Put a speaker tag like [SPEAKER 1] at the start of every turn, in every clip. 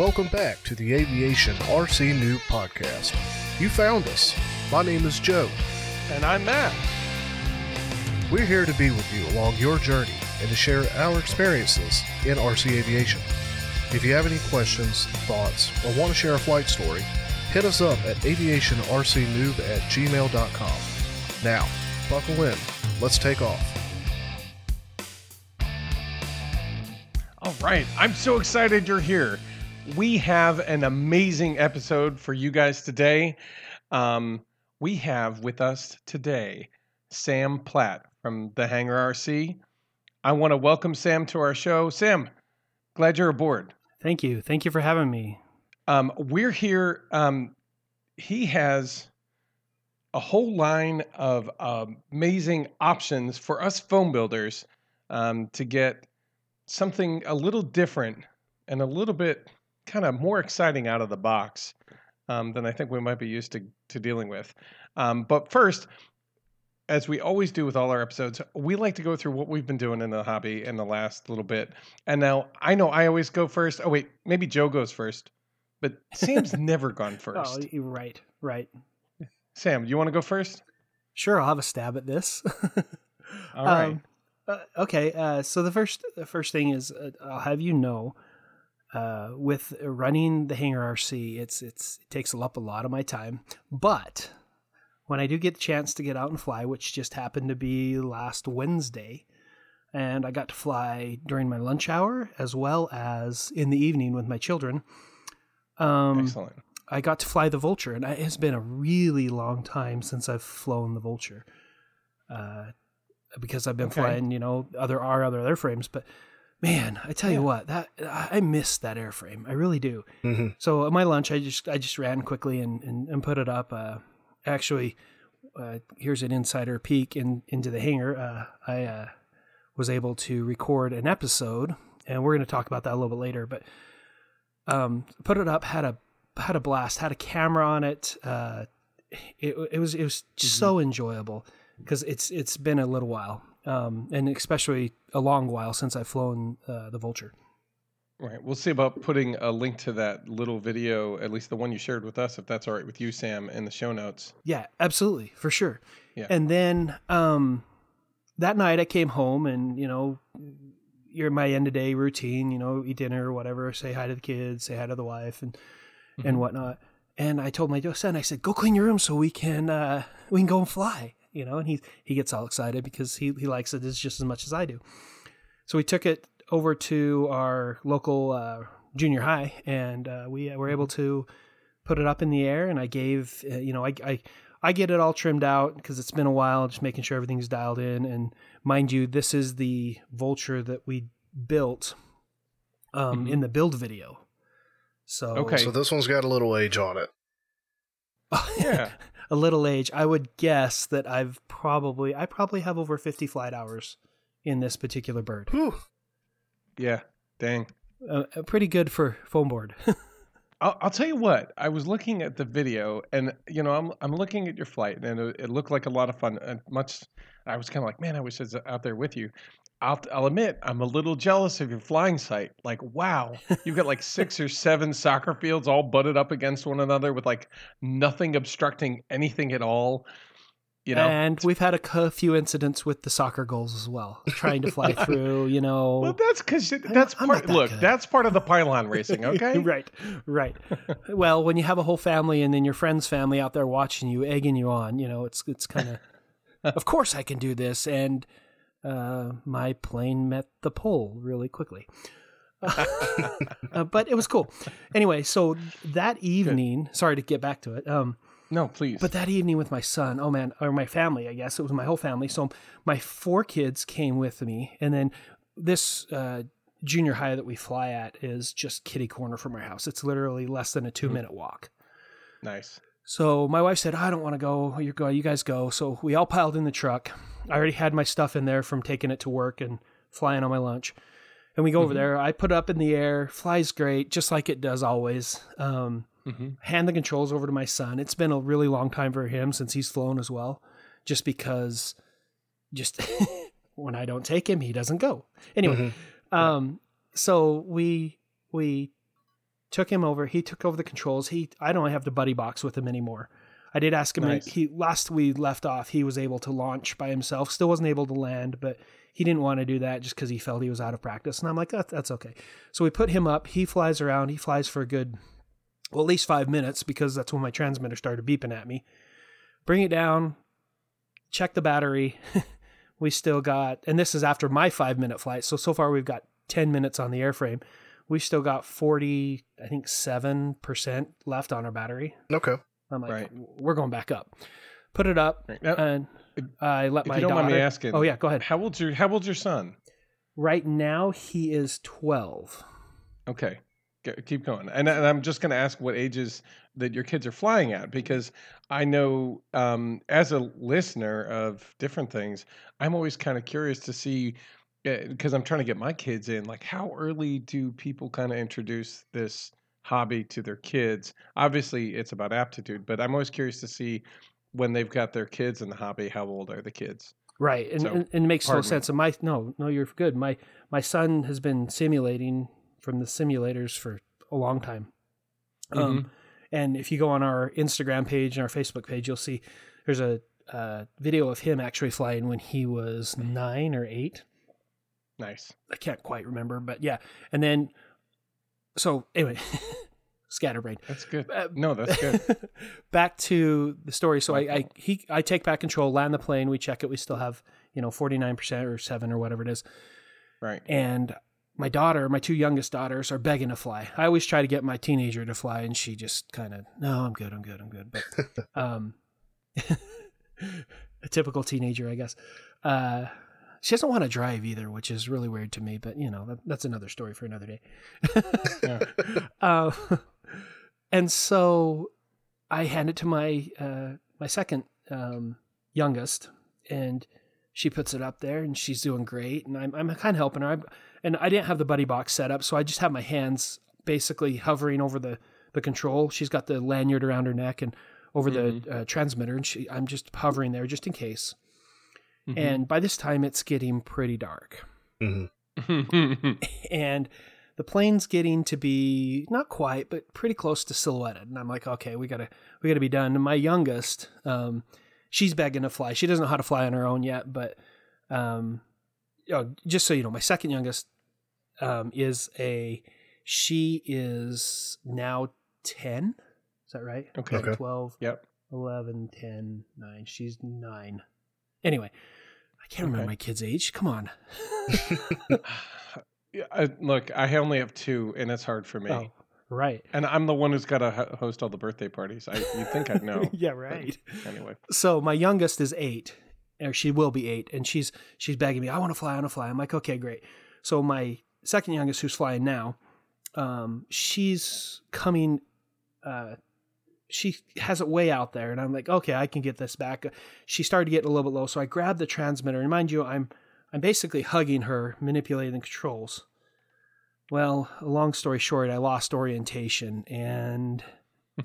[SPEAKER 1] Welcome back to the Aviation RC Noob Podcast. You found us. My name is Joe.
[SPEAKER 2] And I'm Matt.
[SPEAKER 1] We're here to be with you along your journey and to share our experiences in RC aviation. If you have any questions, thoughts, or want to share a flight story, hit us up at aviationrcnoob at gmail.com. Now, buckle in. Let's take off.
[SPEAKER 2] All right. I'm so excited you're here. We have an amazing episode for you guys today. Um, we have with us today Sam Platt from the Hangar RC. I want to welcome Sam to our show. Sam, glad you're aboard.
[SPEAKER 3] Thank you. Thank you for having me.
[SPEAKER 2] Um, we're here. Um, he has a whole line of amazing options for us foam builders um, to get something a little different and a little bit kind of more exciting out of the box um, than I think we might be used to, to dealing with. Um, but first, as we always do with all our episodes, we like to go through what we've been doing in the hobby in the last little bit. And now I know I always go first. Oh, wait, maybe Joe goes first, but Sam's never gone first.
[SPEAKER 3] Oh, you're right, right.
[SPEAKER 2] Sam, you want to go first?
[SPEAKER 3] Sure, I'll have a stab at this.
[SPEAKER 2] All right.
[SPEAKER 3] Um, uh, okay, uh, so the first the first thing is uh, I'll have you know, uh, with running the Hangar RC, it's it's it takes up a lot of my time. But when I do get the chance to get out and fly, which just happened to be last Wednesday, and I got to fly during my lunch hour as well as in the evening with my children. Um,
[SPEAKER 2] Excellent.
[SPEAKER 3] I got to fly the Vulture, and it has been a really long time since I've flown the Vulture. Uh, because I've been
[SPEAKER 2] Okay.
[SPEAKER 3] flying, you know, other our other airframes. But man, I tell
[SPEAKER 2] Yeah.
[SPEAKER 3] you what, that I miss that airframe. I really do.
[SPEAKER 1] Mm-hmm.
[SPEAKER 3] So at my lunch, I just I just ran quickly and and, and put it up. Uh, actually, uh, here's an insider peek in into the hangar. Uh, I uh, was able to record an episode, and we're going to talk about that a little bit later. But um, put it up, had a had a blast, had a camera on it. Uh, it, it was it was so enjoyable because it's it's been a little while, um, and especially a long while since I've flown uh, the Vulture.
[SPEAKER 2] Right. We'll see about putting a link to that little video, at least the one you shared with us, if that's all right with you, Sam, in the show notes.
[SPEAKER 3] Yeah, absolutely, for sure.
[SPEAKER 2] Yeah.
[SPEAKER 3] And then um, that night I came home and, you know, you're my end of day routine, you know, eat dinner or whatever, say hi to the kids, say hi to the wife and and
[SPEAKER 2] Mhm.
[SPEAKER 3] whatnot. And I told my son, I said, go clean your room so we can uh, we can go and fly, you know, and he he gets all excited because he, he likes it as just as much as I do. So we took it over to our local uh, junior high and uh, we were able to put it up in the air and I gave, uh, you know, I, I, I get it all trimmed out because it's been a while, just making sure everything's dialed in. And mind you, this is the vulture that we built um,
[SPEAKER 2] Mhm.
[SPEAKER 3] in the build video. So,
[SPEAKER 2] Okay.
[SPEAKER 1] So this one's got a little age on it.
[SPEAKER 2] Yeah.
[SPEAKER 3] A little age. I would guess that I've probably, I probably have over 50 flight hours in this particular bird.
[SPEAKER 1] Whew.
[SPEAKER 2] Yeah. Dang.
[SPEAKER 3] Uh, pretty good for foam board.
[SPEAKER 2] I'll, I'll tell you what. I was looking at the video, and you know, I'm I'm looking at your flight, and it, it looked like a lot of fun. And much, I was kind of like, man, I wish I was out there with you. I'll I'll admit, I'm a little jealous of your flying site. Like, wow, you've got like six or seven soccer fields all butted up against one another with like nothing obstructing anything at all. You know,
[SPEAKER 3] and we've had a few incidents with the soccer goals as well, trying to fly through, you know.
[SPEAKER 2] well, that's because that's
[SPEAKER 3] I'm
[SPEAKER 2] part.
[SPEAKER 3] not that
[SPEAKER 2] look,
[SPEAKER 3] good.
[SPEAKER 2] that's part of the pylon racing. Okay,
[SPEAKER 3] right, right. well, when you have a whole family and then your friend's family out there watching you, egging you on, you know, it's it's kind of, of course I can do this, and uh, my plane met the pole really quickly. Uh, but it was cool. Anyway, so that evening, sorry to get back to it. Um,
[SPEAKER 2] No, please.
[SPEAKER 3] but that evening with my son, oh man, or my family, I guess it was my whole family. So my four kids came with me, and then this uh, junior high that we fly at is just kitty corner from our house. It's literally less than a two minute walk.
[SPEAKER 2] nice.
[SPEAKER 3] So my wife said, "I don't want to go. You go. You guys go." So we all piled in the truck. I already had my stuff in there from taking it to work and flying on my lunch. And we go over
[SPEAKER 2] Mhm.
[SPEAKER 3] there. I put it up in the air. Flies great, just like it does always. Um,
[SPEAKER 2] hmm
[SPEAKER 3] hand the controls over to my son. It's been a really long time for him since he's flown as well, just because just when I don't take him, he doesn't go. Anyway,
[SPEAKER 1] Mhm.
[SPEAKER 3] um, so we we took him over. He took over the controls. He I don't have the buddy box with him anymore. I did ask him.
[SPEAKER 2] Nice.
[SPEAKER 3] He last we left off, he was able to launch by himself. Still wasn't able to land, but he didn't want to do that just because he felt he was out of practice. And I'm like, that, that's okay. So we put him up. He flies around. He flies for a good, well, at least five minutes because that's when my transmitter started beeping at me. Bring it down. Check the battery. we still got, and this is after my five minute flight. So so far we've got ten minutes on the airframe. We still got forty, I think seven percent left on our battery.
[SPEAKER 1] Okay.
[SPEAKER 3] I'm like,
[SPEAKER 2] Right.
[SPEAKER 3] we're going back up. Put it up,
[SPEAKER 2] Right. Now,
[SPEAKER 3] and I let
[SPEAKER 2] if
[SPEAKER 3] my
[SPEAKER 2] you don't
[SPEAKER 3] daughter.
[SPEAKER 2] mind me asking,
[SPEAKER 3] oh yeah, go ahead.
[SPEAKER 2] How old's your How old's your son?
[SPEAKER 3] Right now he is twelve.
[SPEAKER 2] Okay, G- keep going. And, and I'm just going to ask what ages that your kids are flying at because I know um, as a listener of different things, I'm always kind of curious to see because I'm trying to get my kids in. Like, how early do people kind of introduce this hobby to their kids? Obviously, it's about aptitude, but I'm always curious to see when they've got their kids in the hobby. How old are the kids?
[SPEAKER 3] Right, and,
[SPEAKER 2] So,
[SPEAKER 3] and, and it makes
[SPEAKER 2] me.
[SPEAKER 3] sense. And my no, no, you're good. My my son has been simulating from the simulators for a long time.
[SPEAKER 2] Mm-hmm.
[SPEAKER 3] Um, and if you go on our Instagram page and our Facebook page, you'll see there's a uh, video of him actually flying when he was nine or eight.
[SPEAKER 2] Nice.
[SPEAKER 3] I can't quite remember, but yeah. And then, so anyway, scatterbrain.
[SPEAKER 2] That's good.
[SPEAKER 3] Uh,
[SPEAKER 2] No, that's good.
[SPEAKER 3] back to the story. So I, I he I take back control, land the plane, we check it. We still have you know forty nine percent or seven or whatever it is.
[SPEAKER 2] Right.
[SPEAKER 3] And my daughter, my two youngest daughters, are begging to fly. I always try to get my teenager to fly, and she just kind of no, I'm good, I'm good, I'm good. But um, a typical teenager, I guess. Uh, she doesn't want to drive either, which is really weird to me. But you know, that, that's another story for another day.
[SPEAKER 2] Yeah.
[SPEAKER 3] uh, and so I hand it to my uh, my second um, youngest, and she puts it up there, and she's doing great, and I'm I'm kind of helping her. I'm, and I didn't have the buddy box set up, so I just have my hands basically hovering over the the control. She's got the lanyard around her neck and over the uh, transmitter, and she I'm just hovering there just in case.
[SPEAKER 2] Mm-hmm.
[SPEAKER 3] And by this time, it's getting pretty dark.
[SPEAKER 1] Hmm
[SPEAKER 3] and the plane's getting to be not quite but pretty close to silhouetted. And i'm like okay we gotta we gotta be done. And my youngest um she's begging to fly. She doesn't know how to fly on her own yet but um you know, just so you know my second youngest um is a she is now 10 is that right?
[SPEAKER 2] Okay.
[SPEAKER 1] Okay.
[SPEAKER 3] 12
[SPEAKER 2] Yep.
[SPEAKER 3] 11 10 9 she's 9 anyway i can't remember
[SPEAKER 2] Okay.
[SPEAKER 3] my kid's age come on
[SPEAKER 2] Yeah, I, look, I only have two, and it's hard for me.
[SPEAKER 3] oh right
[SPEAKER 2] And I'm the one who's got to ho- host all the birthday parties. I you think I'd know?
[SPEAKER 3] yeah right
[SPEAKER 2] anyway,
[SPEAKER 3] so my youngest is eight or she will be eight and she's she's begging me i want to fly i want to fly i'm like okay great so my second youngest who's flying now um she's coming uh she has it way out there and i'm like okay i can get this back she started getting a little bit low so i grabbed the transmitter and mind you i'm i'm basically hugging her manipulating the controls well long story short i lost orientation and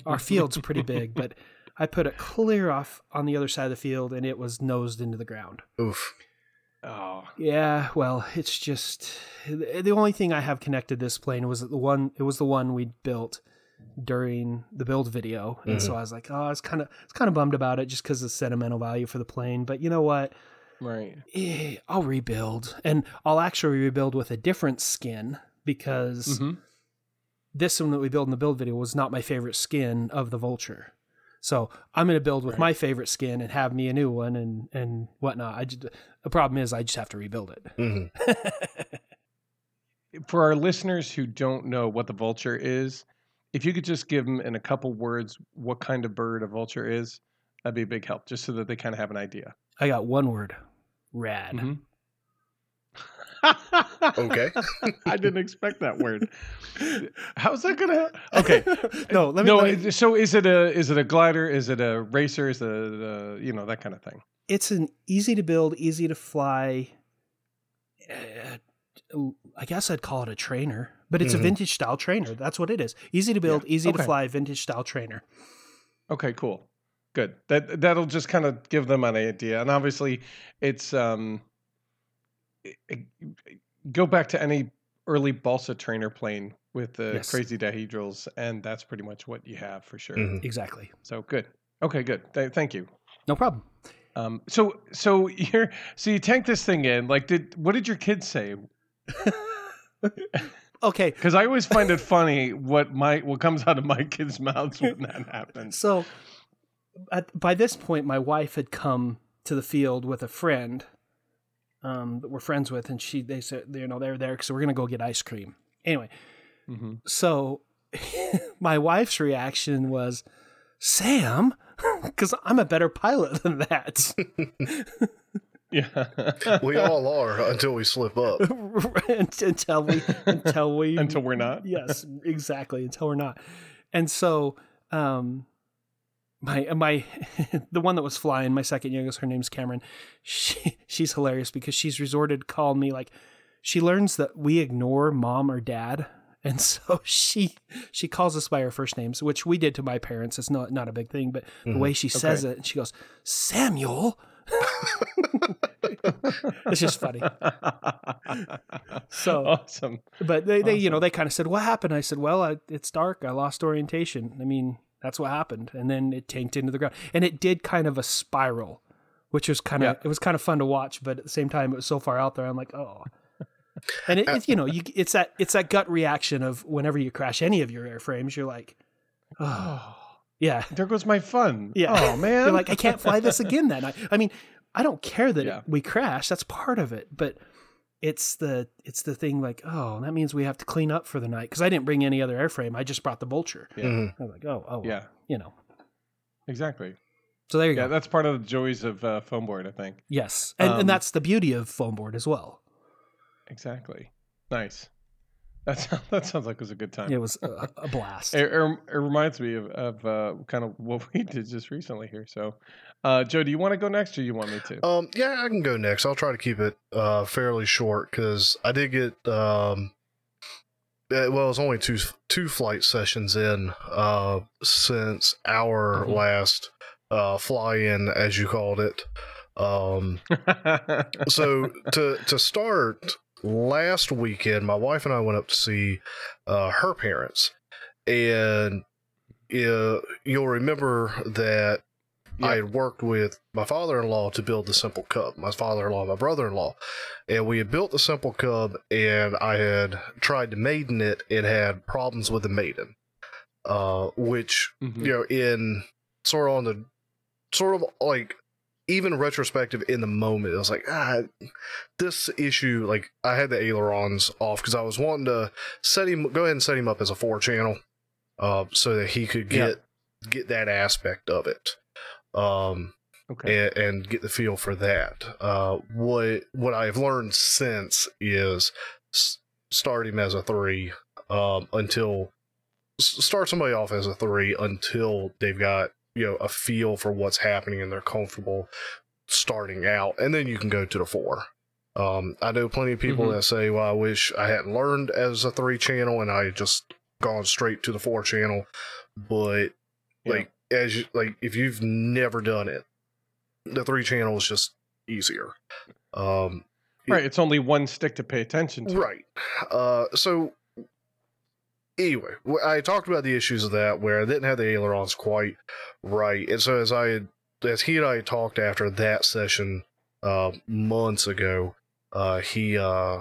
[SPEAKER 3] our field's pretty big but I put it clear off on the other side of the field and it was nosed into the ground.
[SPEAKER 1] Oof.
[SPEAKER 2] oh,
[SPEAKER 3] Yeah, well, it's just the only thing I have connected this plane was the one it was the one we built during the build video. And so I was like, oh, I was kind of it's kind of bummed about it just cuz of the sentimental value for the plane, but you know what?
[SPEAKER 2] right.
[SPEAKER 3] Eh, I'll rebuild and I'll actually rebuild with a different skin because
[SPEAKER 2] hmm
[SPEAKER 3] this one that we built in the build video was not my favorite skin of the vulture. So I'm going to build with
[SPEAKER 2] Right.
[SPEAKER 3] my favorite skin and have me a new one and and whatnot. I just, the problem is I just have to rebuild it.
[SPEAKER 1] hmm
[SPEAKER 2] For our listeners who don't know what the vulture is, if you could just give them in a couple words what kind of bird a vulture is, that'd be a big help, just so that they kind of have an idea.
[SPEAKER 3] I got one word, rad.
[SPEAKER 2] Mhm.
[SPEAKER 1] Okay.
[SPEAKER 2] I didn't expect that word. How's that gonna? Okay,
[SPEAKER 3] no, let me.
[SPEAKER 2] no.
[SPEAKER 3] let me-
[SPEAKER 2] So is it a is it a glider? Is it a racer? Is it a, you know that kind of thing?
[SPEAKER 3] it's an easy to build, easy to fly. Uh, I guess I'd call it a trainer, but it's
[SPEAKER 1] Mhm.
[SPEAKER 3] a vintage style trainer. That's what it is. Easy to build, easy to fly, vintage style trainer.
[SPEAKER 2] Okay, cool, good. That that'll just kind of give them an idea, and obviously, it's um, it- go back to any early balsa trainer plane with the
[SPEAKER 3] Yes.
[SPEAKER 2] crazy dihedrals, and that's pretty much what you have for sure.
[SPEAKER 1] Mhm.
[SPEAKER 3] Exactly.
[SPEAKER 2] So good. Okay, good. Th- thank you.
[SPEAKER 3] No problem.
[SPEAKER 2] Um, so so you're so you tank this thing in. Like, did what did your kids say?
[SPEAKER 3] Okay.
[SPEAKER 2] Because I always find it funny what my what comes out of my kids' mouths when that happens.
[SPEAKER 3] So at, by this point, my wife had come to the field with a friend um, that we're friends with, and she they said you know they're there because we're gonna go get ice cream. Anyway,
[SPEAKER 2] hmm
[SPEAKER 3] so my wife's reaction was, "Sam," because I'm a better pilot than that.
[SPEAKER 2] Yeah.
[SPEAKER 1] We all are until we slip up.
[SPEAKER 3] until we until we
[SPEAKER 2] Until we're not.
[SPEAKER 3] yes exactly until we're not and so um my my the one that was flying my second youngest her name's cameron she she's hilarious because she's resorted to call me like she learns that we ignore mom or dad and so she she calls us by our first names which we did to my parents it's not not a big thing but the
[SPEAKER 1] Mhm.
[SPEAKER 3] way she says it she goes samuel it's just funny. So
[SPEAKER 2] awesome.
[SPEAKER 3] but they, they you know they kind of said what happened? I said well I, it's dark. I lost orientation. I mean that's what happened. And then it tanked into the ground. And it did kind of a spiral which was kind of
[SPEAKER 2] Yeah.
[SPEAKER 3] it was kind of fun to watch but at the same time it was so far out there i'm like oh. And it, uh, it you know uh, you it's that it's that gut reaction of whenever you crash any of your airframes you're like oh.
[SPEAKER 2] Oh,
[SPEAKER 3] yeah.
[SPEAKER 2] There goes my fun.
[SPEAKER 3] Yeah.
[SPEAKER 2] Oh man.
[SPEAKER 3] you're like i can't fly this again that night. I mean i don't care that
[SPEAKER 2] Yeah.
[SPEAKER 3] we crash that's part of it but it's the it's the thing like oh that means we have to clean up for the night because i didn't bring any other airframe i just brought the vulture
[SPEAKER 2] Yeah.
[SPEAKER 1] Mhm.
[SPEAKER 3] i'm like oh oh well,
[SPEAKER 2] Yeah.
[SPEAKER 3] you know
[SPEAKER 2] Exactly.
[SPEAKER 3] so there you
[SPEAKER 2] Yeah,
[SPEAKER 3] go
[SPEAKER 2] that's part of the joys of uh, foam board, I think.
[SPEAKER 3] yes and,
[SPEAKER 2] Um,
[SPEAKER 3] and that's the beauty of foam board as well
[SPEAKER 2] Exactly. Nice. That sounds, that sounds like it was a good time.
[SPEAKER 3] it was a, a blast
[SPEAKER 2] It, it, it reminds me of, of uh, kind of what we did just recently here. So, uh, Joe, do you want to go next, or you want me to?
[SPEAKER 1] Um, yeah, I can go next. I'll try to keep it uh, fairly short because I did get um, uh, well, it's only two two flight sessions in uh, since our
[SPEAKER 2] Mhm.
[SPEAKER 1] last uh, fly in, as you called it. Um, so to to start last weekend, my wife and I went up to see uh, her parents, and uh, you'll remember that
[SPEAKER 2] Yeah.
[SPEAKER 1] I had worked with my father-in-law to build the Simple Cub. My father-in-law, my brother-in-law, and we had built the Simple Cub, and I had tried to maiden it. It had problems with the maiden, uh, which
[SPEAKER 2] Mhm.
[SPEAKER 1] you know, in sort of on the sort of like even retrospective in the moment, I was like, ah, this issue, like I had the ailerons off because I was wanting to set him, go ahead and set him up as a four channel, uh, so that he could
[SPEAKER 2] Yeah.
[SPEAKER 1] get get that aspect of it, um,
[SPEAKER 2] Okay.
[SPEAKER 1] and, and get the feel for that. Uh, what what I've learned since is s- start him as a three, um, until start somebody off as a three until they've got you know a feel for what's happening and they're comfortable starting out, and then you can go to the four. Um, I know plenty of people
[SPEAKER 2] Mhm.
[SPEAKER 1] that say, "Well, I wish I hadn't learned as a three channel and I had just gone straight to the four channel," but
[SPEAKER 2] Yeah.
[SPEAKER 1] like as you like if you've never done it, the three channel is just easier. Um,
[SPEAKER 2] right. It's only one stick to pay attention to.
[SPEAKER 1] Right. Uh, so anyway, I talked about the issues of that where I didn't have the ailerons quite right, and so as I as he and I talked after that session uh, months ago, uh, he, uh,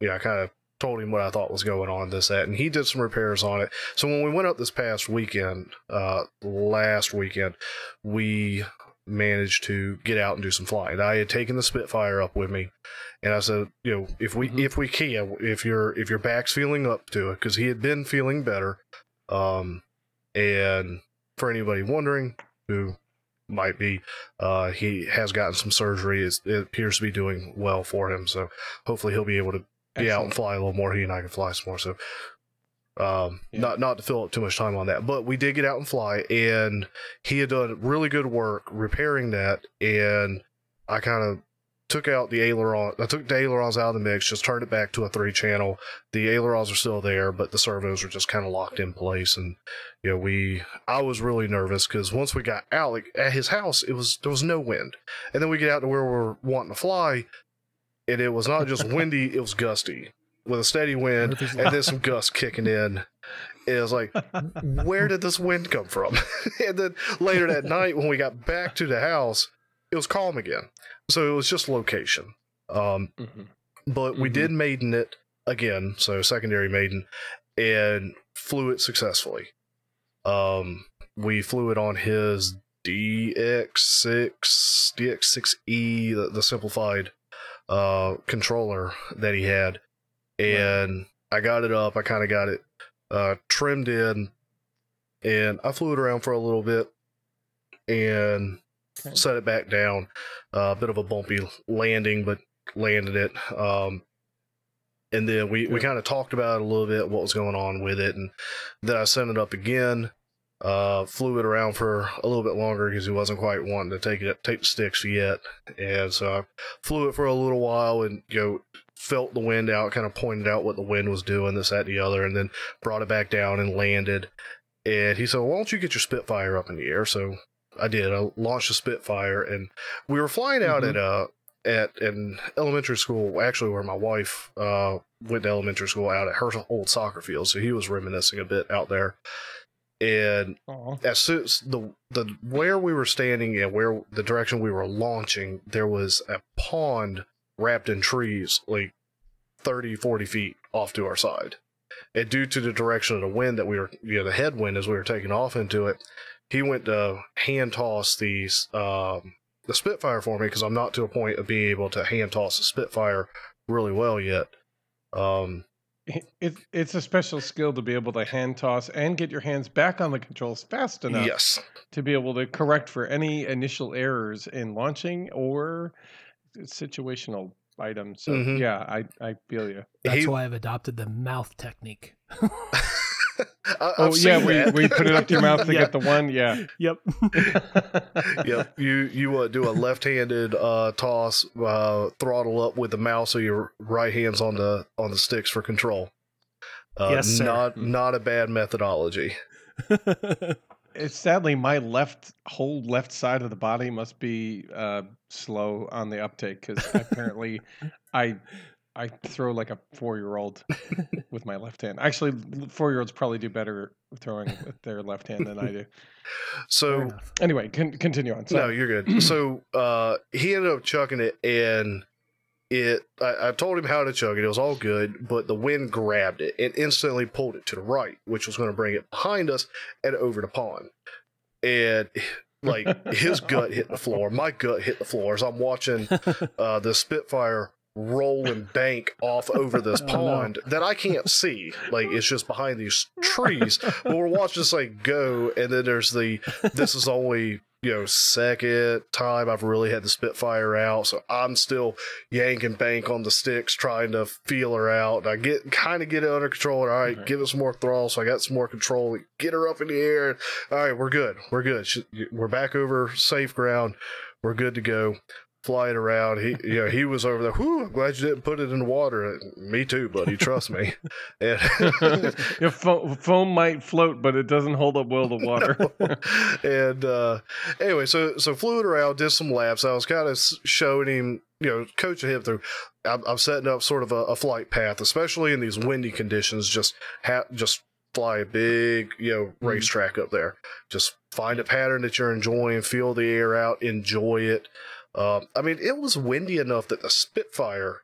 [SPEAKER 1] yeah, I kind of told him what I thought was going on this that, and he did some repairs on it. So when we went up this past weekend, uh, last weekend, we managed to get out and do some flying. I had taken the Spitfire up with me, and I said, you know, if we
[SPEAKER 2] Mhm.
[SPEAKER 1] if we can, if your if your back's feeling up to it, because he had been feeling better, um, and for anybody wondering who might be, uh, he has gotten some surgery. It's, it appears to be doing well for him, so hopefully he'll be able to be out and fly a little more. He and I can fly some more. So, um,
[SPEAKER 2] Yeah.
[SPEAKER 1] not not to fill up too much time on that, but we did get out and fly, and he had done really good work repairing that. And I kind of took out the aileron. I took the ailerons out of the mix, just turned it back to a three channel. The ailerons are still there, but the servos are just kind of locked in place. And you know, we I was really nervous because once we got out, like at his house, it was there was no wind, and then we get out to where we're wanting to fly, and it was not just windy, it was gusty. With a steady wind and then some gusts kicking in. It was like, where did this wind come from? and then later that night, when we got back to the house, it was calm again. So it was just location. Um,
[SPEAKER 2] Mhm.
[SPEAKER 1] but we
[SPEAKER 2] Mhm.
[SPEAKER 1] did maiden it again, so secondary maiden, and flew it successfully. Um, we flew it on his DX6, DX6E, the, the simplified uh, controller that he had, and I got it up. I kind of got it uh, trimmed in, and I flew it around for a little bit, and
[SPEAKER 2] Okay.
[SPEAKER 1] set it back down. A bit of a bumpy landing, but landed it. Um, and then we, we kind of talked about it a little bit, what was going on with it, and then I sent it up again. Uh, flew it around for a little bit longer because he wasn't quite wanting to take it take the sticks yet, and so I flew it for a little while and you know felt the wind out, kind of pointed out what the wind was doing, this that and the other, and then brought it back down and landed. And he said, "Why don't you get your Spitfire up in the air?" So I did. I launched a Spitfire, and we were flying out
[SPEAKER 2] Mhm.
[SPEAKER 1] at uh at an elementary school, actually where my wife uh went to elementary school out at her old soccer field. So he was reminiscing a bit out there, and
[SPEAKER 2] Aw.
[SPEAKER 1] as soon as the the where we were standing and where the direction we were launching, there was a pond wrapped in trees, like 30, 40 feet off to our side. And due to the direction of the wind that we were, you know, the headwind as we were taking off into it, he went to hand toss these um, the Spitfire for me because I'm not to a point of being able to hand toss the Spitfire really well yet. Um,
[SPEAKER 2] It, it's a special skill to be able to hand toss and get your hands back on the controls fast enough
[SPEAKER 1] yes,
[SPEAKER 2] to be able to correct for any initial errors in launching or situational items. So
[SPEAKER 1] Mhm.
[SPEAKER 2] yeah, I I feel you.
[SPEAKER 3] That's
[SPEAKER 1] He-
[SPEAKER 3] why I've adopted the mouth technique.
[SPEAKER 1] I,
[SPEAKER 2] Oh yeah,
[SPEAKER 1] seen
[SPEAKER 2] we, we put it up to your mouth to
[SPEAKER 3] Yeah.
[SPEAKER 2] get the one. Yeah.
[SPEAKER 3] Yep.
[SPEAKER 1] yep. You you uh, do a left-handed uh, toss, uh, throttle up with the mouse, so your right hand's on the on the sticks for control. Uh,
[SPEAKER 3] Yes, sir.
[SPEAKER 1] Not
[SPEAKER 2] Mm.
[SPEAKER 1] not a bad methodology.
[SPEAKER 2] It's sadly my left whole left side of the body must be uh, slow on the uptake because apparently I I throw like a four year old with my left hand. Actually, four year olds probably do better throwing with their left hand than I do.
[SPEAKER 1] So.
[SPEAKER 2] Anyway, con- continue on.
[SPEAKER 1] no,
[SPEAKER 2] So,
[SPEAKER 1] you're good. so uh, he ended up chucking it, and it. I, I told him how to chug it. It was all good, but the wind grabbed it and instantly pulled it to the right, which was going to bring it behind us and over the pond. And like his gut hit the floor, my gut hit the floor as I'm watching uh, the Spitfire roll and bank off over this
[SPEAKER 3] Oh, no.
[SPEAKER 1] pond that I can't see. Like it's just behind these trees. but we're watching this like go, and then there's the this is only you know second time I've really had the Spitfire out, so I'm still yanking bank on the sticks trying to feel her out. I get kind of get it under control. And, all right,
[SPEAKER 2] Right.
[SPEAKER 1] give it some more throttle, so I got some more control. Get her up in the air. All right, we're good. We're good. She, we're back over safe ground. We're good to go. Fly it around. He, you know, he was over there. Whew, I'm glad you didn't put it in the water. Me too, buddy. Trust me. And
[SPEAKER 2] Your fo- foam might float, but it doesn't hold up well to water.
[SPEAKER 1] and uh, anyway, so so flew it around, did some laps. I was kind of showing him, you know, coaching him through. I'm, I'm setting up sort of a, a flight path, especially in these windy conditions. Just ha- just fly a big, you know, racetrack up there. Just find a pattern that you're enjoying, feel the air out, enjoy it. Um, I mean, it was windy enough that the Spitfire,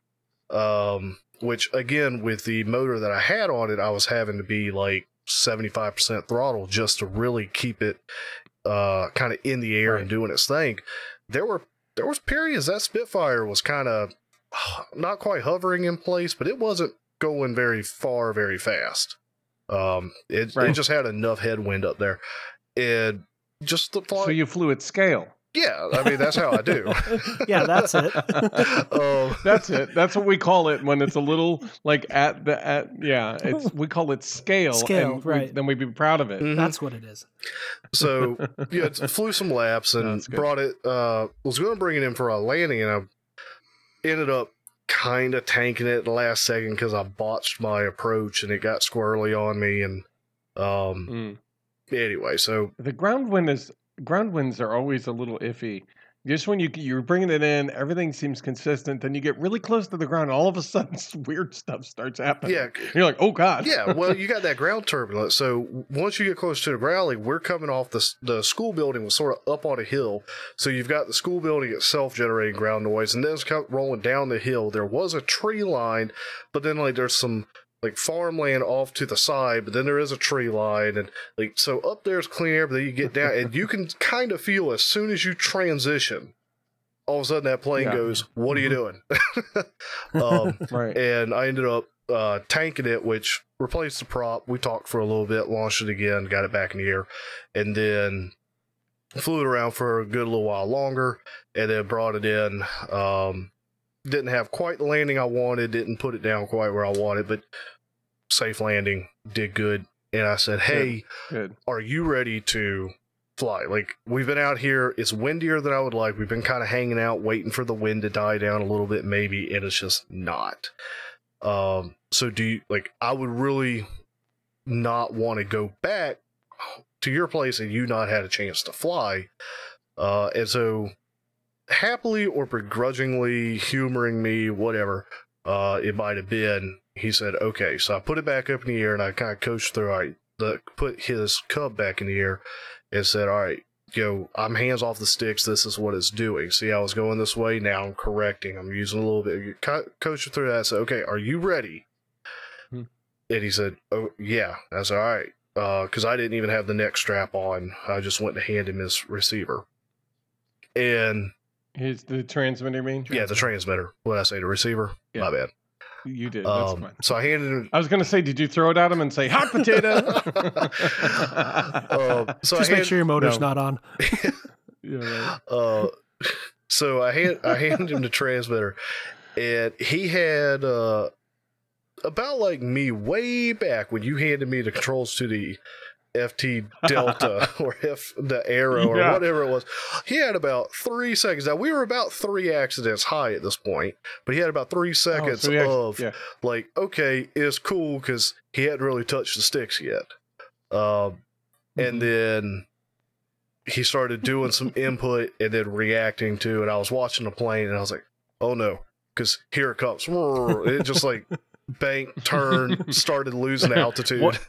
[SPEAKER 1] um, which again with the motor that I had on it, I was having to be like 75% throttle just to really keep it uh, kind of in the air and doing its thing. There were there was periods that Spitfire was kind of not quite hovering in place, but it wasn't going very far very fast. Um, it, it just had enough headwind up there, and just the fly.
[SPEAKER 2] so you flew at scale.
[SPEAKER 1] Yeah, I mean that's how I do.
[SPEAKER 3] Yeah, that's it.
[SPEAKER 1] um,
[SPEAKER 2] That's it. That's what we call it when it's a little like at the at yeah. It's we call it scale.
[SPEAKER 3] Scale,
[SPEAKER 2] and we-
[SPEAKER 3] right.
[SPEAKER 2] then we'd be proud of it.
[SPEAKER 1] mhm.
[SPEAKER 3] That's what it is.
[SPEAKER 1] So yeah, it flew some laps and
[SPEAKER 2] That's good.
[SPEAKER 1] brought it. Uh, was going to bring it in for a landing, and I ended up kind of tanking it the last second because I botched my approach and it got squirrely on me. And um,
[SPEAKER 2] Mm.
[SPEAKER 1] anyway, so
[SPEAKER 2] The ground wind is ground winds are always a little iffy Just when you you're bringing it in, everything seems consistent. Then you get really close to the ground, and all of a sudden, weird stuff starts happening.
[SPEAKER 1] Yeah,
[SPEAKER 2] you're like, oh god.
[SPEAKER 1] yeah. Well, you got that ground turbulence. So once you get close to the ground, like we're coming off the the school building was sort of up on a hill. So you've got the school building itself generating ground noise, and then it's kind of rolling down the hill. There was a tree line, but then like there's some like farmland off to the side, but then there is a tree line, and like so up there's clean air, but then you get down, and you can kind of feel as soon as you transition. All of a sudden, that plane
[SPEAKER 2] Yeah.
[SPEAKER 1] goes. What are you doing? um,
[SPEAKER 2] right.
[SPEAKER 1] and I ended up uh, tanking it, which replaced the prop. We talked for a little bit, launched it again, got it back in the air, and then flew it around for a good little while longer, and then brought it in. Um, didn't have quite the landing I wanted, didn't put it down quite where I wanted, but safe landing, did good. And I said, "Hey,
[SPEAKER 2] Good.
[SPEAKER 1] are you ready to fly? Like we've been out here, it's windier than I would like. We've been kind of hanging out, waiting for the wind to die down a little bit, maybe, and it's just not. Um, so do you like? I would really not want to go back to your place and you not had a chance to fly. Uh, and so happily or begrudgingly humoring me, whatever uh, it might have been, he said, okay. So I put it back up in the air and I kind of coached through, all right, the, put his cub back in the air and said, all right, yo, I'm hands off the sticks. This is what it's doing. See, I was going this way. Now I'm correcting. I'm using a little bit. Co- Coach through that. I said, okay, are you ready?
[SPEAKER 2] Hmm.
[SPEAKER 1] And he said, oh, yeah. I said, all right. Because I didn't even have the neck strap on. I just went to hand him his receiver. And
[SPEAKER 2] Here's the transmitter mean?
[SPEAKER 1] yeah, the transmitter. What I say? The receiver?
[SPEAKER 2] Yeah.
[SPEAKER 1] My bad.
[SPEAKER 2] You did. That's
[SPEAKER 1] Um,
[SPEAKER 2] fine.
[SPEAKER 1] so I handed him.
[SPEAKER 2] I was gonna say, did you throw it at him and say hot potato?
[SPEAKER 1] Uh, so
[SPEAKER 3] Just
[SPEAKER 1] I
[SPEAKER 3] make
[SPEAKER 1] hand-
[SPEAKER 3] sure your motor's
[SPEAKER 2] no.
[SPEAKER 3] not on.
[SPEAKER 2] yeah, right.
[SPEAKER 1] Uh, so I hand I handed him the transmitter, and he had uh, about like me way back when you handed me the controls to the FT Delta or F the Arrow or
[SPEAKER 2] Yeah.
[SPEAKER 1] whatever it was. He had about three seconds. Now we were about three accidents high at this point, but he had about three seconds
[SPEAKER 2] Oh, actually-
[SPEAKER 1] of
[SPEAKER 2] yeah.
[SPEAKER 1] like, okay, it's cool because he hadn't really touched the sticks yet. Um,
[SPEAKER 2] Mhm.
[SPEAKER 1] and then he started doing some input and then reacting to it. I was watching the plane and I was like, oh no, because here it comes. It just like banked, turn, started losing altitude.
[SPEAKER 2] What-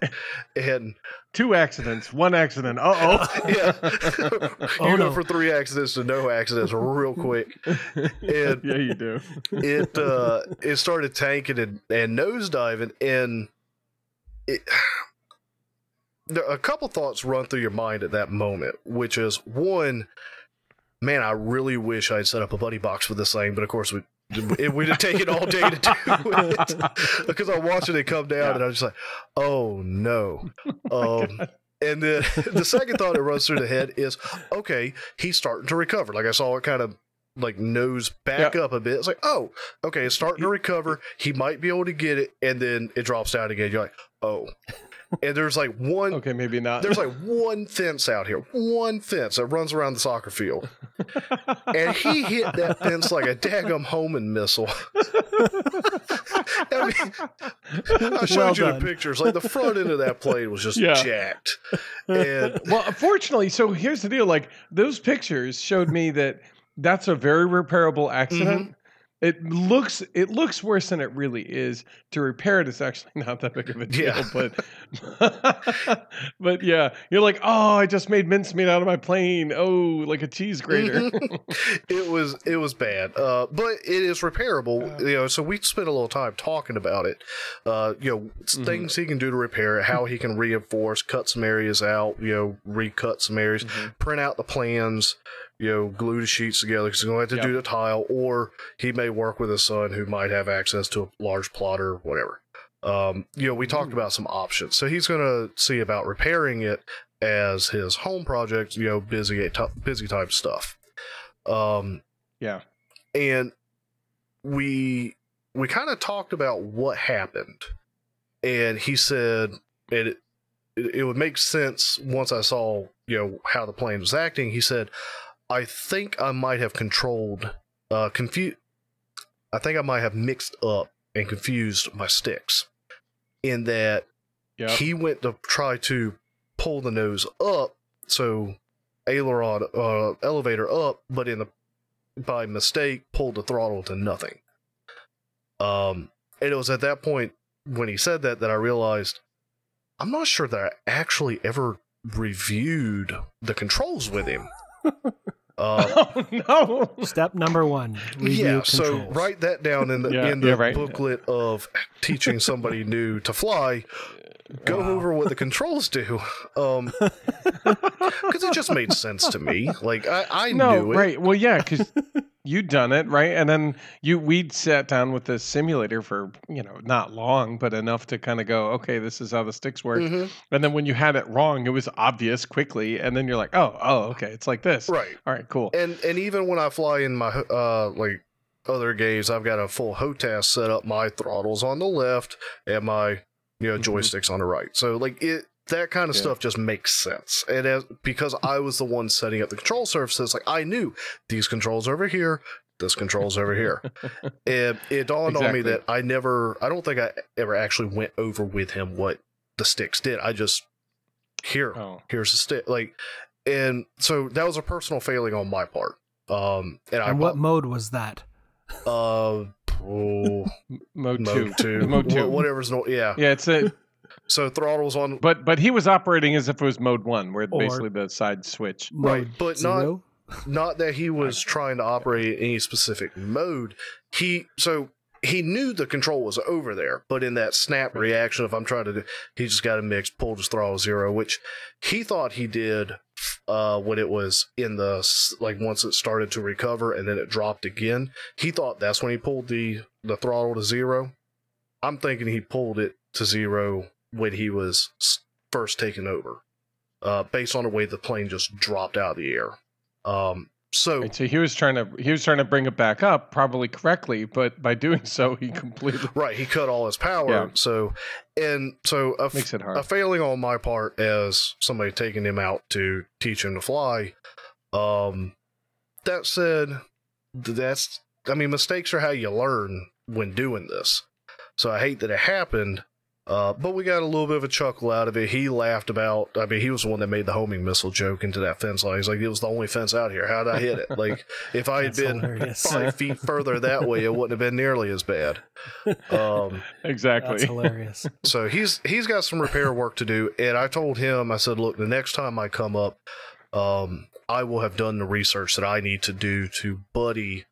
[SPEAKER 1] And
[SPEAKER 2] Two accidents, one accident. Uh oh.
[SPEAKER 1] yeah, you
[SPEAKER 3] Oh,
[SPEAKER 1] go
[SPEAKER 3] no.
[SPEAKER 1] for three accidents to no accidents real quick. And
[SPEAKER 2] yeah, you do.
[SPEAKER 1] it uh it started tanking and, and nosediving and it there, a couple thoughts run through your mind at that moment which is one man i really wish i'd set up a buddy box for this thing but of course we it would have taken all day to do it. Because i'm watching it come down
[SPEAKER 2] Yeah.
[SPEAKER 1] and i'm just like oh no. Um and then the second thought that runs through the head is okay he's starting to recover. Like i saw it kind of like nose back
[SPEAKER 2] Yeah.
[SPEAKER 1] up a bit. It's like oh okay it's starting to recover. He might be able to get it. And then it drops down again. You're like oh and there's like one
[SPEAKER 2] Okay, maybe not.
[SPEAKER 1] there's like one fence out here one fence that runs around the soccer field and he hit that fence like a daggum homing missile I mean, I showed
[SPEAKER 3] Well
[SPEAKER 1] you
[SPEAKER 3] done.
[SPEAKER 1] the pictures. Like the front end of that plane was just
[SPEAKER 2] Yeah.
[SPEAKER 1] jacked. And
[SPEAKER 2] well, fortunately, so here's the deal. Like those pictures showed me that that's a very repairable accident.
[SPEAKER 1] Mm-hmm.
[SPEAKER 2] It looks it looks worse than it really is. To repair it is actually not that big of a deal,
[SPEAKER 1] Yeah.
[SPEAKER 2] but but yeah, you're like, oh, I just made mincemeat out of my plane. Oh, like a cheese grater.
[SPEAKER 1] it was it was bad. Uh, but it is repairable. You know, so we spent a little time talking about it. Uh, you know,
[SPEAKER 2] Mhm.
[SPEAKER 1] things he can do to repair it, how he can reinforce, cut some areas out, you know, recut some areas,
[SPEAKER 2] Mhm.
[SPEAKER 1] print out the plans, you know, glue the sheets together because he's going to have to do the tile, or he may work with his son who might have access to a large plotter, whatever. Um, you know, we talked
[SPEAKER 2] Ooh.
[SPEAKER 1] about some options. So he's going to see about repairing it as his home project, you know, busy busy type stuff. Um,
[SPEAKER 2] yeah.
[SPEAKER 1] and we we kind of talked about what happened, and he said it it, it would make sense once I saw you know how the plane was acting. He said, "I think I might have controlled, uh, confused. I think I might have mixed up and confused my sticks, in that
[SPEAKER 2] Yeah.
[SPEAKER 1] he went to try to pull the nose up, so aileron uh, elevator up, but in the by mistake pulled the throttle to nothing. Um, and it was at that point when he said that that I realized I'm not sure that I actually ever reviewed the controls with him. Uh,
[SPEAKER 2] oh no!
[SPEAKER 3] Step number one. Review
[SPEAKER 1] yeah, so write that down in the
[SPEAKER 2] Yeah,
[SPEAKER 1] in the
[SPEAKER 2] yeah, right.
[SPEAKER 1] booklet of teaching somebody new to fly. Go
[SPEAKER 3] Wow.
[SPEAKER 1] over what the controls do, um, because it just made sense to me. Like I, I
[SPEAKER 2] no,
[SPEAKER 1] knew it.
[SPEAKER 2] right? Well, yeah, because you'd done it, right? And then you we'd sat down with the simulator for you know not long, but enough to kind of go, okay, this is how the sticks work.
[SPEAKER 1] Mhm,
[SPEAKER 2] And then when you had it wrong, it was obvious quickly, and then you're like, oh, oh, okay, it's like this.
[SPEAKER 1] Right,
[SPEAKER 2] All right, cool.
[SPEAKER 1] and and even when I fly in my uh like other games, I've got a full HOTAS set up. My throttles on the left and my you know
[SPEAKER 2] Mhm.
[SPEAKER 1] joysticks on the right. So like it that kind of
[SPEAKER 2] Yeah.
[SPEAKER 1] stuff just makes sense. And as because I was the one setting up the control surfaces, like I knew these controls over here, this controls over here. and it dawned on me that I never I don't think I ever actually went over with him what the sticks did. I just here
[SPEAKER 2] Oh,
[SPEAKER 1] here's the stick like and so that was a personal failing on my part um and i
[SPEAKER 3] and what mode was that?
[SPEAKER 1] uh oh,
[SPEAKER 2] m- mode,
[SPEAKER 1] mode
[SPEAKER 2] two.
[SPEAKER 1] two
[SPEAKER 2] Mode two.
[SPEAKER 1] Whatever's no yeah.
[SPEAKER 2] Yeah, it's a
[SPEAKER 1] so throttles on
[SPEAKER 2] but but he was operating as if it was mode one, where
[SPEAKER 3] Or-
[SPEAKER 2] basically the side switch.
[SPEAKER 1] Right, but not-
[SPEAKER 3] zero?
[SPEAKER 1] not that he was trying to operate any specific mode. He so he knew the control was over there but in that snap reaction if i'm trying to do he just got a mix pulled his throttle zero which he thought he did uh when it was in the like once it started to recover and then it dropped again. He thought that's when he pulled the the throttle to zero. I'm thinking he pulled it to zero when he was first taken over uh based on the way the plane just dropped out of the air um so
[SPEAKER 2] Right, so he was trying to he was trying to bring it back up, probably correctly, but by doing so, he completely
[SPEAKER 1] Right, he cut all his power.
[SPEAKER 2] Yeah.
[SPEAKER 1] So, and so a,
[SPEAKER 2] makes it hard.
[SPEAKER 1] a failing on my part as somebody taking him out to teach him to fly. Um, that said, that's I mean, mistakes are how you learn when doing this. So I hate that it happened. Uh, but we got a little bit of a chuckle out of it. He laughed about. I mean, he was the one that made the homing missile joke into that fence line. He's like, "It was the only fence out here. How did I hit it? Like, if I had been
[SPEAKER 3] hilarious.
[SPEAKER 1] five feet further that way, it wouldn't have been nearly as bad." Um,
[SPEAKER 2] exactly.
[SPEAKER 3] That's hilarious.
[SPEAKER 1] so he's he's got some repair work to do, and I told him, I said, look, the next time I come up, um, I will have done the research that I need to do to buddy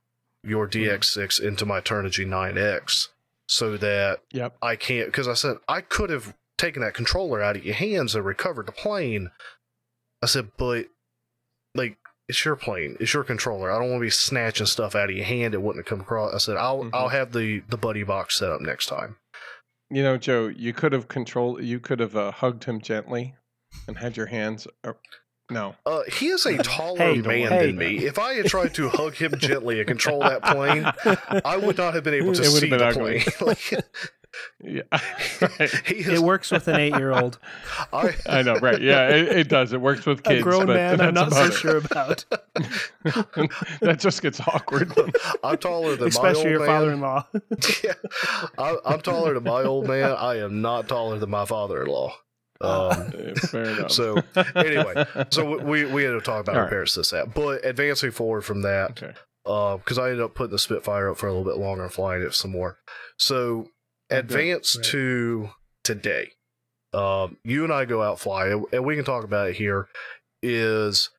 [SPEAKER 1] your DX6 into my Turnigy 9X, so that
[SPEAKER 2] Yep.
[SPEAKER 1] I can't. Because I said I could have taken that controller out of your hands and recovered the plane. I said, but like it's your plane, it's your controller. I don't want to be snatching stuff out of your hand. It wouldn't have come across. I said, I'll
[SPEAKER 2] Mhm.
[SPEAKER 1] I'll have the the buddy box set up next time.
[SPEAKER 2] You know, Joe, you could have controlled. You could have uh, hugged him gently, and had your hands. No,
[SPEAKER 1] Uh, he is a taller
[SPEAKER 3] Hey,
[SPEAKER 1] man
[SPEAKER 3] hey.
[SPEAKER 1] than me. If I had tried to hug him gently and control that plane, I would not have been able to
[SPEAKER 2] It
[SPEAKER 1] see the
[SPEAKER 2] ugly.
[SPEAKER 1] plane. like,
[SPEAKER 2] yeah, right.
[SPEAKER 1] he
[SPEAKER 3] it
[SPEAKER 1] is.
[SPEAKER 3] works with an eight-year-old.
[SPEAKER 1] I,
[SPEAKER 2] I know, right? Yeah, it, it does. It works with kids.
[SPEAKER 3] a grown
[SPEAKER 2] but
[SPEAKER 3] man. I'm
[SPEAKER 2] that's
[SPEAKER 3] not so
[SPEAKER 2] about
[SPEAKER 3] sure about,
[SPEAKER 2] it. that just gets awkward.
[SPEAKER 1] I'm taller than
[SPEAKER 3] especially
[SPEAKER 1] my
[SPEAKER 3] your
[SPEAKER 1] old man.
[SPEAKER 3] father-in-law.
[SPEAKER 1] yeah, I, I'm taller than my old man. I am not taller than my father-in-law. Um,
[SPEAKER 2] Yeah, Fair enough.
[SPEAKER 1] So, anyway, so we we had to talk about
[SPEAKER 2] All right.
[SPEAKER 1] repairs to this that, but advancing forward from that,
[SPEAKER 2] okay.
[SPEAKER 1] because I ended up putting the Spitfire up for a little bit longer and flying it some more. So
[SPEAKER 2] Okay,
[SPEAKER 1] advance
[SPEAKER 2] right.
[SPEAKER 1] to today. Um, you and I go out fly, and- and we can talk about it here. Is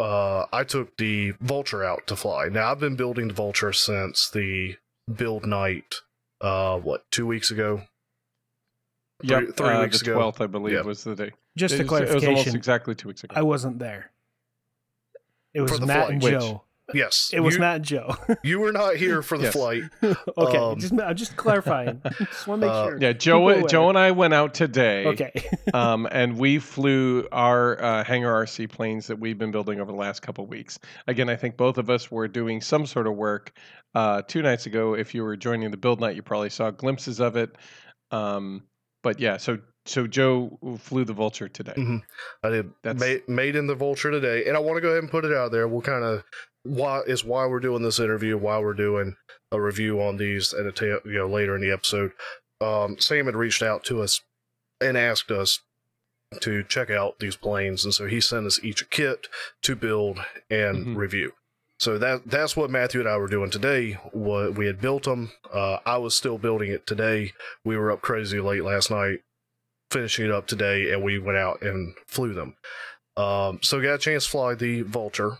[SPEAKER 1] uh, I took the Vulture out to fly. Now I've been building the Vulture since the build night. Uh, what two weeks ago?
[SPEAKER 2] Yep.
[SPEAKER 1] three
[SPEAKER 2] uh,
[SPEAKER 1] weeks
[SPEAKER 2] the
[SPEAKER 1] ago.
[SPEAKER 2] twelfth, I believe,
[SPEAKER 1] Yeah.
[SPEAKER 2] was the day.
[SPEAKER 3] Just
[SPEAKER 2] it,
[SPEAKER 3] a
[SPEAKER 2] was- It was almost exactly two weeks ago.
[SPEAKER 3] I wasn't there. It was Matt
[SPEAKER 1] flight.
[SPEAKER 3] and
[SPEAKER 2] Which?
[SPEAKER 3] Joe.
[SPEAKER 1] Yes,
[SPEAKER 3] It was
[SPEAKER 1] you,
[SPEAKER 3] Matt and Joe.
[SPEAKER 1] You were not here for the
[SPEAKER 2] Yes.
[SPEAKER 1] flight.
[SPEAKER 3] okay,
[SPEAKER 1] Um,
[SPEAKER 3] just I'm just clarifying. just want to make
[SPEAKER 1] uh,
[SPEAKER 3] sure.
[SPEAKER 2] yeah, Joe. Joe and I went out today.
[SPEAKER 3] Okay.
[SPEAKER 2] um, and we flew our uh, Hangar RC planes that we've been building over the last couple weeks. Again, I think both of us were doing some sort of work uh, two nights ago. If you were joining the build night, you probably saw glimpses of it. Um, but yeah, so so Joe flew the Vulture today.
[SPEAKER 1] Mhm. I did
[SPEAKER 2] That's-
[SPEAKER 1] made, made in the Vulture today, and I want to go ahead and put it out there. We'll kind of why is why we're doing this interview, why we're doing a review on these at a ta- you know later in the episode. Um, Sam had reached out to us and asked us to check out these planes, and so he sent us each a kit to build and
[SPEAKER 2] Mhm.
[SPEAKER 1] review. So that that's what Matthew and I were doing today. What we had built them. Uh, I was still building it today. We were up crazy late last night, finishing it up today, and we went out and flew them. Um, so got a chance to fly the Vulture,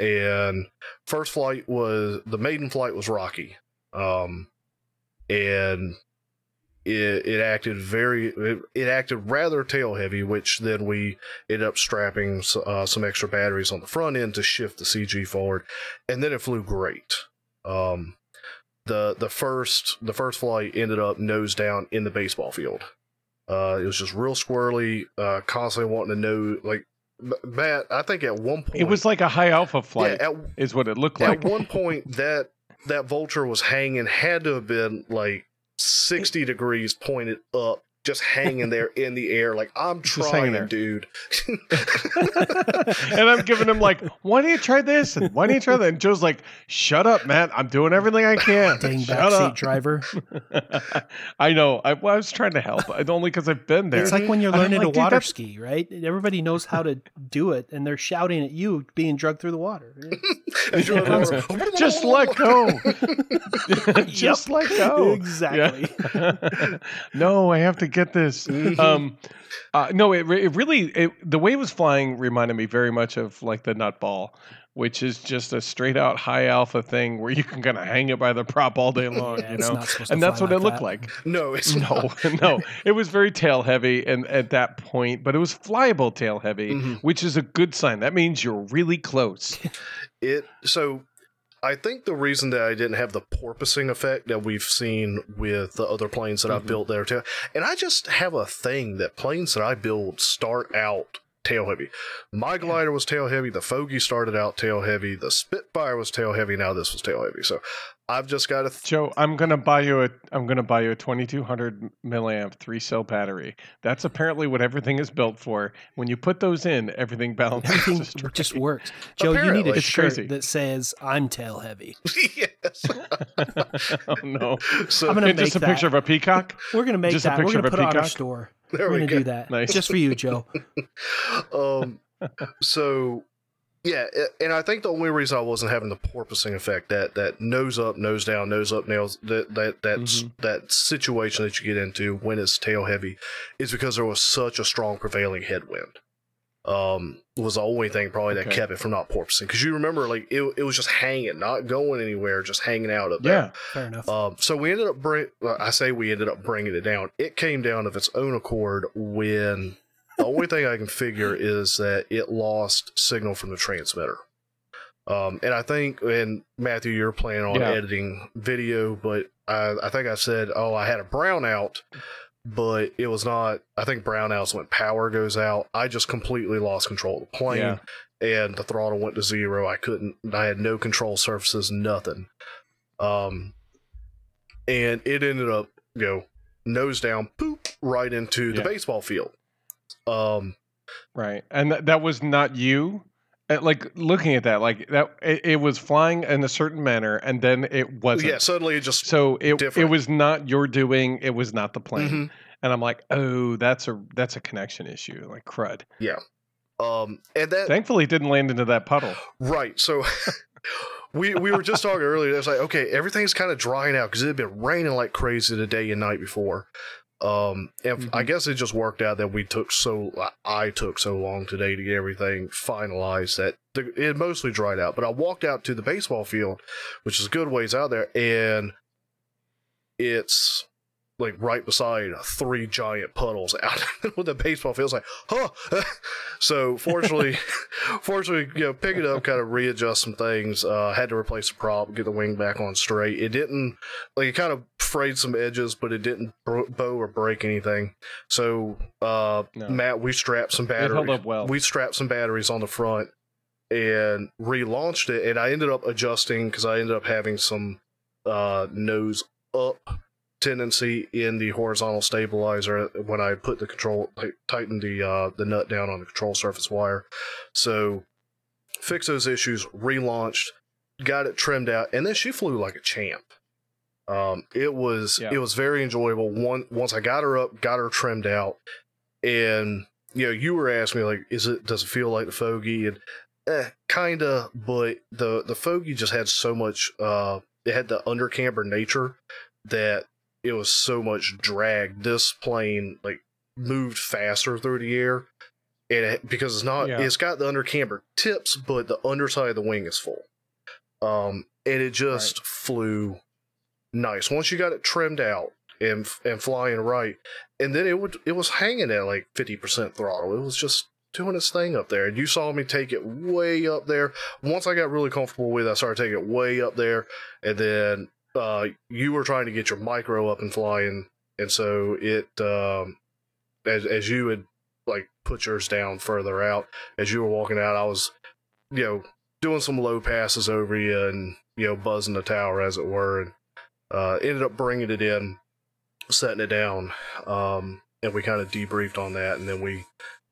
[SPEAKER 1] and first flight was the maiden flight was rocky, um, and it, it acted very it, it acted rather tail heavy, which then we ended up strapping uh, some extra batteries on the front end to shift the CG forward, and then it flew great. Um, the the first the first flight ended up nose down in the baseball field. Uh, it was just real squirrely, uh, constantly wanting to know like Matt. I think at one point
[SPEAKER 2] It was like a high alpha flight,
[SPEAKER 1] yeah, at,
[SPEAKER 2] is what it looked like.
[SPEAKER 1] at one point that that vulture was hanging had to have been like 60 degrees pointed up just hanging there in the air like i'm
[SPEAKER 2] Just
[SPEAKER 1] trying
[SPEAKER 2] there.
[SPEAKER 1] dude
[SPEAKER 2] and I'm giving him like, why don't you try this? And why don't you try that? And Joe's like, shut up, Matt. I'm doing everything I can.
[SPEAKER 3] Dang
[SPEAKER 2] shut
[SPEAKER 3] backseat
[SPEAKER 2] up.
[SPEAKER 3] driver.
[SPEAKER 2] I know. I, well, I was trying to help, only because I've been there.
[SPEAKER 3] It's like when you're learning
[SPEAKER 2] like,
[SPEAKER 3] to water ski, right? Everybody knows how to do it, and they're shouting at you being drugged through the water.
[SPEAKER 1] And you're like,
[SPEAKER 2] Just let go. Just let go.
[SPEAKER 3] Exactly.
[SPEAKER 2] Yeah. no, I have to get this.
[SPEAKER 1] Mhm.
[SPEAKER 2] Um, uh, no, it, it really it, the way it was flying reminded me very much of like the nutball, which is just a straight out high alpha thing where you can kind of hang it by the prop all day long,
[SPEAKER 3] Yeah,
[SPEAKER 2] you know.
[SPEAKER 3] not supposed to
[SPEAKER 2] And that's what it looked
[SPEAKER 3] that.
[SPEAKER 2] like.
[SPEAKER 1] no it's
[SPEAKER 2] No,
[SPEAKER 1] not.
[SPEAKER 2] no, it was very tail heavy, and at that point, but it was flyable tail heavy,
[SPEAKER 1] Mhm.
[SPEAKER 2] which is a good sign. That means you're really close.
[SPEAKER 1] it so i think the reason that i didn't have the porpoising effect that we've seen with the other planes that i've
[SPEAKER 2] Mhm.
[SPEAKER 1] built there too and i just have a thing that planes that i build start out tail heavy my glider was tail heavy the fogey started out tail heavy the spitfire was tail heavy now this was tail heavy so i've just got to th-
[SPEAKER 2] Joe, I'm gonna buy you a I'm gonna buy you a 2200 milliamp three cell battery. That's apparently what everything is built for. When you put those in, everything balances.
[SPEAKER 3] Everything
[SPEAKER 2] just
[SPEAKER 3] works. Joe, you need a
[SPEAKER 1] It's
[SPEAKER 3] shirt
[SPEAKER 2] crazy.
[SPEAKER 3] that says "I'm tail heavy."
[SPEAKER 1] yes
[SPEAKER 2] oh no!
[SPEAKER 1] so
[SPEAKER 3] I'm gonna
[SPEAKER 2] And just a
[SPEAKER 3] make
[SPEAKER 2] picture of a peacock.
[SPEAKER 3] We're gonna make
[SPEAKER 2] Just a
[SPEAKER 3] that. We're
[SPEAKER 2] picture
[SPEAKER 3] gonna
[SPEAKER 2] of a
[SPEAKER 3] put it on our
[SPEAKER 2] peacock?
[SPEAKER 3] store.
[SPEAKER 1] there
[SPEAKER 3] We're
[SPEAKER 1] we
[SPEAKER 3] gonna
[SPEAKER 1] go
[SPEAKER 3] do that
[SPEAKER 2] Nice.
[SPEAKER 3] just for you, Joe.
[SPEAKER 1] um so yeah and i think the only reason i wasn't having the porpoising effect that that nose up nose down nose up nails that that that
[SPEAKER 2] Mhm.
[SPEAKER 1] that situation that you get into when it's tail heavy is because there was such a strong prevailing headwind um was the only thing probably that
[SPEAKER 2] Okay.
[SPEAKER 1] kept it from not porpoising because you remember like it, it was just hanging not going anywhere just hanging out up there
[SPEAKER 2] Yeah.
[SPEAKER 3] Fair enough.
[SPEAKER 1] um, so we ended up bring. I say we ended up bringing it down. It came down of its own accord when the only thing I can figure is that it lost signal from the transmitter. Um, and I think, and Matthew, you're planning on
[SPEAKER 2] Yeah.
[SPEAKER 1] editing video, but I, I think I said, oh, I had a brownout, but it was not. I think brownouts when power goes out. I just completely lost control of the plane
[SPEAKER 2] Yeah.
[SPEAKER 1] and the throttle went to zero. I couldn't. I had no control surfaces, nothing. Um, and it ended up, you know, nose down, poop, right into the baseball field. Um,
[SPEAKER 2] Right. And th- that was not you. Uh, Like looking at that, like that, it, it was flying in a certain manner, and then it wasn't.
[SPEAKER 1] yeah, suddenly it just.
[SPEAKER 2] So it it was not your doing. It was not the plane.
[SPEAKER 1] Mhm.
[SPEAKER 2] And I'm like, oh, that's a that's a connection issue. Like crud.
[SPEAKER 1] Yeah, um, and that
[SPEAKER 2] Thankfully, it didn't land into that puddle.
[SPEAKER 1] Right. So we we were just talking earlier. It was like, okay, everything's kind of drying out because it had been raining like crazy the day and night before. Um, and I
[SPEAKER 2] Mhm.
[SPEAKER 1] guess it just worked out that we took so I took so long today to get everything finalized that the, it mostly dried out. But I walked out to the baseball field, which is a good ways out there, and it's like right beside three giant puddles out with the baseball field. It's like, huh. so fortunately, fortunately, you know, pick it up, kind of readjust some things. Uh, had to replace the prop, get the wing back on straight. It didn't like it kind of frayed some edges, but it didn't bow or break anything. So, uh,
[SPEAKER 2] No.
[SPEAKER 1] Matt, we strapped some
[SPEAKER 2] It held
[SPEAKER 1] batteries.
[SPEAKER 2] up well.
[SPEAKER 1] We strapped some batteries on the front and relaunched it, and I ended up adjusting because I ended up having some uh, nose up tendency in the horizontal stabilizer when I put the control like, tightened the uh, the nut down on the control surface wire. So fix those issues, relaunched, got it trimmed out, and then she flew like a champ. Um, it was
[SPEAKER 2] Yeah.
[SPEAKER 1] it was very enjoyable. One once I got her up, got her trimmed out, and you know you were asking me like, is it does it feel like the fogey? And eh, kinda, but the the Fogey just had so much. Uh, it had the under camber nature that it was so much drag. This plane like moved faster through the air, and it, because it's not,
[SPEAKER 2] Yeah.
[SPEAKER 1] it's got the under camber tips, but the underside of the wing is full. Um, and it just flew nice once you got it trimmed out and and flying right, and then it would it was hanging at like fifty percent throttle. It was just doing its thing up there, and you saw me take it way up there. Once I got really comfortable with it, I started taking it way up there, and then uh, you were trying to get your micro up and flying, and so it um, as as you had like put yours down further out as you were walking out, I was you know doing some low passes over you and you know buzzing the tower as it were, and uh, ended up bringing it in, setting it down, um, and we kind of debriefed on that, and then we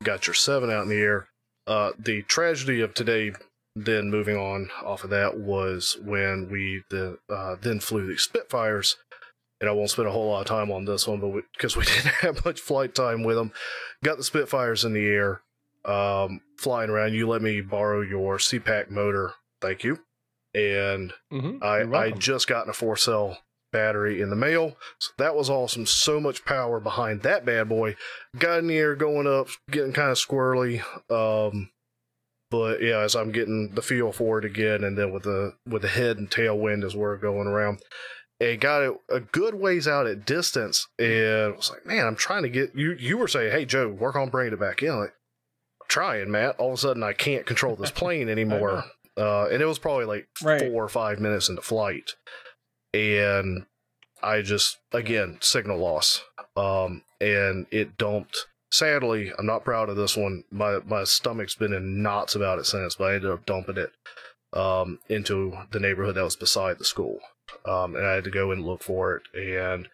[SPEAKER 1] got your seven out in the air. Uh, the tragedy of today, then moving on off of that, was when we the, uh, then flew the Spitfires. And I won't spend a whole lot of time on this one, but because we, didn't have much flight time with them, got the Spitfires in the air, um, flying around. You let me borrow your CPAC motor, thank you. And
[SPEAKER 2] Mm-hmm.
[SPEAKER 1] I I just gotten a four cell battery in the mail, so that was awesome. So much power behind that bad boy. Got in the air, going up, getting kind of squirrely. Um, but yeah, as I'm getting the feel for it again, and then with the with the head and tailwind as we're going around, and got it a good ways out at distance, and I was like, man, I'm trying to get you. You were saying, hey Joe, work on bringing it back in. I'm like, trying, Matt. All of a sudden, I can't control this plane anymore. Uh, and it was probably like
[SPEAKER 2] Right.
[SPEAKER 1] four or five minutes into flight, and I just again signal loss. Um, and it dumped. Sadly, I'm not proud of this one. My my stomach's been in knots about it since, but I ended up dumping it um, into the neighborhood that was beside the school, um, and I had to go and look for it, and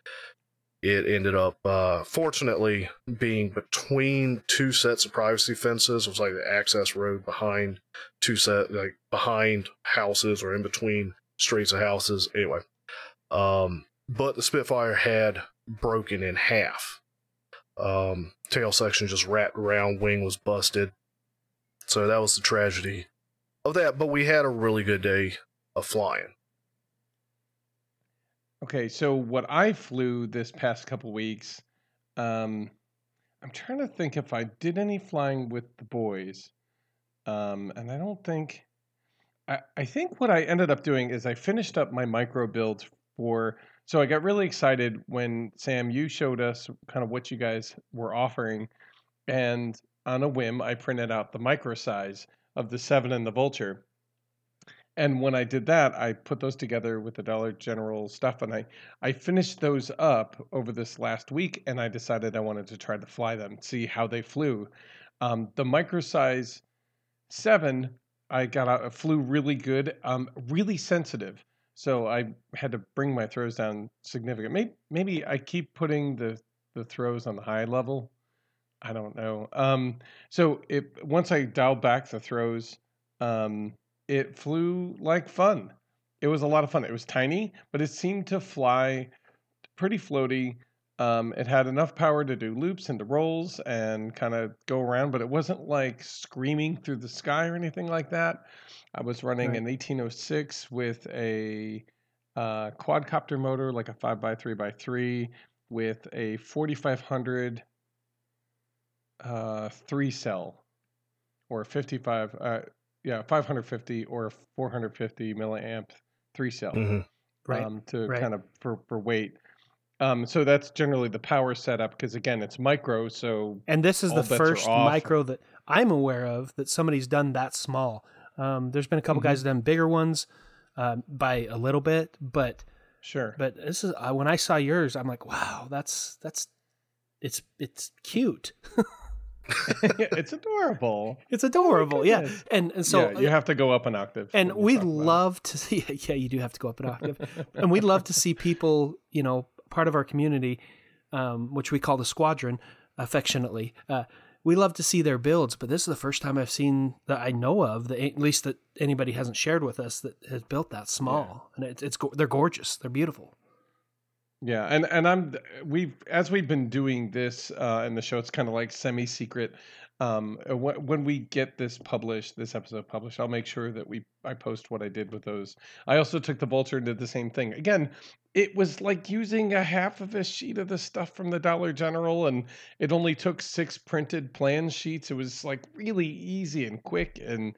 [SPEAKER 1] it ended up uh, fortunately being between two sets of privacy fences. It was like the access road behind two set like behind houses or in between streets of houses. Anyway, um, but the Spitfire had broken in half. Um, tail section just wrapped around, wing was busted. So that was the tragedy of that. But we had a really good day of flying.
[SPEAKER 2] Okay, so what I flew this past couple weeks, um, I'm trying to think if I did any flying with the boys, um, and I don't think. I, I think what I ended up doing is I finished up my micro builds for. So I got really excited when Sam you showed us kind of what you guys were offering, and on a whim I printed out the micro size of the seven and the vulture. And when I did that, I put those together with the Dollar General stuff, and I I finished those up over this last week, and I decided I wanted to try to fly them, see how they flew. Um, the micro size seven, I got out, flew really good, um, really sensitive. So I had to bring my throws down significant. Maybe, maybe I keep putting the the throws on the high level. I don't know. Um, so it once I dialed back the throws, um, it flew like fun. It was a lot of fun. It was tiny, but it seemed to fly pretty floaty. Um, it had enough power to do loops and to rolls and kind of go around, but it wasn't like screaming through the sky or anything like that. I was running
[SPEAKER 3] Right.
[SPEAKER 2] an 1806 with a uh, quadcopter motor, like a 5x3x3, with a 4500 uh, three cell or 55, uh, yeah, 550 or 450 milliamp three cell
[SPEAKER 1] Mhm.
[SPEAKER 3] Right.
[SPEAKER 2] um, to
[SPEAKER 3] right.
[SPEAKER 2] kind of for, for weight. Um, so that's generally the power setup because again, it's micro. So
[SPEAKER 3] And this is the first micro that I'm aware of that somebody's done that small. Um, there's been a couple
[SPEAKER 2] Mhm.
[SPEAKER 3] guys that done bigger ones um, by a little bit, but
[SPEAKER 2] sure,
[SPEAKER 3] but this is uh, when I saw yours, I'm like, wow, that's that's it's it's cute.
[SPEAKER 2] it's adorable.
[SPEAKER 3] It's adorable, yeah. And and so
[SPEAKER 2] yeah, you have to go up an octave.
[SPEAKER 3] and we'd
[SPEAKER 2] about
[SPEAKER 3] love to see yeah you do have to go up an octave and we'd love to see people you know part of our community um, which we call the squadron affectionately uh, we love to see their builds but this is the first time i've seen that i know of that at least that anybody hasn't shared with us that has built that small. And it's, it's they're gorgeous. They're beautiful.
[SPEAKER 2] Yeah, and and I'm we've as we've been doing this uh, in the show, it's kind of like semi secret. Um, when we get this published, this episode published, I'll make sure that we I post what I did with those. I also took the Vulture and did the same thing. Again, it was like using a half of a sheet of the stuff from the Dollar General, and it only took six printed plan sheets. It was like really easy and quick, and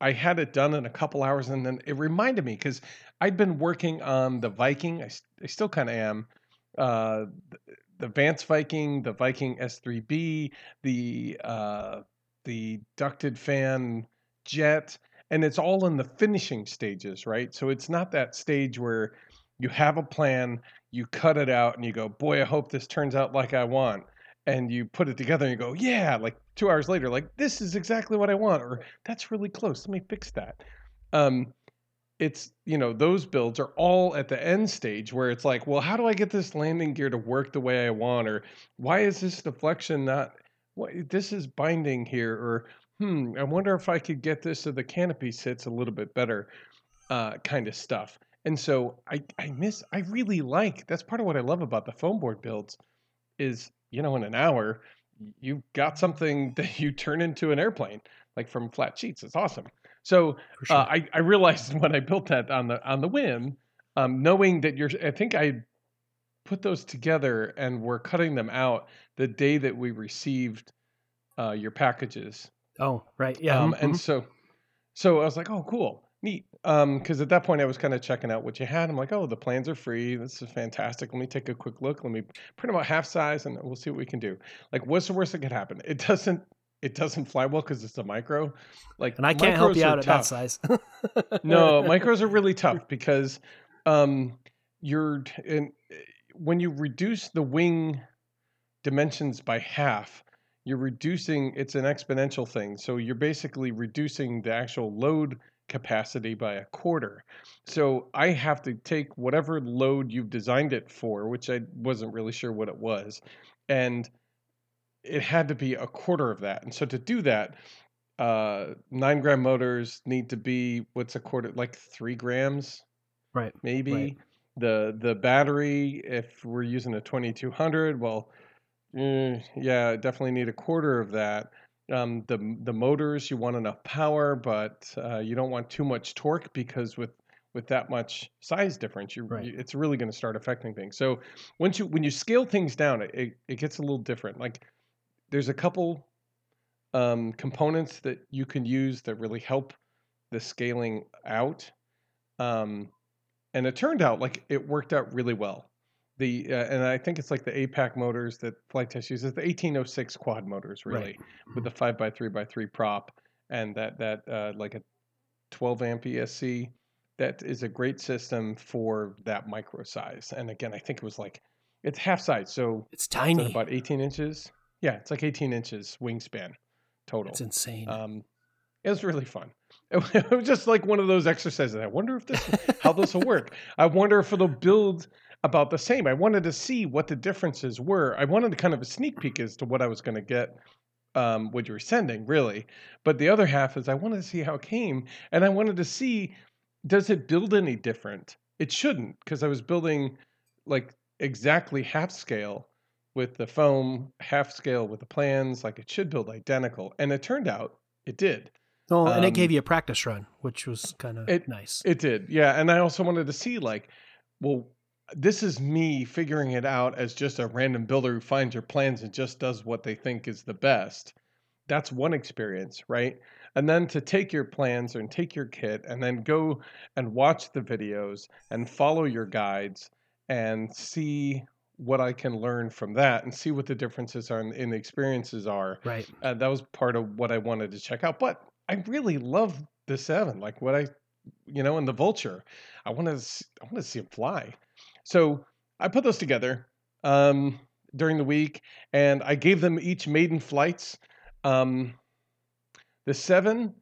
[SPEAKER 2] I had it done in a couple hours. And then it reminded me because I'd been working on the Viking. I, I still kind of am. Uh, the Vance Viking, the Viking S3B, the uh, the ducted fan jet, and it's all in the finishing stages, right? So it's not that stage where you have a plan, you cut it out, and you go, "Boy, I hope this turns out like I want." And you put it together, and you go, "Yeah!" Like two hours later, like this is exactly what I want, or that's really close. Let me fix that. Um, it's you know those builds are all at the end stage where it's like well how do i get this landing gear to work the way i want? Or why is this deflection not what this is binding here? Or hmm i wonder if i could get this so the canopy sits a little bit better uh, kind of stuff. And so i i miss i really like that's part of what i love about the foam board builds is you know in an hour you've got something that you turn into an airplane like from flat sheets it's awesome so
[SPEAKER 3] sure.
[SPEAKER 2] uh, I, I realized when I built that on the on the whim, um, knowing that you're, I think I put those together and we're cutting them out the day that we received uh, your packages.
[SPEAKER 3] oh, right. Yeah.
[SPEAKER 2] um,
[SPEAKER 3] mhm.
[SPEAKER 2] and so, so I was like, oh, cool, neat. Because at that point I was kind of checking out what you had. I'm like, oh, the plans are free. This is fantastic. Let me take a quick look. Let me print them out half size, and we'll see what we can do. Like, what's the worst that could happen? It doesn't. It doesn't fly well because it's a micro. Like,
[SPEAKER 3] and I can't help you out at
[SPEAKER 2] tough.
[SPEAKER 3] that size.
[SPEAKER 2] No, micros are really tough because um, you're in, when you reduce the wing dimensions by half, you're reducing. It's an exponential thing, so you're basically reducing the actual load capacity by a quarter. So I have to take whatever load you've designed it for, which I wasn't really sure what it was, and it had to be a quarter of that. And so to do that, uh, nine gram motors need to be what's a quarter like three grams
[SPEAKER 3] right.
[SPEAKER 2] maybe
[SPEAKER 3] Right.
[SPEAKER 2] the the battery if we're using a 2200 well mm, yeah definitely need a quarter of that um, the the motors you want enough power but uh, you don't want too much torque because with with that much size difference you,
[SPEAKER 3] Right.
[SPEAKER 2] you it's really going to start affecting things so once you when you scale things down it, it, it gets a little different like there's a couple um, components that you can use that really help the scaling out um, and it turned out like it worked out really well. The uh, and I think it's like the APAC motors that Flite Test uses, the 1806 quad motors, really,
[SPEAKER 3] Right.
[SPEAKER 2] with the five x three by three prop and that that uh, like a 12 amp ESC. That is a great system for that micro size. And again, I think it was like it's half size, so
[SPEAKER 3] It's tiny.
[SPEAKER 2] about 18 inches. Yeah, it's like 18 inches wingspan total.
[SPEAKER 3] It's insane.
[SPEAKER 2] Um, it was really fun. It was just like one of those exercises. I wonder if this, how this will work. I wonder if it'll build about the same. I wanted to see what the differences were. I wanted to kind of a sneak peek as to what I was going to get, um, what you were sending, really. But the other half is I wanted to see how it came, and I wanted to see does it build any different. It shouldn't because I was building like exactly half scale with the foam, half scale with the plans. Like it should build identical, and it turned out it did.
[SPEAKER 3] oh, and it
[SPEAKER 2] um,
[SPEAKER 3] gave you a practice run, which was kind of nice.
[SPEAKER 2] It did, yeah. And I also wanted to see, like, well, this is me figuring it out as just a random builder who finds your plans and just does what they think is the best. That's one experience, right? And then to take your plans and take your kit and then go and watch the videos and follow your guides and see what I can learn from that and see what the differences are in, the experiences are
[SPEAKER 3] right.
[SPEAKER 2] uh, that was part of what I wanted to check out. But I really love the seven, like what I, you know, and the vulture. I want to, I want to see it fly. So I put those together um, during the week, and I gave them each maiden flights. Um, the seven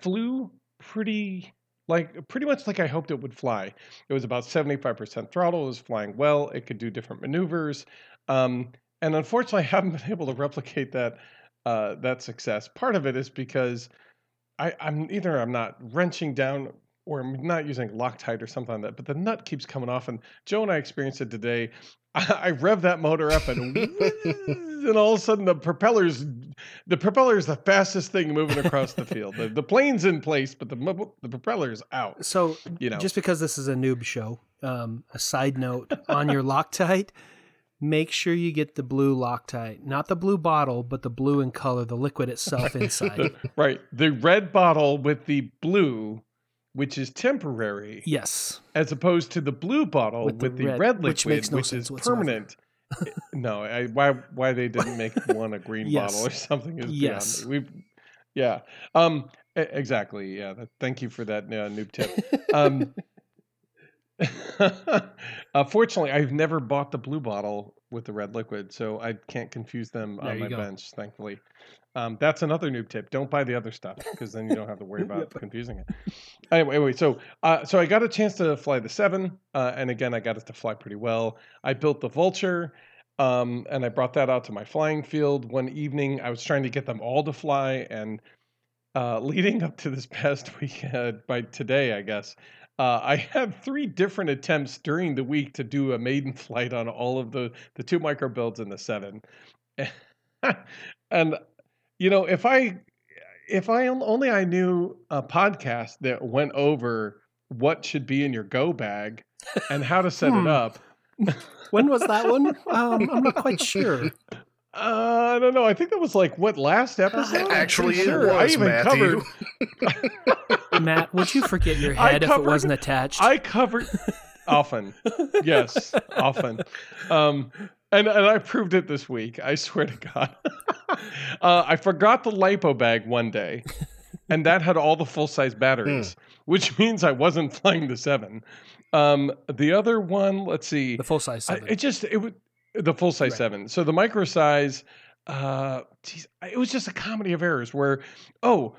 [SPEAKER 2] flew pretty like pretty much like I hoped it would fly. It was about 75% throttle. It was flying well. It could do different maneuvers. Um, and unfortunately, I haven't been able to replicate that uh, that success. Part of it is because I, I'm either I'm not wrenching down or I'm not using Loctite or something like that. But the nut keeps coming off. And Joe and I experienced it today. I, rev that motor up and and all of a sudden the propellers the propeller is the fastest thing moving across the field. The, the plane's in place, but the the propeller's out.
[SPEAKER 3] So,
[SPEAKER 2] You know,
[SPEAKER 3] just because this is a noob show, um, a side note on your Loctite, make sure you get the blue Loctite, not the blue bottle, but the blue in color, the liquid itself inside.
[SPEAKER 2] right. The red bottle with the blue, which is temporary,
[SPEAKER 3] yes.
[SPEAKER 2] as opposed to the blue bottle
[SPEAKER 3] With
[SPEAKER 2] with
[SPEAKER 3] the
[SPEAKER 2] the,
[SPEAKER 3] red-
[SPEAKER 2] red,
[SPEAKER 3] which makes no
[SPEAKER 2] which
[SPEAKER 3] sense
[SPEAKER 2] is
[SPEAKER 3] whatsoever.
[SPEAKER 2] permanent. no, I, why why they didn't make one a green
[SPEAKER 3] Yes.
[SPEAKER 2] bottle or something is beyond me. We, yeah, um, exactly. Yeah, thank you for that uh, noob tip. Um, uh, fortunately, I've never bought the blue bottle with the red liquid, so I can't confuse them
[SPEAKER 3] There
[SPEAKER 2] on my
[SPEAKER 3] go.
[SPEAKER 2] bench. Thankfully, um, that's another noob tip. Don't buy the other stuff because then you don't have to worry about confusing it. Anyway, anyway, so uh, so I got a chance to fly the seven, uh, and again, I got it to fly pretty well. I built the vulture. Um, and I brought that out to my flying field one evening. I was trying to get them all to fly, and uh, leading up to this past week, uh, by today, I guess, uh, I have three different attempts during the week to do a maiden flight on all of the the two micro builds and the seven. and you know, if I if I only I knew a podcast that went over what should be in your go bag and how to set
[SPEAKER 3] Hmm.
[SPEAKER 2] it up.
[SPEAKER 3] When was that one? Um, I'm not quite sure.
[SPEAKER 2] Uh, I don't know. I think that was like what last episode. I'm
[SPEAKER 1] Actually,
[SPEAKER 2] pretty
[SPEAKER 1] it
[SPEAKER 2] sure. I even
[SPEAKER 1] Matthew.
[SPEAKER 2] covered.
[SPEAKER 3] Matt, would you forget your
[SPEAKER 2] I
[SPEAKER 3] head if it wasn't attached?
[SPEAKER 2] I covered often. Yes, often. Um, and and I proved it this week. I swear to God. uh, I forgot the lipo bag one day, and that had all the full size batteries, which means I wasn't flying the seven. Um, the other one, let's see.
[SPEAKER 3] the full size
[SPEAKER 2] I,
[SPEAKER 3] seven.
[SPEAKER 2] it just it was the full size
[SPEAKER 3] Right.
[SPEAKER 2] seven. So the micro size, uh, geez, it was just a comedy of errors. Where oh,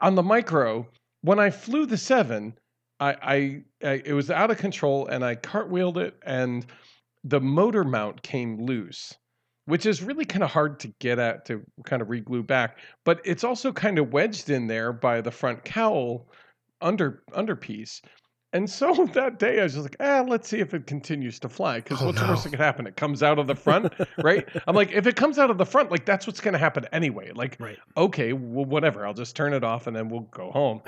[SPEAKER 2] on the micro, when I flew the seven, I, I, I it was out of control and I cartwheeled it and the motor mount came loose. Which is really kind of hard to get at to kind of reglue back, but it's also kind of wedged in there by the front cowl under underpiece. And so that day, I was just like, ah, let's see if it continues to fly. Because
[SPEAKER 1] Oh,
[SPEAKER 2] what's the
[SPEAKER 1] no.
[SPEAKER 2] worst that could happen? It comes out of the front, right? I'm like, if it comes out of the front, like that's what's going to happen anyway. Like,
[SPEAKER 3] right.
[SPEAKER 2] okay, well, whatever. I'll just turn it off and then we'll go home.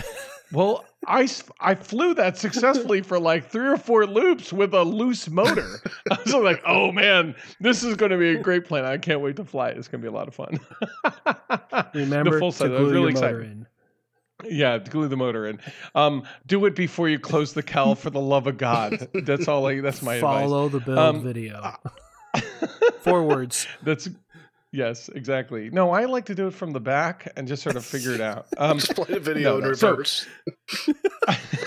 [SPEAKER 2] well, I, I flew that successfully for like three or four loops with a loose motor. I was like, oh man, this is going to be a great plane. I can't wait to fly it. It's going to be a lot of fun.
[SPEAKER 3] Remember
[SPEAKER 2] the full
[SPEAKER 3] to
[SPEAKER 2] size. I was really excited.
[SPEAKER 3] in.
[SPEAKER 2] Yeah, glue the motor in. Um, do it before you close the cowl, for the love of God. That's all. I, that's my
[SPEAKER 3] Follow the build
[SPEAKER 2] Um,
[SPEAKER 3] video. Four words.
[SPEAKER 2] That's yes, exactly. No, I like to do it from the back and just sort of figure it out. Um,
[SPEAKER 1] Just play the video
[SPEAKER 2] no,
[SPEAKER 1] in
[SPEAKER 2] so-
[SPEAKER 1] reverse.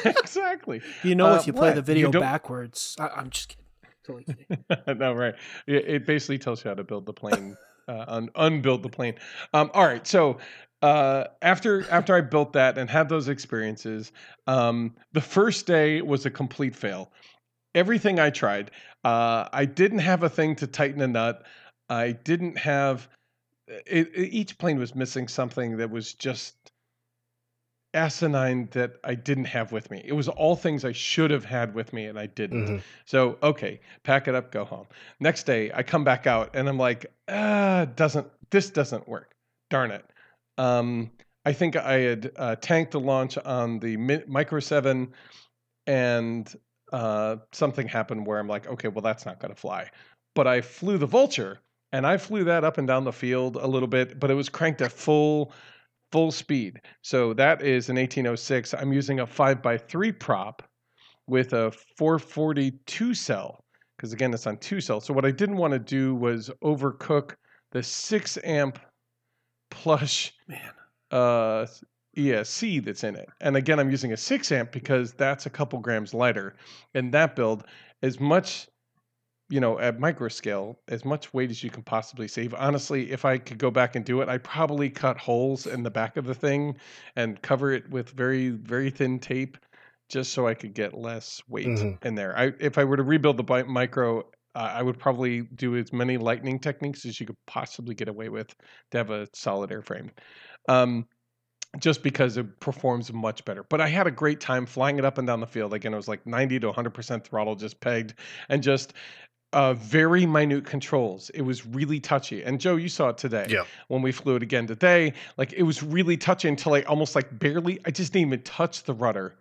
[SPEAKER 2] exactly.
[SPEAKER 3] You know,
[SPEAKER 2] Uh,
[SPEAKER 3] if you play
[SPEAKER 2] what?
[SPEAKER 3] the video backwards, I, I'm just kidding. Totally kidding.
[SPEAKER 2] no, right. It, it basically tells you how to build the plane, uh, un- unbuild the plane. Um, all right. So uh, after after I built that and had those experiences, um, the first day was a complete fail. Everything I tried, uh, I didn't have a thing to tighten a nut. I didn't have. It, it- each plane was missing something that was just asinine that I didn't have with me. It was all things I should have had with me and I didn't.
[SPEAKER 1] Mhm.
[SPEAKER 2] So, okay, pack it up, go home. Next day, I come back out and I'm like, ah, doesn't this doesn't work? Darn it. Um, I think I had uh, tanked the launch on the Mi- Micro Seven, and uh, something happened where I'm like, okay, well, that's not going to fly. But I flew the Vulture, and I flew that up and down the field a little bit, but it was cranked at full full speed. So that is an 1806. I'm using a five by three prop with a 442 cell because again it's on two cells. So what I didn't want to do was overcook the six amp plush
[SPEAKER 3] Man.
[SPEAKER 2] uh, ESC that's in it. And again, I'm using a six amp because that's a couple grams lighter. And that build, as much, you know, at micro scale, as much weight as you can possibly save. Honestly, if I could go back and do it, I'd probably cut holes in the back of the thing and cover it with very, very thin tape just so I could get less weight
[SPEAKER 1] Mhm.
[SPEAKER 2] in there. I, if I were to rebuild the micro, uh, I would probably do as many lightning techniques as you could possibly get away with to have a solid airframe. Um, just because it performs much better. But I had a great time flying it up and down the field. Again, it was like 90 to 100% throttle just pegged and just uh, very minute controls. It was really touchy. And Joe, you saw it today
[SPEAKER 1] Yeah.
[SPEAKER 2] when we flew it again today. Like it was really touchy until I almost like barely, I just didn't even touch the rudder.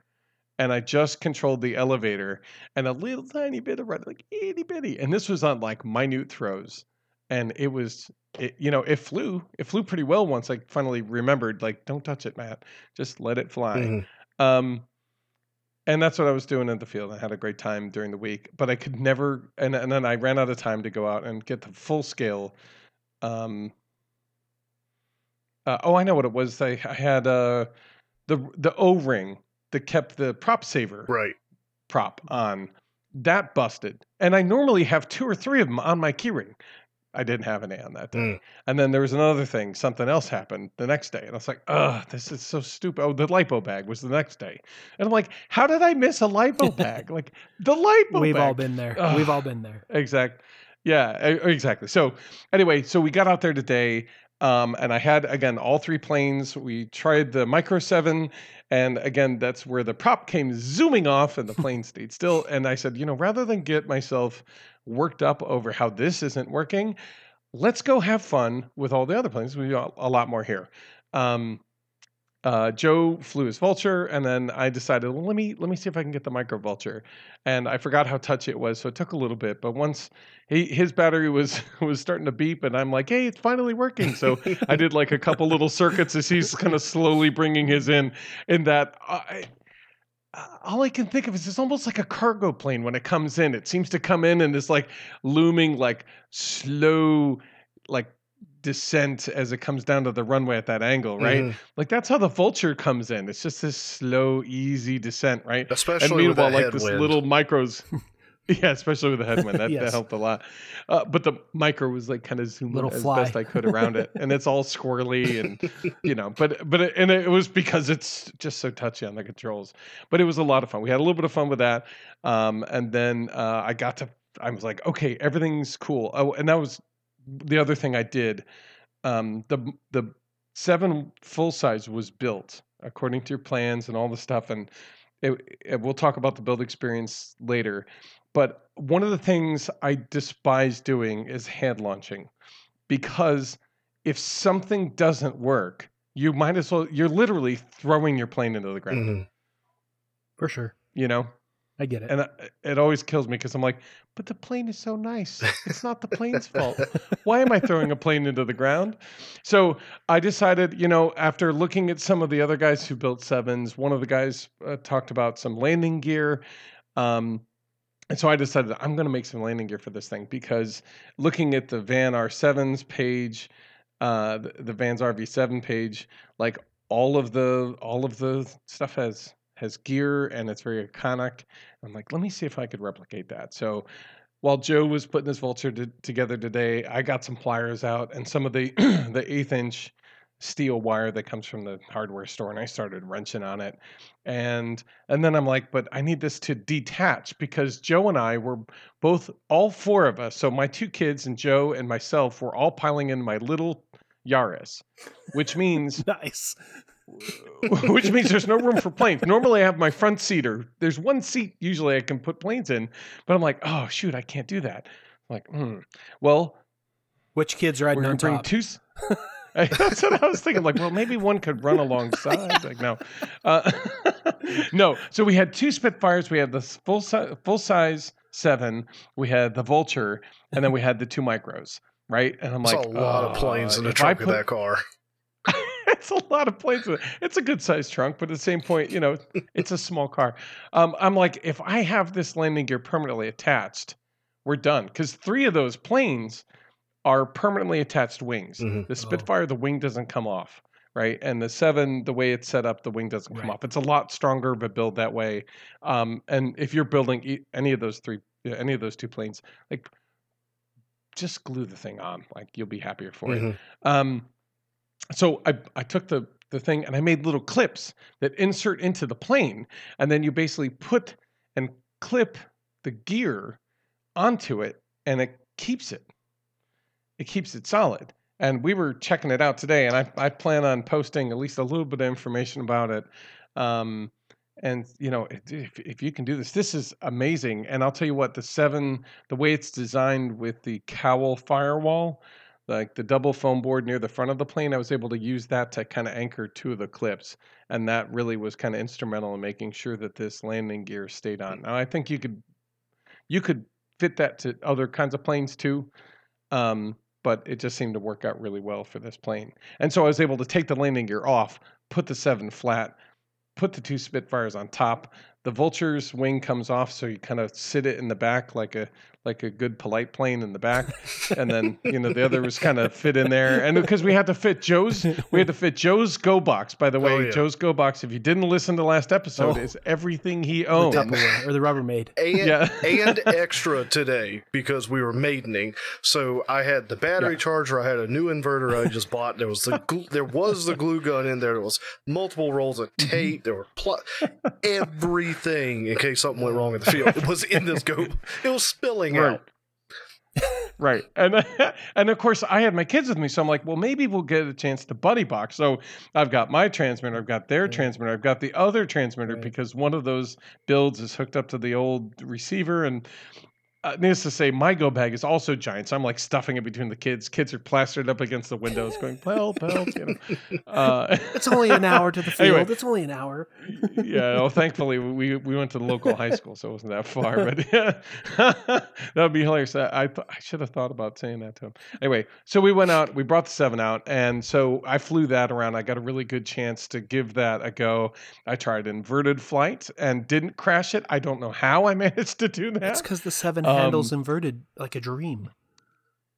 [SPEAKER 2] And I just controlled the elevator and a little tiny bit of rudder, like itty bitty. And this was on like minute throws. And it was, it, you know, it flew. It flew pretty well once I finally remembered, like, don't touch it, Matt. Just let it fly.
[SPEAKER 1] Mhm.
[SPEAKER 2] Um, and that's what I was doing in the field. I had a great time during the week, but I could never. And, and then I ran out of time to go out and get the full scale. Um, uh, oh, I know what it was. I, I had uh, the the O ring that kept the prop saver
[SPEAKER 1] Right.
[SPEAKER 2] prop on. That busted, and I normally have two or three of them on my keyring. I didn't have any on that day.
[SPEAKER 1] Mm.
[SPEAKER 2] And then there was another thing. Something else happened the next day, and I was like, "Ugh, this is so stupid." Oh, the lipo bag was the next day, and I'm like, "How did I miss a lipo bag? like the lipo
[SPEAKER 3] We've
[SPEAKER 2] bag."
[SPEAKER 3] all been there.
[SPEAKER 2] Ugh.
[SPEAKER 3] We've all been there.
[SPEAKER 2] Exact. Yeah, exactly. So anyway, so we got out there today, um, and I had again all three planes. We tried the Micro Seven, and again, that's where the prop came zooming off, and the plane stayed still. And I said, you know, rather than get myself worked up over how this isn't working, let's go have fun with all the other planes. We got a lot more here. Um, uh, Joe flew his Vulture, and then I decided, well, let me let me see if I can get the Micro Vulture. And I forgot how touchy it was, so it took a little bit. But once he his battery was was starting to beep, and I'm like, hey, it's finally working. So I did like a couple little circuits as he's kind of slowly bringing his in. In that, I, all I can think of is it's almost like a cargo plane when it comes in. It seems to come in and it's like looming, like slow, like descent as it comes down to the runway at that angle, right?
[SPEAKER 1] Mhm.
[SPEAKER 2] Like that's how the vulture comes in. It's just this slow, easy descent, right? and
[SPEAKER 1] Especially with
[SPEAKER 2] meanwhile,
[SPEAKER 1] that
[SPEAKER 2] like this little micros, yeah, especially with the headwind, that, that helped a lot. Uh, but the micro was like kind of zooming
[SPEAKER 3] Little
[SPEAKER 2] as
[SPEAKER 3] fly.
[SPEAKER 2] best I could around it, and it's all squirrely and you know, but but it, and it was because it's just so touchy on the controls. But it was a lot of fun. We had a little bit of fun with that, um, and then uh, I got to. I was like, okay, everything's cool. Oh, and that was the other thing I did. Um, the the seven full size was built according to your plans and all the stuff, and it, it- we'll talk about the build experience later. But one of the things I despise doing is hand launching because if something doesn't work, you might as well, you're literally throwing your plane into the ground,
[SPEAKER 1] Mhm.
[SPEAKER 3] For sure.
[SPEAKER 2] you know?
[SPEAKER 3] I get it.
[SPEAKER 2] And I- it always kills me because I'm like, but the plane is so nice. It's not the plane's fault. Why am I throwing a plane into the ground? So I decided, you know, after looking at some of the other guys who built sevens, one of the guys uh, talked about some landing gear. Um, and so I decided I'm going to make some landing gear for this thing because looking at the Van R7s page, uh, the, the Van's RV7 page, like all of the all of the stuff has has gear and it's very iconic. I'm like, let me see if I could replicate that. So while Joe was putting this vulture to, together today, I got some pliers out and some of the the eighth inch steel wire that comes from the hardware store, and I started wrenching on it. And and then I'm like, but I need this to detach because Joe and I were both all four of us. So my two kids and Joe and myself were all piling in my little Yaris, which means
[SPEAKER 3] nice.
[SPEAKER 2] which means there's no room for planes. Normally, I have my front seater. There's one seat usually I can put planes in, but I'm like, oh shoot, I can't do that. I'm like, hmm. Well,
[SPEAKER 3] Which kids
[SPEAKER 2] we're
[SPEAKER 3] riding
[SPEAKER 2] gonna
[SPEAKER 3] on
[SPEAKER 2] bring
[SPEAKER 3] top?
[SPEAKER 2] two. That's what I was thinking. Like, well, maybe one could run alongside. Like, no, uh, no. So we had two Spitfires. We had the full size, full size seven. We had the Vulture, and then we had the two micros. Right, and I'm
[SPEAKER 1] It's
[SPEAKER 2] like,
[SPEAKER 1] a lot of planes in the
[SPEAKER 2] if I
[SPEAKER 1] trunk of that car.
[SPEAKER 2] It's a lot of planes. It's a good sized trunk, but at the same point, you know, it's a small car. Um, I'm like, if I have this landing gear permanently attached, we're done. Because three of those planes are permanently attached wings.
[SPEAKER 1] Mhm.
[SPEAKER 2] The Spitfire, the wing doesn't come off, right? And the seven, the way it's set up, the wing doesn't come
[SPEAKER 3] Right.
[SPEAKER 2] off. It's a lot stronger of a build that way. Um, and if you're building any of those three, any of those two planes, like just glue the thing on. Like you'll be happier for it.
[SPEAKER 1] Mhm.
[SPEAKER 2] Um, so I I took the the thing and I made little clips that insert into the plane, and then you basically put and clip the gear onto it, and it keeps it. It keeps it solid. And we were checking it out today, and I I plan on posting at least a little bit of information about it. Um, and you know if, if you can do this this is amazing and i'll tell you what the seven the way it's designed with the cowl firewall like the double foam board near the front of the plane i was able to use that to kind of anchor two of the clips and that really was kind of instrumental in making sure that this landing gear stayed on now i think you could you could fit that to other kinds of planes too um, but it just seemed to work out really well for this plane and so i was able to take the landing gear off put the seven flat put the two Spitfires on top. The Vulture's wing comes off, so you kind of sit it in the back like a like a good polite plane in the back, and then you know the other was kind of fit in there. And because we had to fit Joe's, we had to fit Joe's Go Box. By the way, oh, yeah. Joe's Go Box. If you didn't listen to last episode, oh. is everything he owns
[SPEAKER 3] or the Rubbermaid,
[SPEAKER 1] and, yeah. and extra today because we were maidening. So I had the battery yeah. charger. I had a new inverter I just bought. There was the gl- there was the glue gun in there. There was multiple rolls of mm-hmm. tape. There were pl- everything in case something went wrong in the field. It was in this go. It was spilling right.
[SPEAKER 2] right and and of course i had my kids with me so i'm like well maybe we'll get a chance to buddy box so i've got my transmitter i've got their transmitter i've got the other transmitter right. because one of those builds is hooked up to the old receiver and uh, needless to say, my go bag is also giant. So I'm like stuffing it between the kids. Kids are plastered up against the windows, going help, help. You know,
[SPEAKER 3] uh, it's only an hour to the field. Anyway, it's only an hour.
[SPEAKER 2] yeah. Well, thankfully we we went to the local high school, so it wasn't that far. But yeah, that would be hilarious. I I, th- I should have thought about saying that to him. Anyway, so we went out. We brought the seven out, and so I flew that around. I got a really good chance to give that a go. I tried inverted flight and didn't crash it. I don't know how I managed to do that.
[SPEAKER 3] It's because the seven um, handles inverted like a dream.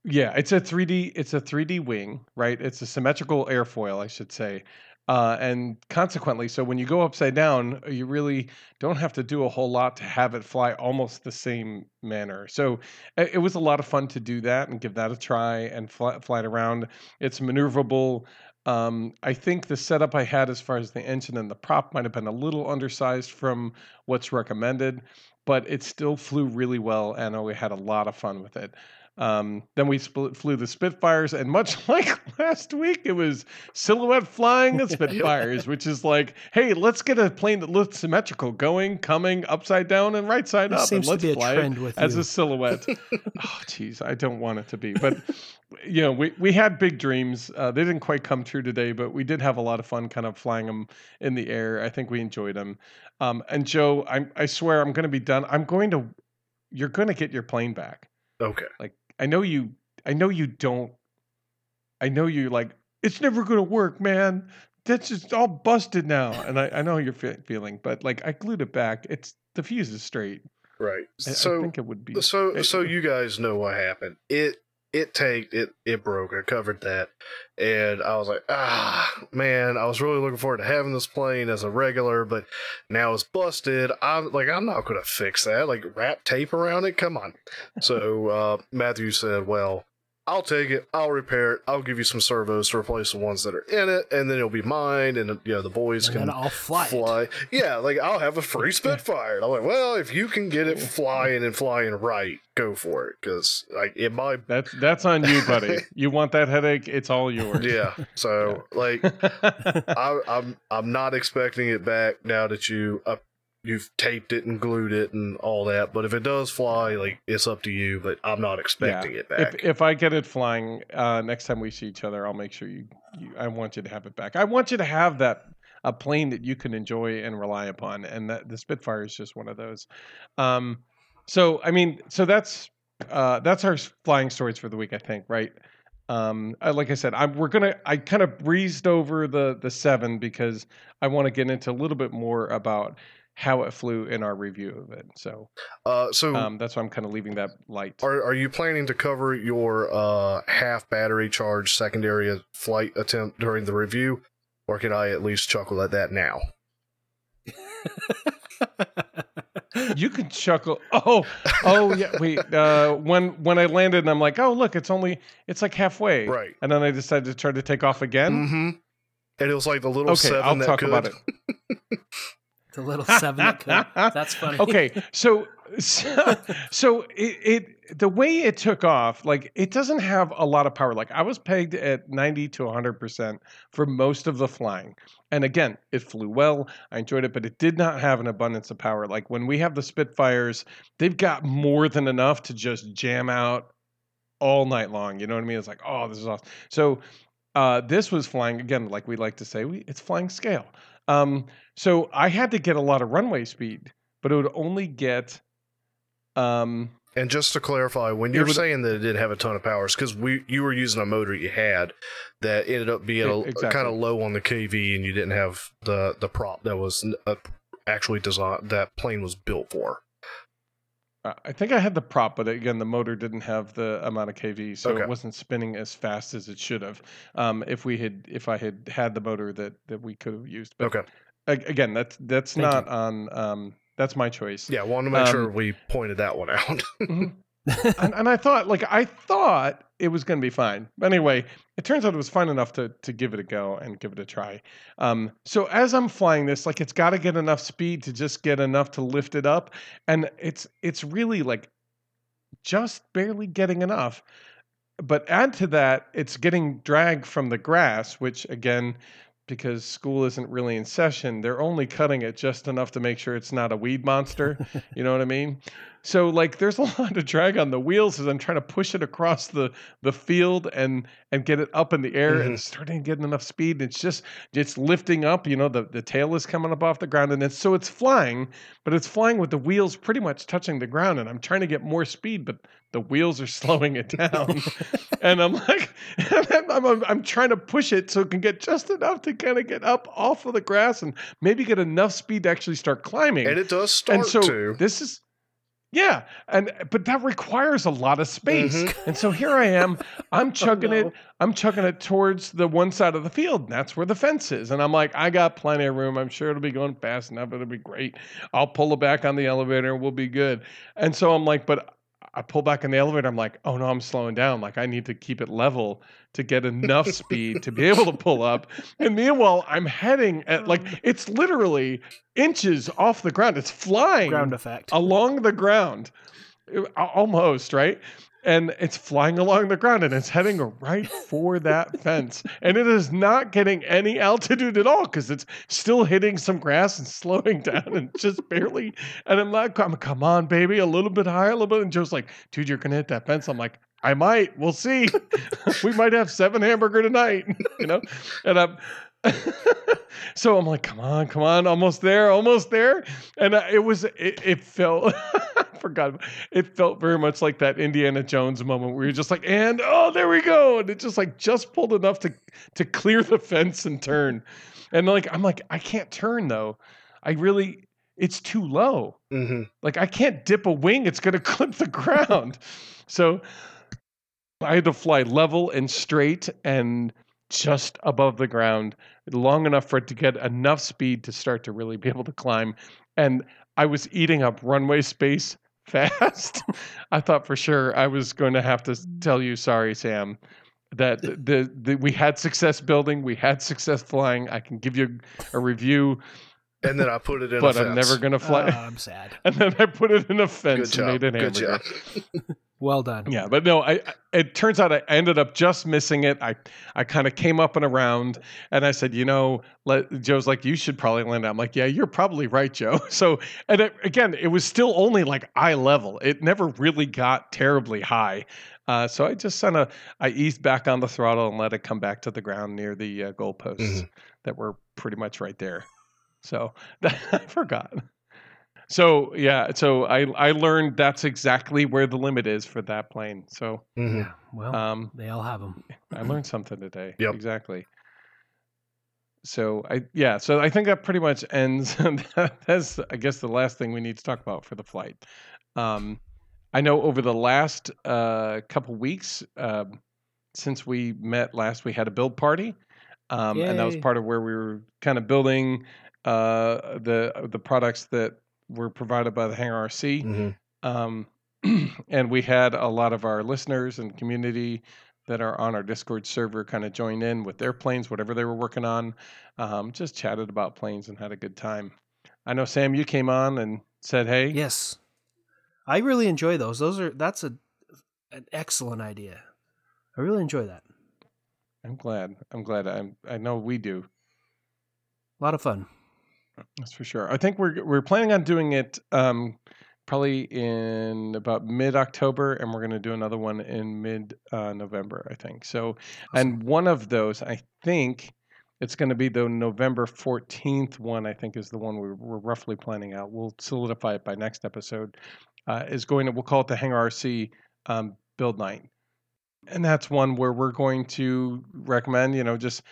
[SPEAKER 2] Yeah, it's a 3D. It's a 3D wing, right? It's a symmetrical airfoil, I should say. Uh, and consequently, so when you go upside down, you really don't have to do a whole lot to have it fly almost the same manner. So it, was a lot of fun to do that and give that a try and fly, fly it around. It's maneuverable. Um, I think the setup I had as far as the engine and the prop might have been a little undersized from what's recommended but it still flew really well, and we had a lot of fun with it. Um, then we split, flew the Spitfires, and much like last week, it was silhouette flying the Spitfires, which is like, hey, let's get a plane that looks symmetrical, going, coming, upside down, and right side up, and let's fly it as you. a silhouette. oh, geez, I don't want it to be, but you know, we we had big dreams. Uh, they didn't quite come true today, but we did have a lot of fun, kind of flying them in the air. I think we enjoyed them. Um, and Joe, I I swear I'm going to be done. I'm going to. You're going to get your plane back.
[SPEAKER 1] Okay.
[SPEAKER 2] Like I know you. I know you don't. I know you're like. It's never going to work, man. That's just all busted now. And I, I know you're fe- feeling, but like I glued it back. It's the fuse is straight.
[SPEAKER 1] Right.
[SPEAKER 2] I, so I think it would be.
[SPEAKER 1] So it, so you guys know what happened. It it tanked, it it broke. I covered that, and I was like, ah, man, I was really looking forward to having this plane as a regular, but now it's busted. I'm like, I'm not gonna fix that. Like wrap tape around it. Come on. So uh, Matthew said, well, I'll take it. I'll repair it. I'll give you some servos to replace the ones that are in it, and then it'll be mine. And you know the boys and can
[SPEAKER 3] I'll fly.
[SPEAKER 1] fly. Yeah, like I'll have a free Spitfire. And I'm like, well, if you can get it flying and flying right, go for it. Because like it might.
[SPEAKER 2] That's that's on you, buddy. you want that headache? It's all yours.
[SPEAKER 1] Yeah. So yeah. like, I, I'm I'm not expecting it back now that you up you've taped it and glued it and all that. But if it does fly, like it's up to you. But I'm not expecting yeah. it back.
[SPEAKER 2] If, if I get it flying uh, next time we see each other, I'll make sure you, you. I want you to have it back. I want you to have that a plane that you can enjoy and rely upon, and that the Spitfire is just one of those. Um, so I mean, so that's uh, that's our flying stories for the week. I think, right? Um, like I said, I'm, we're gonna. I kind of breezed over the the seven because I want to get into a little bit more about how it flew in our review of it. So,
[SPEAKER 1] uh, so
[SPEAKER 2] um, that's why I'm kind of leaving that light.
[SPEAKER 1] Are Are you planning to cover your uh, half battery charge secondary flight attempt during the review, or can I at least chuckle at that now?
[SPEAKER 2] you can chuckle. Oh, oh yeah. Wait. Uh, when when I landed, and I'm like, oh look, it's only it's like halfway.
[SPEAKER 1] Right.
[SPEAKER 2] And then I decided to try to take off again.
[SPEAKER 1] Mm-hmm. And it was like the little okay, seven I'll that talk could. about it.
[SPEAKER 3] The little seven that could. That's funny.
[SPEAKER 2] okay, so so, so it, it the way it took off, like it doesn't have a lot of power. Like I was pegged at ninety to hundred percent for most of the flying, and again, it flew well. I enjoyed it, but it did not have an abundance of power. Like when we have the Spitfires, they've got more than enough to just jam out all night long. You know what I mean? It's like, oh, this is awesome. So uh, this was flying again, like we like to say, we, it's flying scale. Um, so I had to get a lot of runway speed, but it would only get. Um,
[SPEAKER 1] and just to clarify, when you're
[SPEAKER 2] would-
[SPEAKER 1] saying that it didn't have a ton of powers, because we you were using a motor you had that ended up being a,
[SPEAKER 2] exactly.
[SPEAKER 1] kind of low on the KV, and you didn't have the the prop that was uh, actually designed that plane was built for.
[SPEAKER 2] I think I had the prop, but again, the motor didn't have the amount of kV, so
[SPEAKER 1] Okay.
[SPEAKER 2] it wasn't spinning as fast as it should have. Um, if we had, if I had had the motor that that we could have used, but
[SPEAKER 1] Okay,
[SPEAKER 2] again, that's that's
[SPEAKER 3] Thank
[SPEAKER 2] not on. Um, that's my choice.
[SPEAKER 1] yeah, wanted to make
[SPEAKER 2] Um,
[SPEAKER 1] sure we pointed that one out.
[SPEAKER 2] And, and I thought, like, I thought it was going to be fine. But anyway, it turns out it was fine enough to to give it a go and give it a try. Um, so as I'm flying this, like, it's got to get enough speed to just get enough to lift it up, and it's it's really like just barely getting enough. But add to that, it's getting drag from the grass, which again. Because school isn't really in session, they're only cutting it just enough to make sure it's not a weed monster. You know what I mean? So like there's a lot of drag on the wheels as I'm trying to push it across the the field and and get it up in the air and it's starting getting enough speed. It's just it's lifting up, you know, the, the tail is coming up off the ground and it's so it's flying, but it's flying with the wheels pretty much touching the ground and I'm trying to get more speed, but the wheels are slowing it down. and I'm like I'm, I'm, I'm trying to push it so it can get just enough to kind of get up off of the grass and maybe get enough speed to actually start climbing
[SPEAKER 1] and it does start
[SPEAKER 2] and so
[SPEAKER 1] to.
[SPEAKER 2] this is yeah and but that requires a lot of space
[SPEAKER 1] Mhm.
[SPEAKER 2] and so here i am i'm chugging
[SPEAKER 3] no.
[SPEAKER 2] it i'm chugging it towards the one side of the field and that's where the fence is and i'm like i got plenty of room i'm sure it'll be going fast enough it'll be great i'll pull it back on the elevator we'll be good and so i'm like but I pull back in the elevator. I'm like, oh no, I'm slowing down. Like I need to keep it level to get enough speed to be able to pull up. And meanwhile, I'm heading at like it's literally inches off the ground. It's flying
[SPEAKER 3] Ground effect.
[SPEAKER 2] along the ground, Uh, almost right. And it's flying along the ground and it's heading right for that fence. And it is not getting any altitude at all because it's still hitting some grass and slowing down and just barely. And I'm like, come, come on, baby, a little bit higher, a little bit. And Joe's like, dude, you're going to hit that fence. I'm like, I might. We'll see. we might have seven hamburger tonight, you know? And I'm. so I'm like, come on, come on, almost there, almost there, and uh, it was, it, it felt, forgot, it felt very much like that Indiana Jones moment where you're just like, and oh, there we go, and it just like just pulled enough to to clear the fence and turn, and like I'm like, I can't turn though, I really, it's too low,
[SPEAKER 1] hmm
[SPEAKER 2] like I can't dip a wing; it's gonna clip the ground, so I had to fly level and straight and just above the ground long enough for it to get enough speed to start to really be able to climb. And I was eating up runway space fast. I thought for sure I was going to have to mm. tell you, sorry, Sam, that the, the we had success building, we had success flying. I can give you a review,
[SPEAKER 1] And then I put it in. A fence.
[SPEAKER 2] But
[SPEAKER 1] a
[SPEAKER 2] I'm never going to
[SPEAKER 3] Oh,
[SPEAKER 2] fly.
[SPEAKER 3] I'm sad.
[SPEAKER 2] and then I put it in a
[SPEAKER 1] Good
[SPEAKER 2] fence and
[SPEAKER 1] job.
[SPEAKER 2] made an
[SPEAKER 1] Good
[SPEAKER 2] hamburger.
[SPEAKER 1] job.
[SPEAKER 3] Well done.
[SPEAKER 2] Yeah, but no, I, I- it turns out I ended up just missing it. I I kind of came up and around, and I said, you know, let, Joe's like, you should probably land. I'm like, yeah, you're probably right, Joe. So, and it, again, it was still only like eye level. It never really got terribly high. Uh, so I just kind of I eased back on the throttle and let it come back to the ground near the uh, goalposts
[SPEAKER 1] Mhm.
[SPEAKER 2] that were pretty much right there. So I forgot. So yeah, so I I learned that's exactly where the limit is for that plane. So
[SPEAKER 1] Mhm.
[SPEAKER 3] Yeah. Well,
[SPEAKER 2] um,
[SPEAKER 3] they all have them.
[SPEAKER 2] I learned something today.
[SPEAKER 1] Yep.
[SPEAKER 2] Exactly. So I yeah, so I think that pretty much ends. that's I guess the last thing we need to talk about for the flight. Um, I know over the last uh, couple weeks, um, since we met last, we had a build party, um, and that was part of where we were kind of building uh, the the products that were provided by the Hangar RC
[SPEAKER 1] Mhm.
[SPEAKER 2] um, and we had a lot of our listeners and community that are on our Discord server kind of join in with their planes, whatever they were working on. Um, just chatted about planes and had a good time. I know Sam, you came on and said, "Hey,
[SPEAKER 3] Yes, I really enjoy those. Those are that's a an excellent idea. I really enjoy that.
[SPEAKER 2] I'm glad. I'm glad. I'm. I know we do.
[SPEAKER 3] A lot of fun.
[SPEAKER 2] That's for sure. I think we're we're planning on doing it um, probably in about mid October, and we're going to do another one in mid uh, November. I think so. And one of those, I think, it's going to be the November fourteenth one. I think is the one we're, we're roughly planning out. We'll solidify it by next episode. Uh, is going to we'll call it the Hangar RC um, build night, and that's one where we're going to recommend. You know, just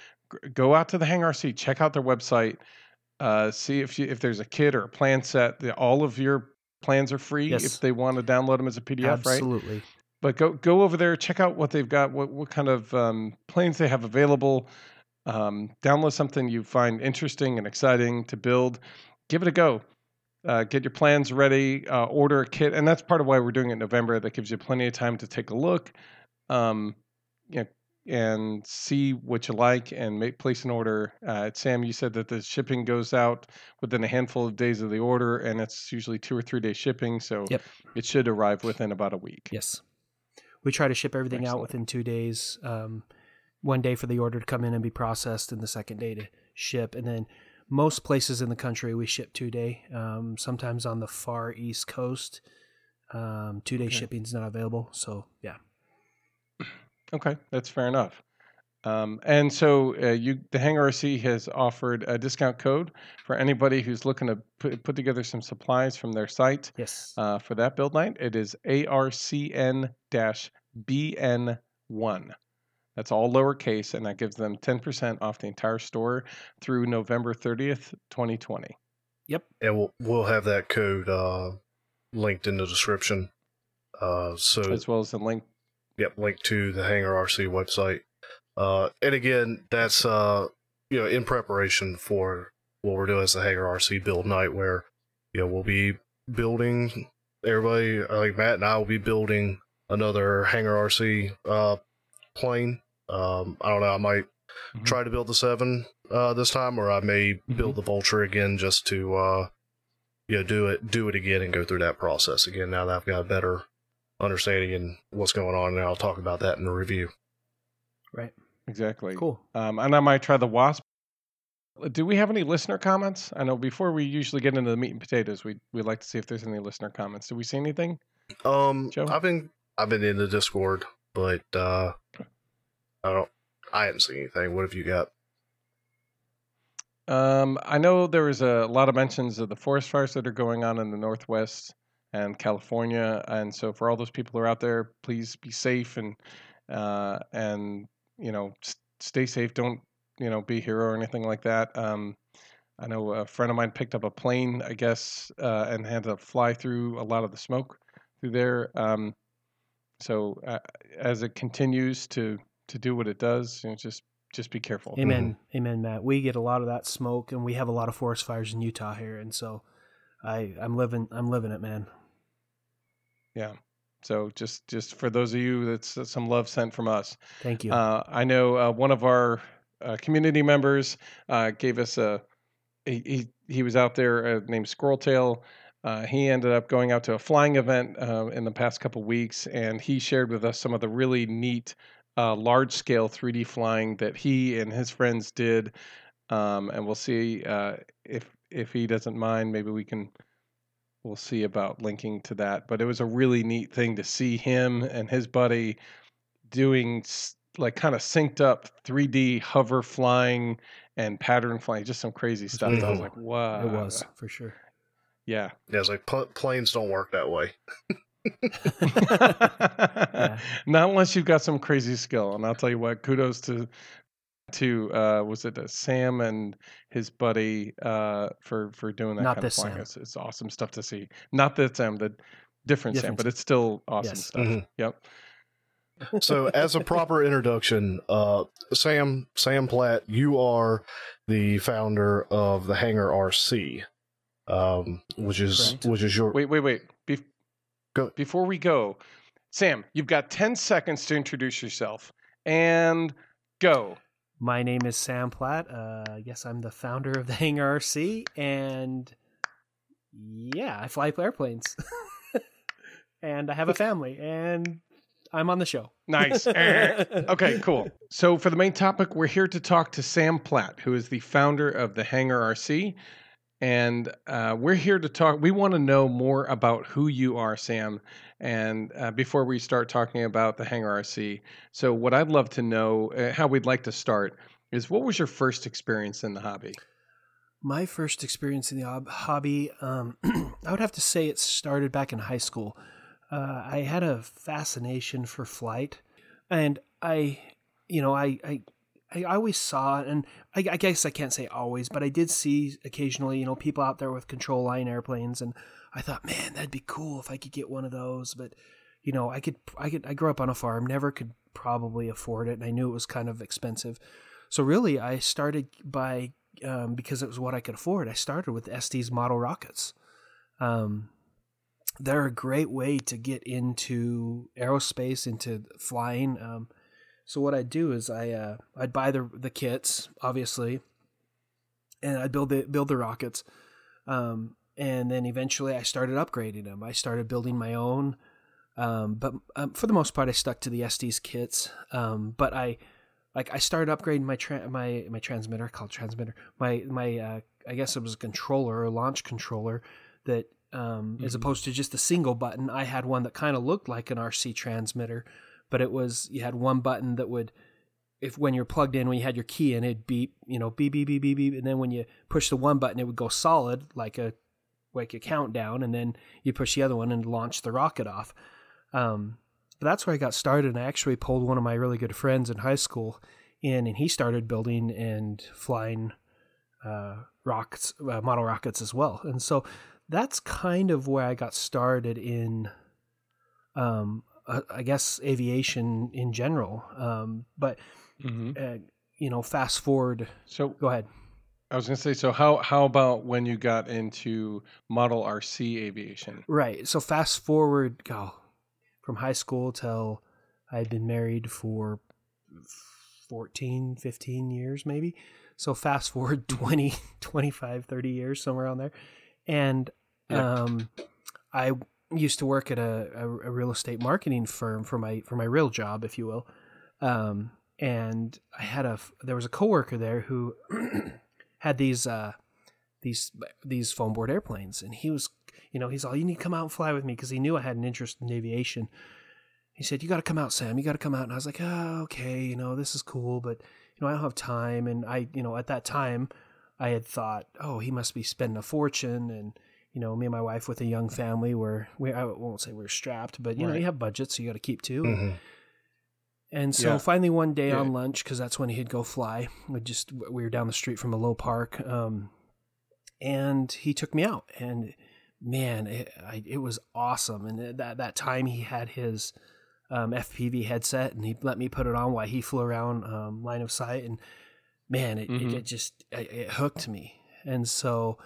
[SPEAKER 2] go out to the Hangar RC, check out their website uh, see if you, if there's a kit or a plan set. The, all of your plans are free
[SPEAKER 3] Yes.
[SPEAKER 2] if they want to download them as a PDF, right?
[SPEAKER 3] Absolutely.
[SPEAKER 2] But go go over there, check out what they've got, what what kind of um, planes they have available. Um, download something you find interesting and exciting to build. Give it a go. Uh, get your plans ready. Uh, order a kit, and that's part of why we're doing it in November. That gives you plenty of time to take a look. Um, you know, and see what you like and make place an order. Uh, Sam, you said that the shipping goes out within a handful of days of the order, and it's usually two or three day shipping, so
[SPEAKER 3] Yep.
[SPEAKER 2] it should arrive within about a week.
[SPEAKER 3] Yes. We try to ship everything out within two days. Um, one day for the order to come in and be processed, and the second day to ship. And then most places in the country we ship two day. Um, sometimes on the far east coast, um, two day
[SPEAKER 2] Okay.
[SPEAKER 3] shipping is not available. So yeah,
[SPEAKER 2] Okay, that's fair enough. Um, and so uh, you, the Hangar RC has offered a discount code for anybody who's looking to put, put together some supplies from their site
[SPEAKER 3] yes,
[SPEAKER 2] uh, for that build night. It is ARCN-BN1. That's all lowercase, and that gives them 10% off the entire store through November 30th, 2020. Yep.
[SPEAKER 1] and we'll we'll have that code uh, linked in the description. Uh, so
[SPEAKER 2] As well as the link.
[SPEAKER 1] Yep, link to the Hangar RC website. Uh, and again, that's uh, you know in preparation for what we're doing as the Hangar RC build night, where you know we'll be building. Everybody, uh, like Matt and I, will be building another Hangar RC uh, plane. Um, I don't know. I might
[SPEAKER 2] Mhm.
[SPEAKER 1] try to build the seven uh, this time, or I may build the Vulture again just to uh, you know do it do it again and go through that process again. Now that I've got a better understanding and what's going on, and I'll talk about that in the review.
[SPEAKER 3] right,
[SPEAKER 2] Exactly.
[SPEAKER 3] cool.
[SPEAKER 2] Um, and I might try the Wasp. Do we have any listener comments? I know before we usually get into the meat and potatoes, we we like to see if there's any listener comments. Do we see anything?
[SPEAKER 1] Um,
[SPEAKER 2] Joe?
[SPEAKER 1] I've been I've been in the Discord, but uh, I don't I haven't seen anything. What have you got?
[SPEAKER 2] Um, I know there was a lot of mentions of the forest fires that are going on in the Northwest and California, and so for all those people who are out there, please be safe and uh, and you know s- stay safe. Don't you know be a hero or anything like that. Um, I know a friend of mine picked up a plane, I guess, uh, and had to fly through a lot of the smoke through there. Um, so uh, as it continues to to do what it does, you know, just just be careful.
[SPEAKER 3] Amen, amen, Matt. We get a lot of that smoke, and we have a lot of forest fires in Utah here, and so I I'm living I'm living it, man.
[SPEAKER 2] Yeah. So just just for those of you, that's some love sent from us.
[SPEAKER 3] Thank you.
[SPEAKER 2] Uh, I know uh, one of our uh, community members uh, gave us a. He, he he was out there uh, named Squirreltail. Uh, he ended up going out to a flying event uh, in the past couple weeks, and he shared with us some of the really neat, uh, large scale 3D flying that he and his friends did. Um, and we'll see uh, if if he doesn't mind, maybe we can we'll see about linking to that. But it was a really neat thing to see him and his buddy doing like kind of synced up 3D hover flying and pattern flying, just some crazy stuff. that I was like, wow,
[SPEAKER 3] it was for sure.
[SPEAKER 2] yeah.
[SPEAKER 1] Yeah, it's like pl- planes don't work that way.
[SPEAKER 2] Not unless you've got some crazy skill. And I'll tell you what, kudos to to uh was it uh, Sam and his buddy uh for for doing that
[SPEAKER 3] Not
[SPEAKER 2] kind of
[SPEAKER 3] this
[SPEAKER 2] flying.
[SPEAKER 3] Sam.
[SPEAKER 2] It's, it's awesome stuff to see. Not that Sam, the different, Sam, but it's still awesome
[SPEAKER 3] Yes.
[SPEAKER 2] stuff.
[SPEAKER 1] Mhm.
[SPEAKER 2] Yep.
[SPEAKER 1] So, as a proper introduction, uh, Sam Sam Platt, you are the founder of the Hangar RC, um, which is
[SPEAKER 3] Correct.
[SPEAKER 1] which is your
[SPEAKER 2] Wait, wait, wait. Be-
[SPEAKER 1] Go.
[SPEAKER 2] Before we go, Sam, you've got 10 seconds to introduce yourself and go.
[SPEAKER 3] My name is Sam Platt. Uh, yes, I'm the founder of the Hangar RC, and Yeah, I fly airplanes. and I have a family and I'm on the show.
[SPEAKER 2] Nice. okay, cool. So, for the main topic, we're here to talk to Sam Platt, who is the founder of the Hangar RC. And uh, we're here to talk. We want to know more about who you are, Sam. And uh, before we start talking about the Hangar RC, so what I'd love to know, uh, how we'd like to start, is what was your first experience in the hobby?
[SPEAKER 3] My first experience in the hobby, um, I would have to say it started back in high school. Uh, I had a fascination for flight, and I, you know, I, I, I always saw, and I, I guess I can't say always, but I did see occasionally, you know, people out there with control line airplanes, and I thought, man, that'd be cool if I could get one of those. But, you know, I could, I could, I grew up on a farm, never could probably afford it, and I knew it was kind of expensive. So really, I started by um, because it was what I could afford. I started with Estes model rockets. Um, they're a great way to get into aerospace, into flying. Um, so what I'd do is I uh, I'd buy the the kits, obviously, and I'd build the build the rockets, um, and then eventually I started upgrading them. I started building my own, um, but um, for the most part I stuck to the Estes kits. Um, but I like I started upgrading my tra- my my transmitter called transmitter my my uh, I guess it was a controller a launch controller that um, mm-hmm. as opposed to just a single button. I had one that kind of looked like an RC transmitter, but it was you had one button that would, if when you're plugged in, when you had your key in, it'd beep, you know, beep beep beep beep beep, and then when you push the one button, it would go solid like a like a countdown, and then you push the other one and launch the rocket off. Um, but that's where I got started. And I actually pulled one of my really good friends in high school in, and he started building and flying uh, rockets, uh, model rockets as well. And so that's kind of where I got started in, um, uh, I guess aviation in general. Um, but mm-hmm. uh, you know, fast forward.
[SPEAKER 2] So
[SPEAKER 3] go ahead.
[SPEAKER 2] I was going to say, so how how about when you got into Model RC aviation?
[SPEAKER 3] Right. So fast forward, go from high school till I had been married for 14, 15 years maybe. So fast forward mm-hmm. 20, 25, 30 years somewhere on there. And um, I used to work at a, a, a, real estate marketing firm for my for my real job, if you will. Um, and I had a there was a coworker there who had these uh, these these foam board airplanes, and he was you know he's all you need to come out and fly with me because he knew I had an interest in aviation. He said, "You got to come out, Sam. You got to come out." And I was like, "Oh, okay. You know, this is cool, but you know, I don't have time." And I, you know, at that time, I had thought, "Oh, he must be spending a fortune," and you know, me and my wife with a young family were we I won't say we are strapped, but you right. know, you have budgets, so you got to keep too. Mm-hmm. And so yeah. finally one day yeah. on lunch, because that's when he'd go fly. We just we were down the street from a low park, um, and he took me out, and man, it, I, it was awesome. And that that time he had his um, FPV headset, and he let me put it on while he flew around um, line of sight, and man, it, mm-hmm. it, it just it, it hooked me. And so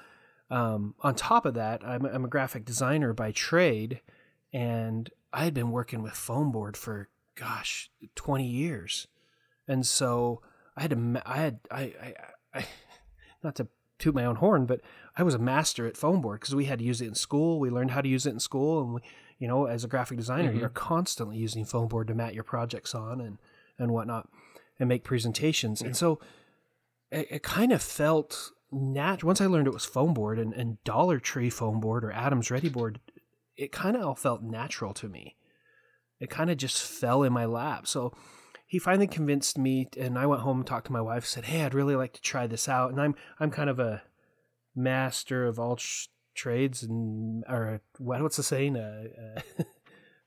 [SPEAKER 3] um, on top of that, I'm, I'm a graphic designer by trade, and I had been working with foam board for gosh, 20 years. And so I had to, I had, I, I, I not to toot my own horn, but I was a master at foam board because we had to use it in school. We learned how to use it in school. And we, you know, as a graphic designer, mm-hmm. you're constantly using foam board to mat your projects on and, and whatnot and make presentations. And so it, it kind of felt nat once I learned it was foam board and, and Dollar Tree foam board or Adams Readi-Board, it kind of all felt natural to me. It kind of just fell in my lap. So he finally convinced me, and I went home and talked to my wife. Said, "Hey, I'd really like to try this out." And I'm I'm kind of a master of all sh- trades, and or what, what's the saying? Uh,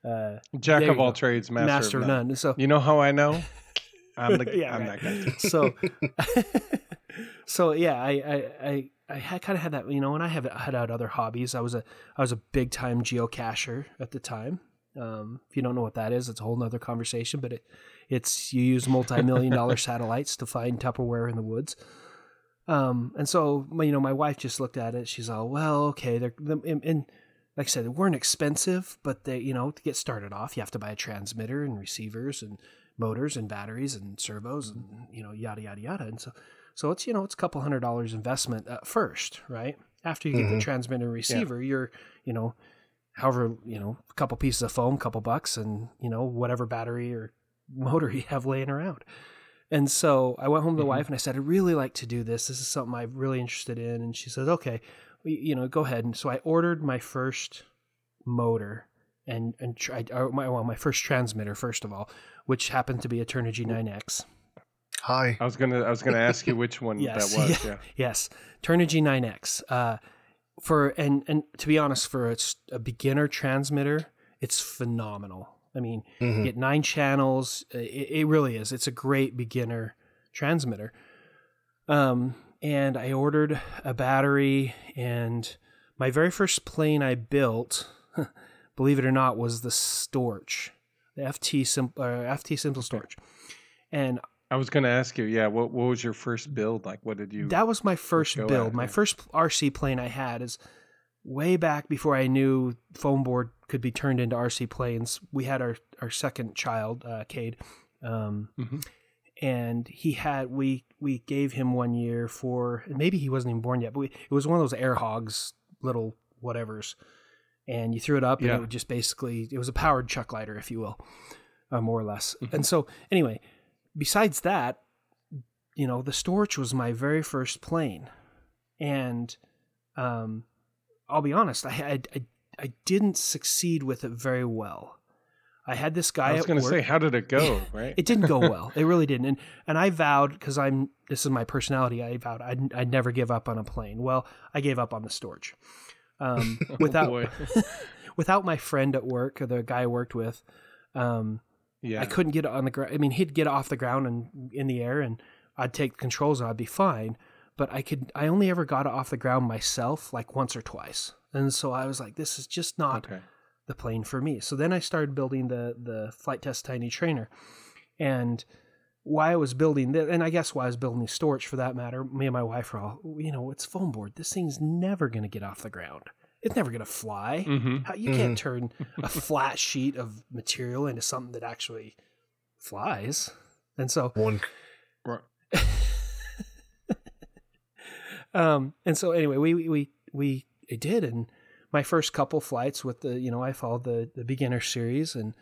[SPEAKER 2] uh, uh, Jack of all trades, master, master of none. none. So you know how I know? I'm the yeah, I'm right. that guy.
[SPEAKER 3] so so yeah, I I I, I kind of had that you know when I have had out other hobbies. I was a I was a big time geocacher at the time. Um, if you don't know what that is, it's a whole nother conversation. But it it's you use multi million dollar satellites to find Tupperware in the woods. Um, and so you know my wife just looked at it. She's all well, okay. They're and, and like I said, they weren't expensive, but they you know to get started off, you have to buy a transmitter and receivers and motors and batteries and servos and you know yada yada yada. And so so it's you know it's a couple hundred dollars investment at first, right? After you get the
[SPEAKER 1] Mhm.
[SPEAKER 3] transmitter and receiver, you're, you know, however, you know, a couple pieces of foam, couple bucks, and you know whatever battery or motor you have laying around. And so I went home to the
[SPEAKER 2] Mhm.
[SPEAKER 3] wife and I said, I'd really like to do this. This is something I'm really interested in. And she says, okay, you know, go ahead. And so I ordered my first motor and and tried or my well my first transmitter first of all, which happened to be a Turnigy 9X.
[SPEAKER 1] Hi.
[SPEAKER 2] I was gonna I was gonna ask you which one
[SPEAKER 3] Yes,
[SPEAKER 2] that was. Yeah.
[SPEAKER 3] Yes, Turnigy 9X. Uh, for and and to be honest, for a beginner transmitter, it's phenomenal. I mean,
[SPEAKER 1] Mhm.
[SPEAKER 3] you get nine channels. It, it really is. It's a great beginner transmitter. Um, and I ordered a battery, and my very first plane I built, believe it or not, was the Storch, the FT simple uh, FT Simple Storch, and
[SPEAKER 2] I was gonna ask you. Yeah. What What was your first build like? What did you?
[SPEAKER 3] that was my first build. My first RC plane I had is way back before I knew foam board could be turned into RC planes. We had our our second child, uh, Cade, um,
[SPEAKER 2] Mhm.
[SPEAKER 3] and he had we we gave him one year for maybe he wasn't even born yet, but we, it was one of those air hogs little whatevers, and you threw it up and it would just basically it was a powered chuck glider, if you will, uh, more or less. And so anyway, besides that, you know, the Storch was my very first plane, and um, I'll be honest, I, I I didn't succeed with it very well. I had this guy
[SPEAKER 2] I was gonna say, how did it go? Right.
[SPEAKER 3] It didn't go well. It really didn't. And and I vowed because I'm this is my personality. I vowed I'd, I'd never give up on a plane. Well, I gave up on the Storch. Um,
[SPEAKER 2] Oh,
[SPEAKER 3] without without my friend at work, or the guy I worked with, um,
[SPEAKER 2] yeah.
[SPEAKER 3] I couldn't get it on the ground. I mean, he'd get off the ground and in the air, and I'd take the controls and I'd be fine. But I could. I only ever got it off the ground myself, like once or twice. And so I was like, this is just not
[SPEAKER 2] Okay.
[SPEAKER 3] the plane for me. So then I started building the the Flite Test tiny trainer, and why I was building that, and I guess why I was building the Storch for that matter. Me and my wife were all, you know, it's foam board. This thing's never going to get off the ground. It's never going to fly.
[SPEAKER 2] Mm-hmm.
[SPEAKER 3] How, you can't turn a flat sheet of material into something that actually flies. And so,
[SPEAKER 1] One.
[SPEAKER 3] um, and so anyway, we we we, we it did, and my first couple flights with the you know I followed the the beginner series, and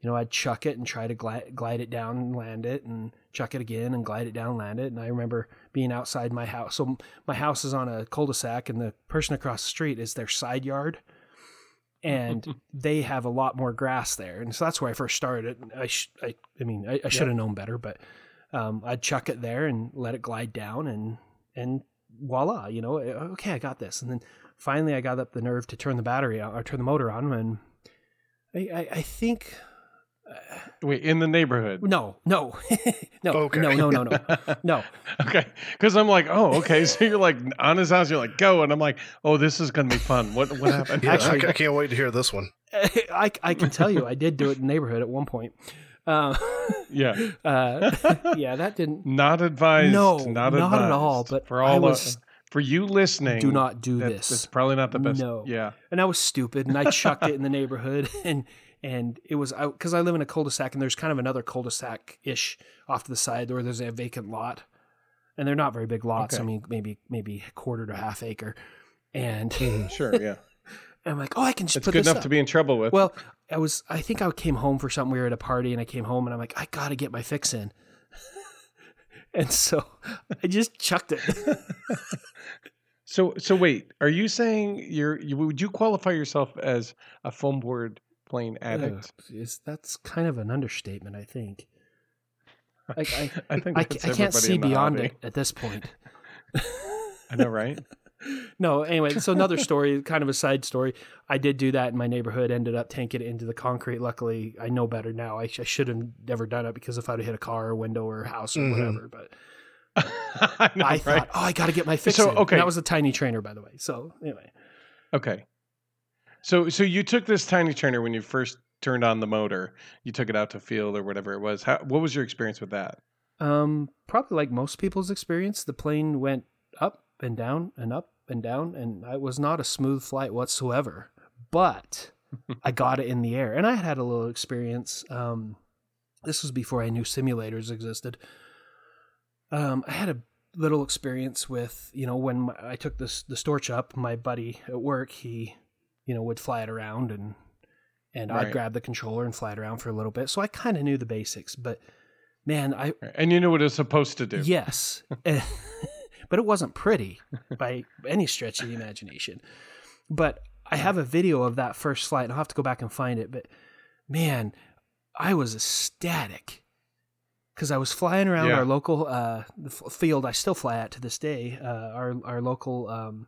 [SPEAKER 3] you know I'd chuck it and try to glide glide it down and land it, and chuck it again and glide it down and land it. And I remember being outside my house. So my house is on a cul-de-sac, and the person across the street is their side yard. And they have a lot more grass there, and so that's where I first started. I, sh- I, I mean, I, I should have known better, but um, I'd chuck it there and let it glide down, and and voila, you know, okay, I got this. And then finally, I got up the nerve to turn the battery on or turn the motor on, and I, I, I think
[SPEAKER 2] Wait, in the neighborhood.
[SPEAKER 3] no, no, no,
[SPEAKER 1] Okay.
[SPEAKER 3] no, no, no, no, no.
[SPEAKER 2] okay, because I'm like, oh, okay. So you're like on his house. You're like, go, and I'm like, oh, this is gonna be fun. What what happened?
[SPEAKER 1] Yeah,
[SPEAKER 3] Actually-
[SPEAKER 1] I, I can't wait to hear this one.
[SPEAKER 3] I, I can tell you, I did do it in the neighborhood at one point. Uh,
[SPEAKER 2] yeah,
[SPEAKER 3] uh, yeah, that didn't.
[SPEAKER 2] not advised.
[SPEAKER 3] No,
[SPEAKER 2] not,
[SPEAKER 3] not at all, but
[SPEAKER 2] for
[SPEAKER 3] I
[SPEAKER 2] all
[SPEAKER 3] was-
[SPEAKER 2] uh, for you listening,
[SPEAKER 3] Do not do
[SPEAKER 2] that-
[SPEAKER 3] this.
[SPEAKER 2] It's probably not the best.
[SPEAKER 3] No.
[SPEAKER 2] Yeah.
[SPEAKER 3] and I was stupid, and I chucked it in the neighborhood, and and it was because I live in a cul-de-sac, and there's kind of another cul-de-sac ish off to the side where there's a vacant lot, and they're not very big lots.
[SPEAKER 2] Okay.
[SPEAKER 3] I mean, maybe maybe a quarter to half acre, and mm-hmm,
[SPEAKER 2] Sure. Yeah.
[SPEAKER 3] I'm like, oh, I can just
[SPEAKER 2] It's
[SPEAKER 3] put
[SPEAKER 2] good enough
[SPEAKER 3] up.
[SPEAKER 2] to be in trouble with.
[SPEAKER 3] Well, I was. I think I came home for something. We were at a party, and I came home, and I'm like, I gotta get my fix in. and so I just chucked it.
[SPEAKER 2] So so wait, are you saying you're you, would you qualify yourself as a foam board plane addict?
[SPEAKER 3] Ugh, is that's kind of an understatement, I think. I, I,
[SPEAKER 2] I think
[SPEAKER 3] I, I can't see beyond
[SPEAKER 2] hobby.
[SPEAKER 3] it at this point.
[SPEAKER 2] I know, right?
[SPEAKER 3] no, anyway, so another story, kind of a side story. I did do that in my neighborhood, ended up tanking it into the concrete. Luckily, I know better now. I, sh- I should have never done it because if I'd have hit a car or window or house or
[SPEAKER 1] Mhm.
[SPEAKER 3] whatever, but
[SPEAKER 2] I know,
[SPEAKER 3] I
[SPEAKER 2] right?
[SPEAKER 3] thought, oh, I got to get my fix
[SPEAKER 2] So,
[SPEAKER 3] in.
[SPEAKER 2] okay.
[SPEAKER 3] And that was a tiny trainer, by the way. So anyway,
[SPEAKER 2] Okay. So so you took this tiny trainer when you first turned on the motor. You took it out to field or whatever it was. How, what was your experience with that?
[SPEAKER 3] um, probably like most people's experience, the plane went up and down and up and down, and it was not a smooth flight whatsoever. But I got it in the air, and I had had a little experience. Um, this was before I knew simulators existed. Um, I had a little experience with you know when my, I took this the storch up, my buddy at work he you know would fly it around and and
[SPEAKER 2] Right.
[SPEAKER 3] I'd grab the controller and fly it around for a little bit. So I kind of knew the basics, but man, I
[SPEAKER 2] And you knew what it was supposed to do.
[SPEAKER 3] yes, but it wasn't pretty by any stretch of the imagination. But I have a video of that first flight, and I'll have to go back and find it. But man, I was ecstatic because I was flying around
[SPEAKER 2] Yeah.
[SPEAKER 3] our local uh, field. I still fly at to this day. Uh, our our local um,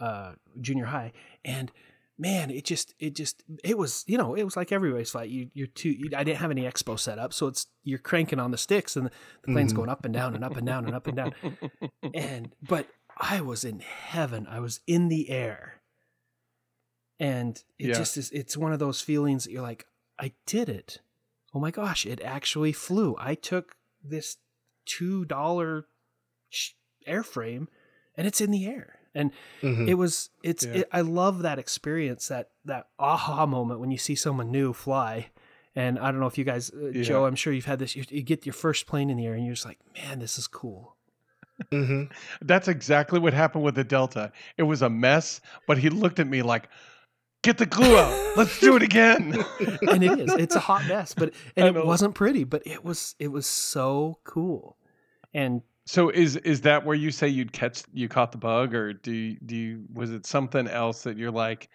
[SPEAKER 3] uh, junior high, and man, it just it just it was you know it was like every race flight. You you're too. You, I didn't have any expo set up, so it's you're cranking on the sticks, and the, the plane's
[SPEAKER 1] Mhm.
[SPEAKER 3] going up and down and up and down and up and down. And but I was in heaven. I was in the air. And it
[SPEAKER 2] Yeah.
[SPEAKER 3] just is it's one of those feelings that you're like, I did it. Oh my gosh, it actually flew. I took this two dollar airframe and it's in the air. And
[SPEAKER 1] Mhm.
[SPEAKER 3] it was it's
[SPEAKER 2] Yeah.
[SPEAKER 3] it, I love that experience that that aha moment when you see someone new fly. And I don't know if you guys, uh,
[SPEAKER 2] Yeah.
[SPEAKER 3] Joe, I'm sure you've had this. You, you get your first plane in the air, and you're just like, "Man, this is cool."
[SPEAKER 1] Mhm.
[SPEAKER 2] That's exactly what happened with the Delta. It was a mess, but he looked at me like, "Get the glue out. Let's do it again."
[SPEAKER 3] and it is. It's a hot mess, but and it wasn't pretty, but it was it was so cool. And
[SPEAKER 2] So is is that where you say you'd catch you caught the bug, or do you, do you, was it something else that you're like,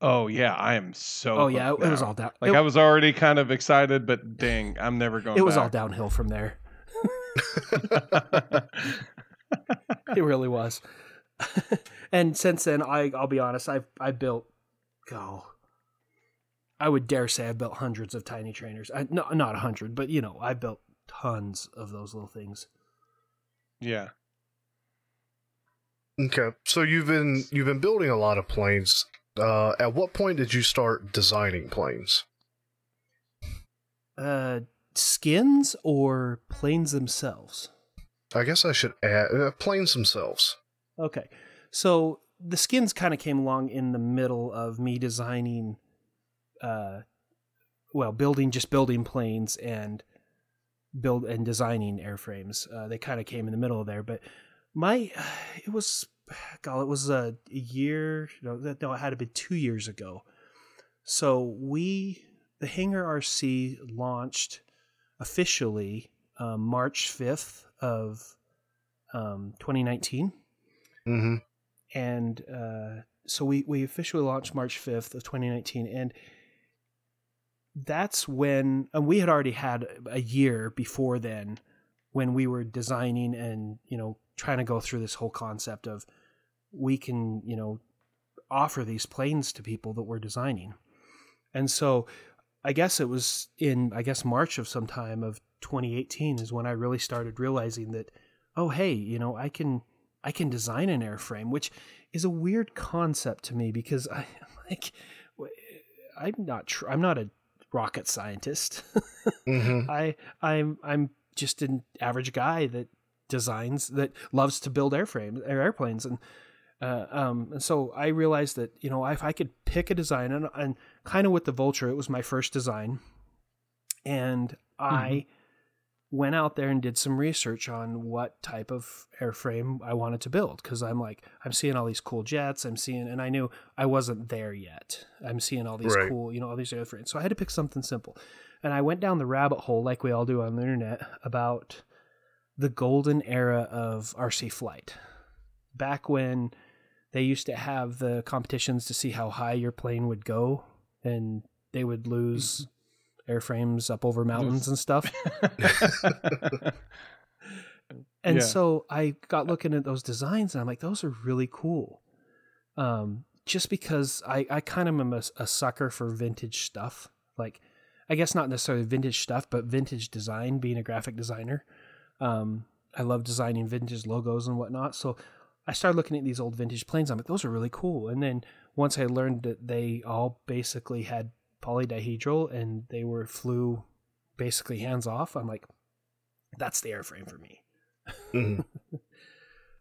[SPEAKER 2] oh yeah, I am so.
[SPEAKER 3] oh yeah, it, it was all down.
[SPEAKER 2] like
[SPEAKER 3] it,
[SPEAKER 2] I was already kind of excited, but dang, I'm never going.
[SPEAKER 3] it was all downhill from there. It really was. and since then, I I'll be honest, I I built go. I would dare say I built hundreds of tiny trainers. I, no, not a hundred, but you know, I built tons of those little things.
[SPEAKER 2] Yeah.
[SPEAKER 1] Okay, so you've been you've been building a lot of planes. Uh, at what point did you start designing planes?
[SPEAKER 3] Uh, skins or planes themselves?
[SPEAKER 1] I guess I should add uh, planes themselves.
[SPEAKER 3] Okay. So the skins kind of came along in the middle of me designing uh well, building just building planes and build and designing airframes. Uh, they kind of came in the middle of there, but my it was God, it was a year, no, that- no, it had to be 2 years ago. So we the Hangar RC launched officially um, March 5th of um, 2019
[SPEAKER 1] Mm-hmm.
[SPEAKER 3] and uh, so we we officially launched March fifth of 2019, and that's when and we had already had a year before then when we were designing and you know trying to go through this whole concept of we can you know offer these planes to people that we're designing, and so I guess it was in I guess March of some time of 2018 is when I really started realizing that oh hey you know I can I can design an airframe, which is a weird concept to me because I like I'm not tr- I'm not a rocket scientist.
[SPEAKER 1] Mm-hmm.
[SPEAKER 3] I I'm I'm just an average guy that designs that loves to build airframes or airplanes and uh, um and so I realized that you know if I could pick a design and, and kind of with the Vulture it was my first design and I went out there and did some research on what type of airframe I wanted to build because I'm like I'm seeing all these cool jets I'm seeing and I knew I wasn't there yet. I'm seeing all these
[SPEAKER 1] Right.
[SPEAKER 3] cool you know all these airframes. So I had to pick something simple. And I went down the rabbit hole like we all do on the internet about the golden era of RC flight. Back when they used to have the competitions to see how high your plane would go and they would lose airframes up over mountains and stuff and
[SPEAKER 2] Yeah.
[SPEAKER 3] so I got looking at those designs and I'm like, those are really cool. Um, just because I, I kind of am a, a sucker for vintage stuff. Like, I guess not necessarily vintage stuff, but vintage design, being a graphic designer. Um, I love designing vintage logos and whatnot. So I started looking at these old vintage planes. I'm like, those are really cool. And then once I learned that they all basically had polydihedral and they were flew basically hands off, I'm like, that's the airframe for me.
[SPEAKER 1] Mhm.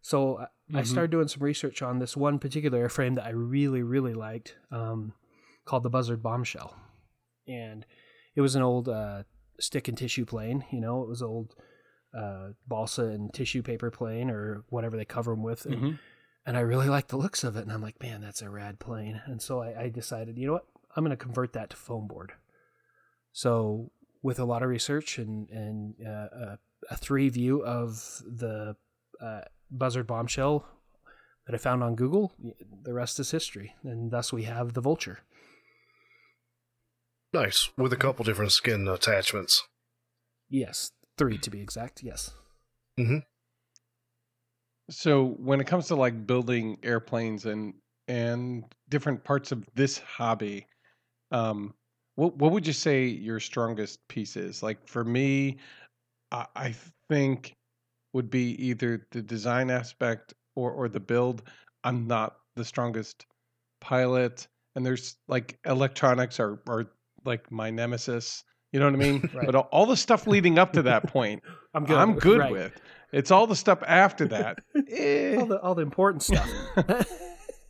[SPEAKER 3] So I I
[SPEAKER 2] Mhm.
[SPEAKER 3] started doing some research on this one particular airframe that I really, really liked, um, called the Buzzard Bombshell, and it was an old uh, stick and tissue plane. You know, it was old uh, balsa and tissue paper plane or whatever they cover them with, and,
[SPEAKER 2] Mhm.
[SPEAKER 3] and I really like the looks of it. And I'm like, man, that's a rad plane. And so I, I decided, you know what, I'm going to convert that to foam board. So with a lot of research and and uh, a, a three view of the uh, buzzard bombshell that I found on Google, the rest is history, and thus we have the vulture.
[SPEAKER 1] Nice. With a couple different skin attachments.
[SPEAKER 3] Yes, three to be exact. Yes. Mhm.
[SPEAKER 2] So when it comes to like building airplanes and and different parts of this hobby, um, what what would you say your strongest piece is? Like for me, I, I think would be either the design aspect or or the build. I'm not the strongest pilot, and there's like electronics are are like my nemesis. You know what I mean?
[SPEAKER 3] Right.
[SPEAKER 2] But all, all the stuff leading up to that point,
[SPEAKER 3] I'm good,
[SPEAKER 2] I'm good
[SPEAKER 3] right.
[SPEAKER 2] with. It's all the stuff after that. eh.
[SPEAKER 3] all the all the important stuff.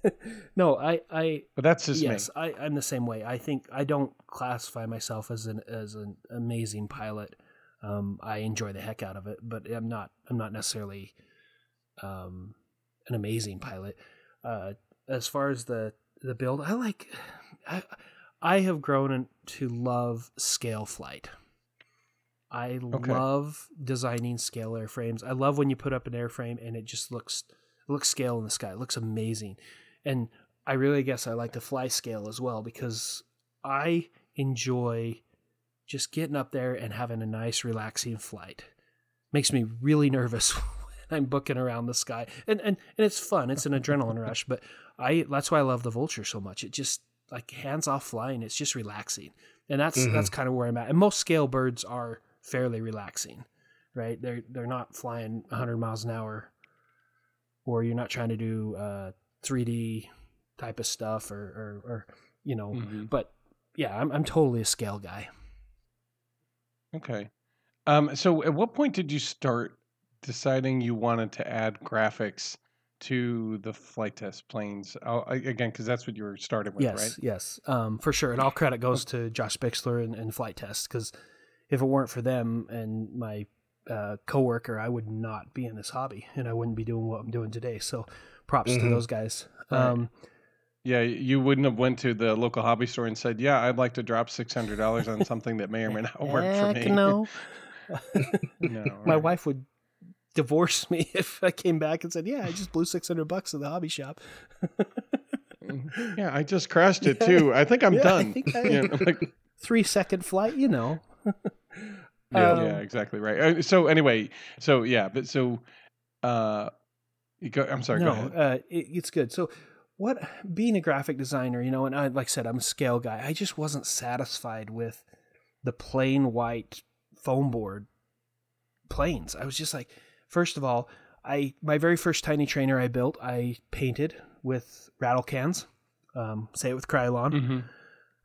[SPEAKER 3] no, I I
[SPEAKER 2] but that's just
[SPEAKER 3] yes,
[SPEAKER 2] me.
[SPEAKER 3] I, I'm the same way. I think I don't classify myself as an as an amazing pilot. Um, I enjoy the heck out of it, but I'm not I'm not necessarily um, an amazing pilot. Uh, as far as the the build, I like I I have grown to love scale flight. I
[SPEAKER 2] Okay.
[SPEAKER 3] love designing scale airframes. I love when you put up an airframe and it just looks looks scale in the sky. It looks amazing. And I really guess I like to fly scale as well because I enjoy just getting up there and having a nice relaxing flight. Makes me really nervous when I'm booking around the sky. And and, and it's fun. It's an adrenaline rush, but I that's why I love the vulture so much. It just like hands off flying, it's just relaxing. And that's
[SPEAKER 1] Mhm.
[SPEAKER 3] that's kind of where I'm at. And most scale birds are fairly relaxing, right? They're they're not flying 100 miles an hour or you're not trying to do uh 3D type of stuff or or, or you know,
[SPEAKER 2] Mhm.
[SPEAKER 3] but yeah, I'm I'm totally a scale guy.
[SPEAKER 2] Okay. Um, so at what point did you start deciding you wanted to add graphics to the Flite Test planes? Oh, again, because that's what you were started with,
[SPEAKER 3] yes,
[SPEAKER 2] right?
[SPEAKER 3] yes, um, for sure. And all credit goes to Josh Bixler and, and Flite Test because if it weren't for them and my uh, coworker, I would not be in this hobby and I wouldn't be doing what I'm doing today. So props to
[SPEAKER 1] Mhm.
[SPEAKER 3] those guys.
[SPEAKER 2] Right.
[SPEAKER 3] Um,
[SPEAKER 2] Yeah, you wouldn't have went to the local hobby store and said, "Yeah, I'd like to drop six hundred dollars on something that may or may not work for me."
[SPEAKER 3] No,
[SPEAKER 2] No,
[SPEAKER 3] my wife would divorce me if I came back and said, "Yeah, I just blew six hundred bucks at the hobby shop."
[SPEAKER 2] Yeah, I just crashed it
[SPEAKER 3] Yeah.
[SPEAKER 2] too. I think I'm
[SPEAKER 3] Yeah, I
[SPEAKER 2] done.
[SPEAKER 3] think I-
[SPEAKER 2] You know, like-
[SPEAKER 3] Three second flight, you know.
[SPEAKER 2] Yeah,
[SPEAKER 3] Um,
[SPEAKER 2] yeah, exactly right. Uh, So anyway, so yeah, but so uh go I'm sorry,
[SPEAKER 3] no. Uh, it, it's good. So, what being a graphic designer, you know, and I like I said, I'm a scale guy. I just wasn't satisfied with the plain white foam board planes. I was just like, first of all, I my very first tiny trainer I built, I painted with rattle cans. Um, say it with Krylon.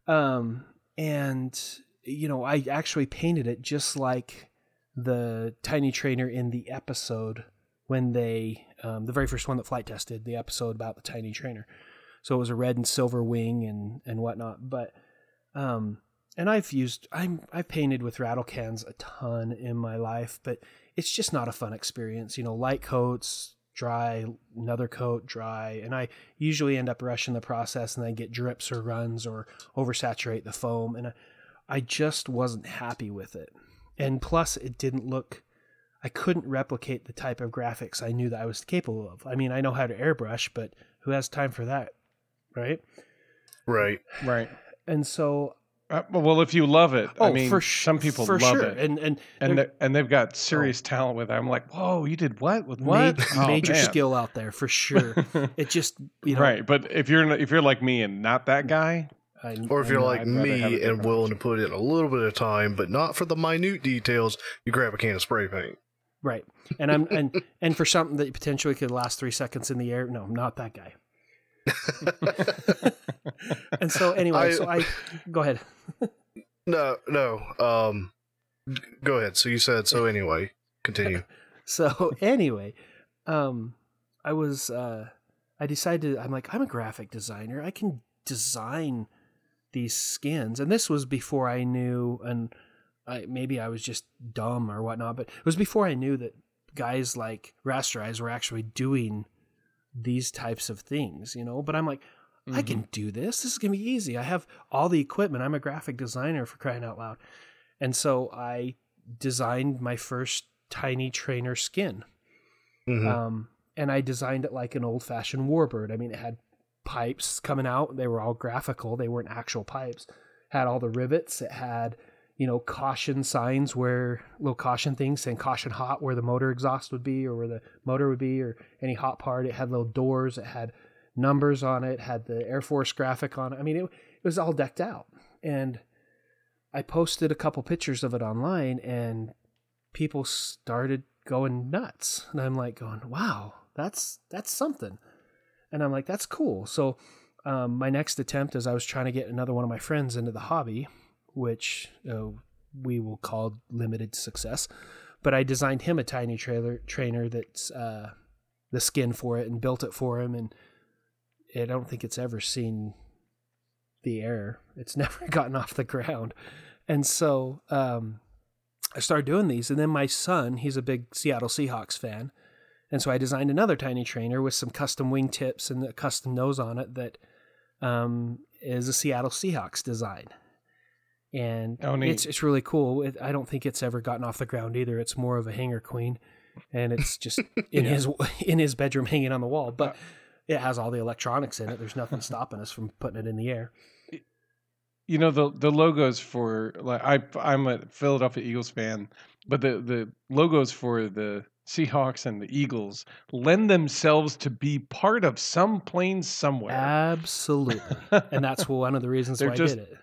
[SPEAKER 2] Mhm.
[SPEAKER 3] Um, and you know, I actually painted it just like the tiny trainer in the episode when they, um, the very first one that flight tested, the episode about the tiny trainer. So it was a red and silver wing and and whatnot. But, um, and I've used I'm I've painted with rattle cans a ton in my life, but it's just not a fun experience. You know, light coats, dry, another coat, dry, and I usually end up rushing the process and then get drips or runs or oversaturate the foam, and I, I just wasn't happy with it. And plus, it didn't look. I couldn't replicate the type of graphics I knew that I was capable of. I mean, I know how to airbrush, but who has time for that, right?
[SPEAKER 1] Right.
[SPEAKER 2] Right.
[SPEAKER 3] And so,
[SPEAKER 2] Uh, well, if you love it,
[SPEAKER 3] oh,
[SPEAKER 2] I mean,
[SPEAKER 3] for sh-
[SPEAKER 2] some people
[SPEAKER 3] for
[SPEAKER 2] love
[SPEAKER 3] sure,
[SPEAKER 2] it,
[SPEAKER 3] and and
[SPEAKER 2] and
[SPEAKER 3] there-
[SPEAKER 2] they and they've got serious talent with it. I'm like, whoa, you did what with what?
[SPEAKER 3] Major,
[SPEAKER 2] Oh,
[SPEAKER 3] major
[SPEAKER 2] man.
[SPEAKER 3] skill out there for sure. it just you know,
[SPEAKER 2] right, but if you're if you're like me and not that guy,
[SPEAKER 3] I,
[SPEAKER 1] Or if
[SPEAKER 3] I
[SPEAKER 1] you're
[SPEAKER 3] know
[SPEAKER 1] like
[SPEAKER 2] I'd rather have a
[SPEAKER 1] me and willing to put in a little bit of time, but not for the minute details, you grab a can of spray paint.
[SPEAKER 3] Right. And I'm and and for something that potentially could last three seconds in the air, no, I'm not that guy. And so anyway,
[SPEAKER 1] I-
[SPEAKER 3] so I go ahead.
[SPEAKER 1] No, no. Um, go ahead. So you said so anyway. Continue.
[SPEAKER 3] So anyway, um I was uh I decided I'm like I'm a graphic designer. I can design these skins. And this was before I knew an I maybe I was just dumb or whatnot, but it was before I knew that guys like Rasterize were actually doing these types of things, you know. But I'm like, I
[SPEAKER 2] Mm-hmm.
[SPEAKER 3] can do this. This is gonna be easy. I have all the equipment. I'm a graphic designer for crying out loud, and so I designed my first tiny trainer skin.
[SPEAKER 1] Mhm.
[SPEAKER 3] Um, and I designed it like an old fashioned warbird. I mean, it had pipes coming out. They were all graphical. They weren't actual pipes. Had all the rivets. It had, you know, caution signs where little caution things saying caution hot where the motor exhaust would be or where the motor would be or any hot part. It had little doors. It had numbers on it. Had the Air Force graphic on it. I mean, it, it was all decked out. And I posted a couple pictures of it online and people started going nuts and i'm like going wow that's that's something and i'm like that's cool so um, my next attempt is i was trying to get another one of my friends into the hobby which uh, we will call limited success. But i designed him a tiny trailer trainer that's uh, the skin for it and built it for him. And i don't think it's ever seen the air. It's never gotten off the ground. And so um, I started doing these, and then my son, he's a big Seattle Seahawks fan, and so I designed another tiny trainer with some custom wing tips and a custom nose on it that um, is a Seattle Seahawks design, and
[SPEAKER 2] Oh,
[SPEAKER 3] it's it's really cool. It, I don't think it's ever gotten off the ground either. It's more of a hanger queen, and it's just in
[SPEAKER 2] Yeah.
[SPEAKER 3] his in his bedroom hanging on the wall, but. It has all the electronics in it. There's nothing stopping us from putting it in the air.
[SPEAKER 2] you know the the logos for like I I'm a Philadelphia Eagles fan, but the the logos for the Seahawks and the Eagles lend themselves to be part of some plane somewhere.
[SPEAKER 3] Absolutely, and that's one of the reasons why
[SPEAKER 2] just-
[SPEAKER 3] I did it.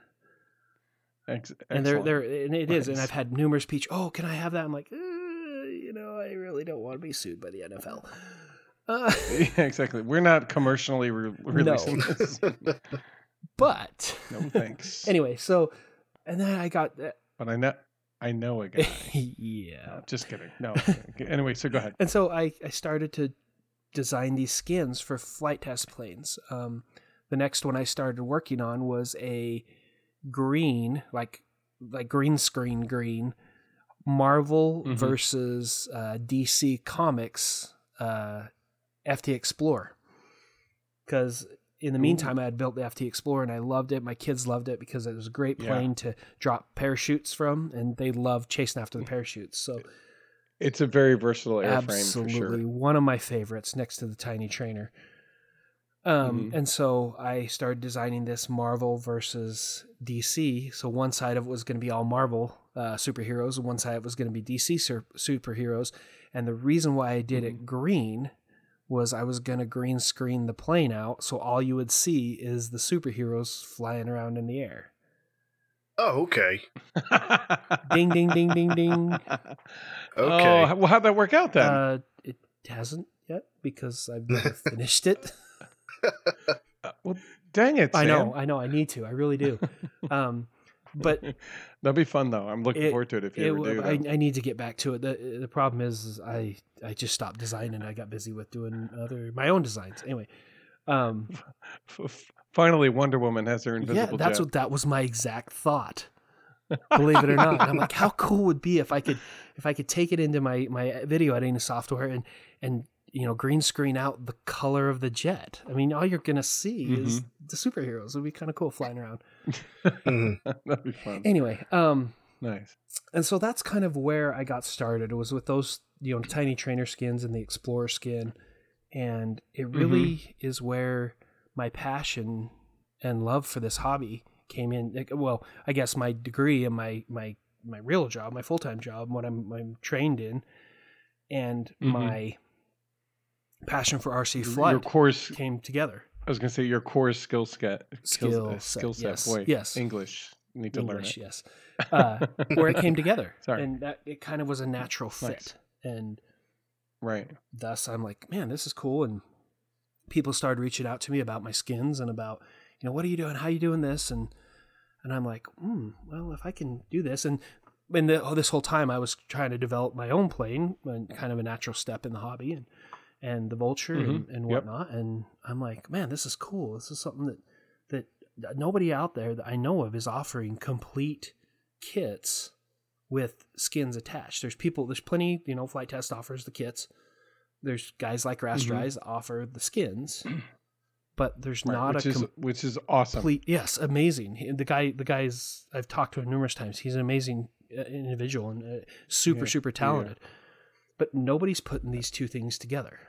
[SPEAKER 2] Ex-
[SPEAKER 3] and they're they're and it is, and I've had numerous peach. Oh, can I have that? I'm like, uh, you know, I really don't want to be sued by the NFL. Uh,
[SPEAKER 2] yeah, exactly. We're not commercially re- releasing this.
[SPEAKER 3] but
[SPEAKER 2] No thanks.
[SPEAKER 3] anyway, so and then I got that.
[SPEAKER 2] but I know I know a guy.
[SPEAKER 3] yeah,
[SPEAKER 2] No, just kidding. No. Anyway, so go ahead.
[SPEAKER 3] and so I I started to design these skins for Flite Test planes. Um, the next one I started working on was a green, like like green screen green, Marvel
[SPEAKER 2] Mhm.
[SPEAKER 3] versus uh, DC Comics uh, FT Explorer. Because in the meantime, I had built the FT Explorer and I loved it. My kids loved it because it was a great
[SPEAKER 2] Yeah.
[SPEAKER 3] plane to drop parachutes from, and they loved chasing after the parachutes. So
[SPEAKER 2] It's a very versatile airframe
[SPEAKER 3] absolutely
[SPEAKER 2] for sure.
[SPEAKER 3] one of my favorites next to the tiny trainer um,
[SPEAKER 2] Mhm.
[SPEAKER 3] and so i started designing this marvel versus dc so one side of it was going to be all marvel uh, superheroes and one side of it was going to be dc sur- superheroes and the reason why i did
[SPEAKER 2] Mm-hmm.
[SPEAKER 3] it green was i was going to green screen the plane out so all you would see is the superheroes flying around in the air
[SPEAKER 1] Oh, okay.
[SPEAKER 3] ding ding ding ding ding
[SPEAKER 1] Okay.
[SPEAKER 2] Oh, well, how'd that work out then?
[SPEAKER 3] uh, it hasn't yet because i've never finished it
[SPEAKER 2] well, dang it!
[SPEAKER 3] I know, I know, I need to, I really do. Um, but
[SPEAKER 2] That'd be fun though. I'm looking
[SPEAKER 3] It-
[SPEAKER 2] forward to it if you
[SPEAKER 3] it,
[SPEAKER 2] ever do.
[SPEAKER 3] I. I need to get back to it. The the problem is, is I I just stopped designing. I got busy with doing other my own designs. Anyway, um,
[SPEAKER 2] Finally, Wonder Woman has her invisible.
[SPEAKER 3] yeah, that's
[SPEAKER 2] jet.
[SPEAKER 3] what that was my exact thought. Believe it or not, And I'm like, how cool would it be if I could if I could take it into my my video editing software and and you know green screen out the color of the jet. I mean, all you're gonna see is
[SPEAKER 2] Mm-hmm.
[SPEAKER 3] the superheroes. It'd be kind of cool flying around.
[SPEAKER 1] Mhm.
[SPEAKER 2] That'd be fun.
[SPEAKER 3] Anyway, um,
[SPEAKER 2] nice.
[SPEAKER 3] and so that's kind of where I got started. It was with those, you know, tiny trainer skins and the explorer skin, and it really is where my passion and love for this hobby came in. Well, I guess my degree and my my my real job, my full time job, what I'm I'm trained in, and
[SPEAKER 2] Mhm.
[SPEAKER 3] my passion for RC
[SPEAKER 2] Your
[SPEAKER 3] flight
[SPEAKER 2] course.
[SPEAKER 3] came together.
[SPEAKER 2] I was gonna say your core skill set.
[SPEAKER 3] Skill
[SPEAKER 2] Skill,
[SPEAKER 3] set,
[SPEAKER 2] skill set.
[SPEAKER 3] yes,
[SPEAKER 2] Boy,
[SPEAKER 3] yes.
[SPEAKER 2] English. Need to
[SPEAKER 3] English,
[SPEAKER 2] learn it.
[SPEAKER 3] yes, uh, where it came together,
[SPEAKER 2] Sorry.
[SPEAKER 3] and that it kind of was a natural fit,
[SPEAKER 2] Nice.
[SPEAKER 3] and
[SPEAKER 2] Right.
[SPEAKER 3] thus I'm like, man, this is cool. And people started reaching out to me about my skins and about, you know, what are you doing? How are you doing this? And and I'm like, hmm, well, if I can do this, and and the, oh, this whole time I was trying to develop my own plane, and kind of a natural step in the hobby, and and the vulture and, and
[SPEAKER 2] Mhm. Yep.
[SPEAKER 3] whatnot. And I'm like, man, this is cool. This is something that that nobody out there that I know of is offering complete kits with skins attached. There's people, there's plenty, you know, Flite Test offers the kits. There's guys like Rast
[SPEAKER 2] Mhm.
[SPEAKER 3] That offer the skins, but there's
[SPEAKER 2] Right,
[SPEAKER 3] not
[SPEAKER 2] which
[SPEAKER 3] a
[SPEAKER 2] is which is awesome.
[SPEAKER 3] complete. Yes, amazing. He- The guy, the guy's I've talked to him numerous times. He's an amazing uh, individual and uh, super,
[SPEAKER 2] Yeah,
[SPEAKER 3] super
[SPEAKER 2] yeah.
[SPEAKER 3] talented. But nobody's putting these two things together.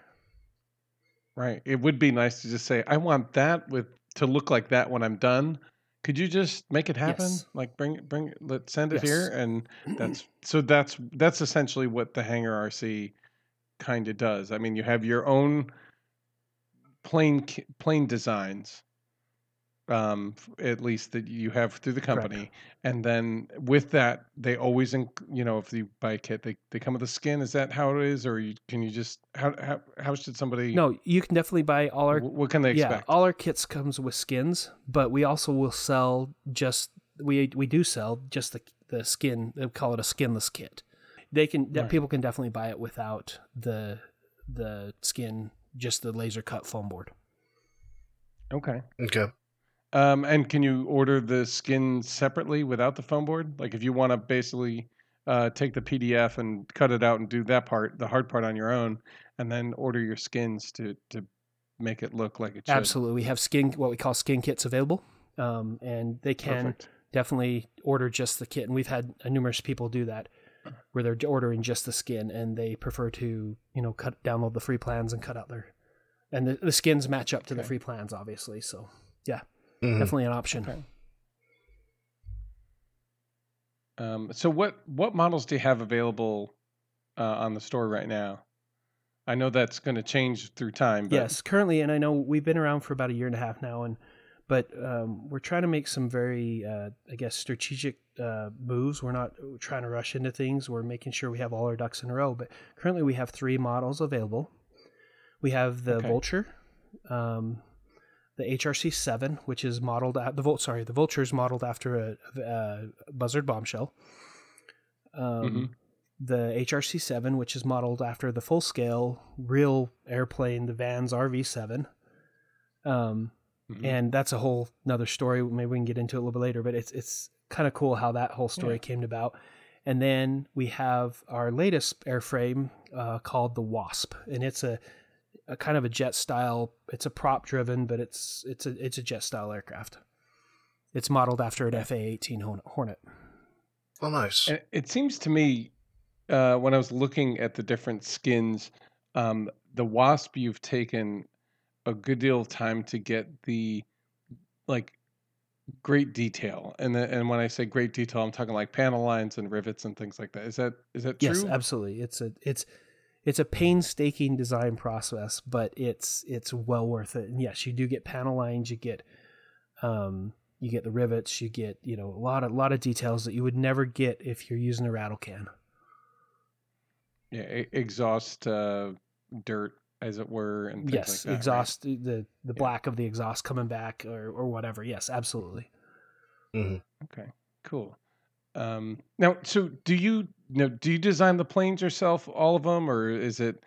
[SPEAKER 2] Right. It would be nice to just say, I want that with to look like that when I'm done. Could you just make it happen?
[SPEAKER 3] Yes.
[SPEAKER 2] Like bring bring let send it
[SPEAKER 3] Yes.
[SPEAKER 2] here and that's so that's that's essentially what the Hangar RC kind of does. I mean, you have your own plane ki- plane designs um at least that you have through the
[SPEAKER 3] Correct.
[SPEAKER 2] company and then with that they always inc- you know if you buy a kit they, they come with a skin is that how it is or you, can you just how how, how should somebody
[SPEAKER 3] No, you can definitely buy all our
[SPEAKER 2] what can they expect?
[SPEAKER 3] yeah, all our kits comes with skins, but we also will sell just we we do sell just the the skin. They call it a skinless kit. They can that
[SPEAKER 2] Right.
[SPEAKER 3] people can definitely buy it without the the skin, just the laser cut foam board.
[SPEAKER 2] okay
[SPEAKER 1] Okay.
[SPEAKER 2] Um, and can you order the skin separately without the foam board? Like if you want to basically uh, take the PDF and cut it out and do that part, the hard part on your own, and then order your skins to to make it look like it should.
[SPEAKER 3] Absolutely, we have skin what we call skin kits available, um, and they can
[SPEAKER 2] Perfect.
[SPEAKER 3] definitely order just the kit. And we've had numerous people do that, where they're ordering just the skin, and they prefer to you know cut download the free plans and cut out their, and the, the skins match up to the free plans, obviously. So yeah,
[SPEAKER 1] Mhm.
[SPEAKER 3] definitely an option.
[SPEAKER 2] Okay. Um, so what what models do you have available uh, on the store right now? I know that's going to change through time. But
[SPEAKER 3] Yes, currently, and I know we've been around for about a year and a half now, and but um, we're trying to make some very, uh, I guess, strategic uh, moves. We're not trying to rush into things. We're making sure we have all our ducks in a row. But currently, we have three models available. We have the
[SPEAKER 2] Okay.
[SPEAKER 3] Vulture, um, the HRC seven, which is modeled at the Vul- sorry, the Vulture is modeled after a, a Buzzard bombshell. Um,
[SPEAKER 2] Mhm.
[SPEAKER 3] the HRC seven, which is modeled after the full scale real airplane, the Vans RV7. Um,
[SPEAKER 2] Mhm.
[SPEAKER 3] and that's a whole another story. Maybe we can get into it a little bit later, but it's it's kind of cool how that whole story
[SPEAKER 2] Yeah.
[SPEAKER 3] came about. And then we have our latest airframe uh, called the Wasp, and it's a, a kind of a jet style. It's a prop driven, but it's it's a it's a jet style aircraft. It's modeled after an FA eighteen Hornet.
[SPEAKER 1] Oh, nice.
[SPEAKER 2] And it seems to me, uh, when I was looking at the different skins, um, the wasp you've taken a good deal of time to get the like great detail, and the, and when I say great detail, I'm talking like panel lines and rivets and things like that. Is that is that true?
[SPEAKER 3] Yes, absolutely. It's a it's it's a painstaking design process, but it's it's well worth it. And yes, you do get panel lines, you get um you get the rivets, you get, you know, a lot of lot of details that you would never get if you're using a rattle can.
[SPEAKER 2] Yeah, e- exhaust uh, dirt, as it were, and things
[SPEAKER 3] yes,
[SPEAKER 2] like that. right?
[SPEAKER 3] exhaust the the black of the exhaust coming back or or whatever. Yes, absolutely.
[SPEAKER 2] Okay, cool. Um, now, so do you, you know, do you design the planes yourself, all of them, or is it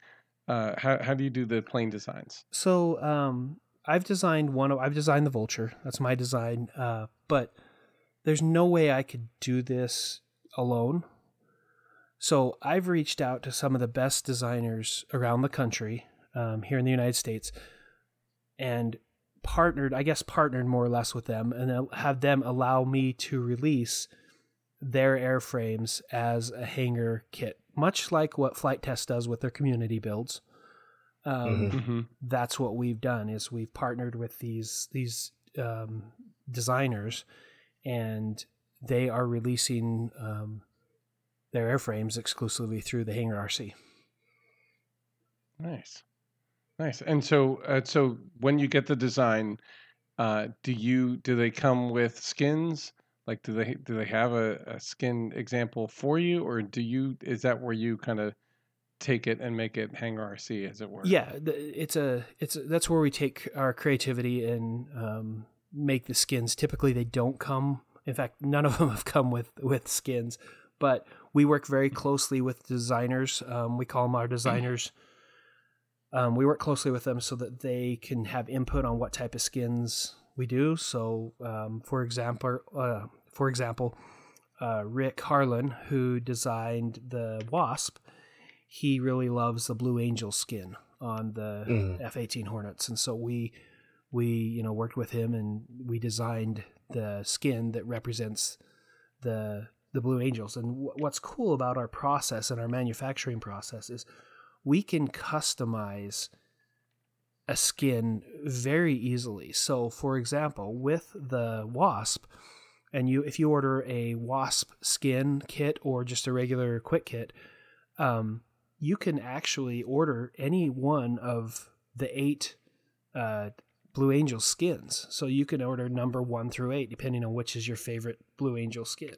[SPEAKER 2] uh, how how do you do the plane designs?
[SPEAKER 3] So um, I've designed one. I've designed the Vulture. That's my design. Uh, but there's no way I could do this alone. So I've reached out to some of the best designers around the country um, here in the United States, and partnered. I guess partnered more or less with them, and have them allow me to release their airframes as a hangar kit, much like what Flite Test does with their community builds. Um,
[SPEAKER 1] Mhm.
[SPEAKER 2] Mm-hmm.
[SPEAKER 3] that's what we've done is we've partnered with these these um, designers and they are releasing um, their airframes exclusively through the hangar rc
[SPEAKER 2] Nice, nice. And so, uh, so when you get the design, uh, do you do they come with skins? Like, do they do they have a, a skin example for you, or do you is that where you kind of take it and make it Hangar RC, as it were?
[SPEAKER 3] yeah it's a it's a, that's where we take our creativity and um, make the skins typically they don't come in fact none of them have come with with skins but we work very closely with designers um, we call them our designers um, we work closely with them so that they can have input on what type of skins we do so um, for example uh, for example uh, Rick Harlan, who designed the Wasp, he really loves the Blue Angel skin on the
[SPEAKER 1] Mhm.
[SPEAKER 3] F-18 Hornets, and so we we you know worked with him and we designed the skin that represents the the Blue Angels. And wh- what's cool about our process and our manufacturing process is we can customize a skin very easily. So, for example, with the Wasp, and you if you order a Wasp skin kit or just a regular quick kit, um, you can actually order any one of the eight uh, Blue Angel skins. So you can order number one through eight, depending on which is your favorite Blue Angel skin.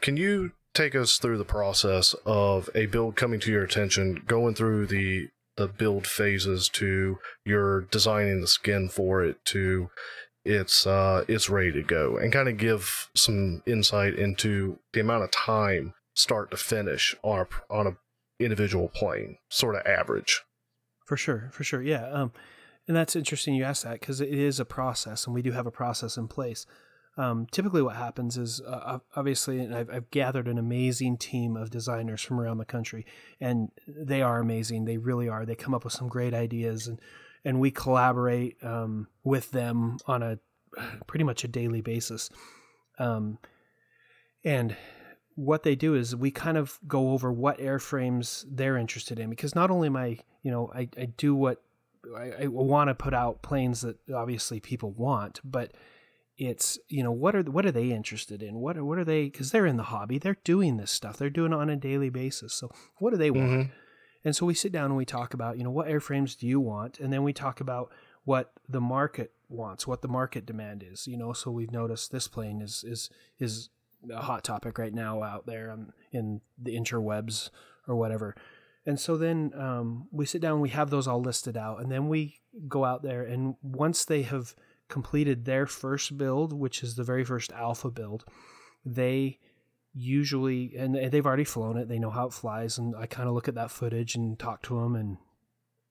[SPEAKER 1] Can you take us through the process of a build coming to your attention, going through the the build phases to your designing the skin for it to it's uh it's ready to go and kind of give some insight into the amount of time start to finish on a on a individual plane, sort of average.
[SPEAKER 3] For sure, for sure, yeah. Um, and that's interesting you asked that because it is a process, and we do have a process in place. Um, typically, what happens is uh, obviously, and I've, I've gathered an amazing team of designers from around the country, and they are amazing. They really are. They come up with some great ideas, and and we collaborate um, with them on a pretty much a daily basis. Um, and what they do is we kind of go over what airframes they're interested in because not only am I, you know, I, I do what I, I want to put out planes that obviously people want, but it's you know what are what are they interested in? What are, what are they? Because they're in the hobby, they're doing this stuff, they're doing it on a daily basis. So what do they want?
[SPEAKER 1] Mhm.
[SPEAKER 3] And so we sit down and we talk about, you know, what airframes do you want? And then we talk about what the market wants, what the market demand is. You know, so we've noticed this plane is is is a hot topic right now out there um, in the interwebs or whatever. And so then um, we sit down, we have those all listed out, and then we go out there. And once they have completed their first build, which is the very first alpha build, they usually and they've already flown it. They know how it flies, and I kind of look at that footage and talk to them, and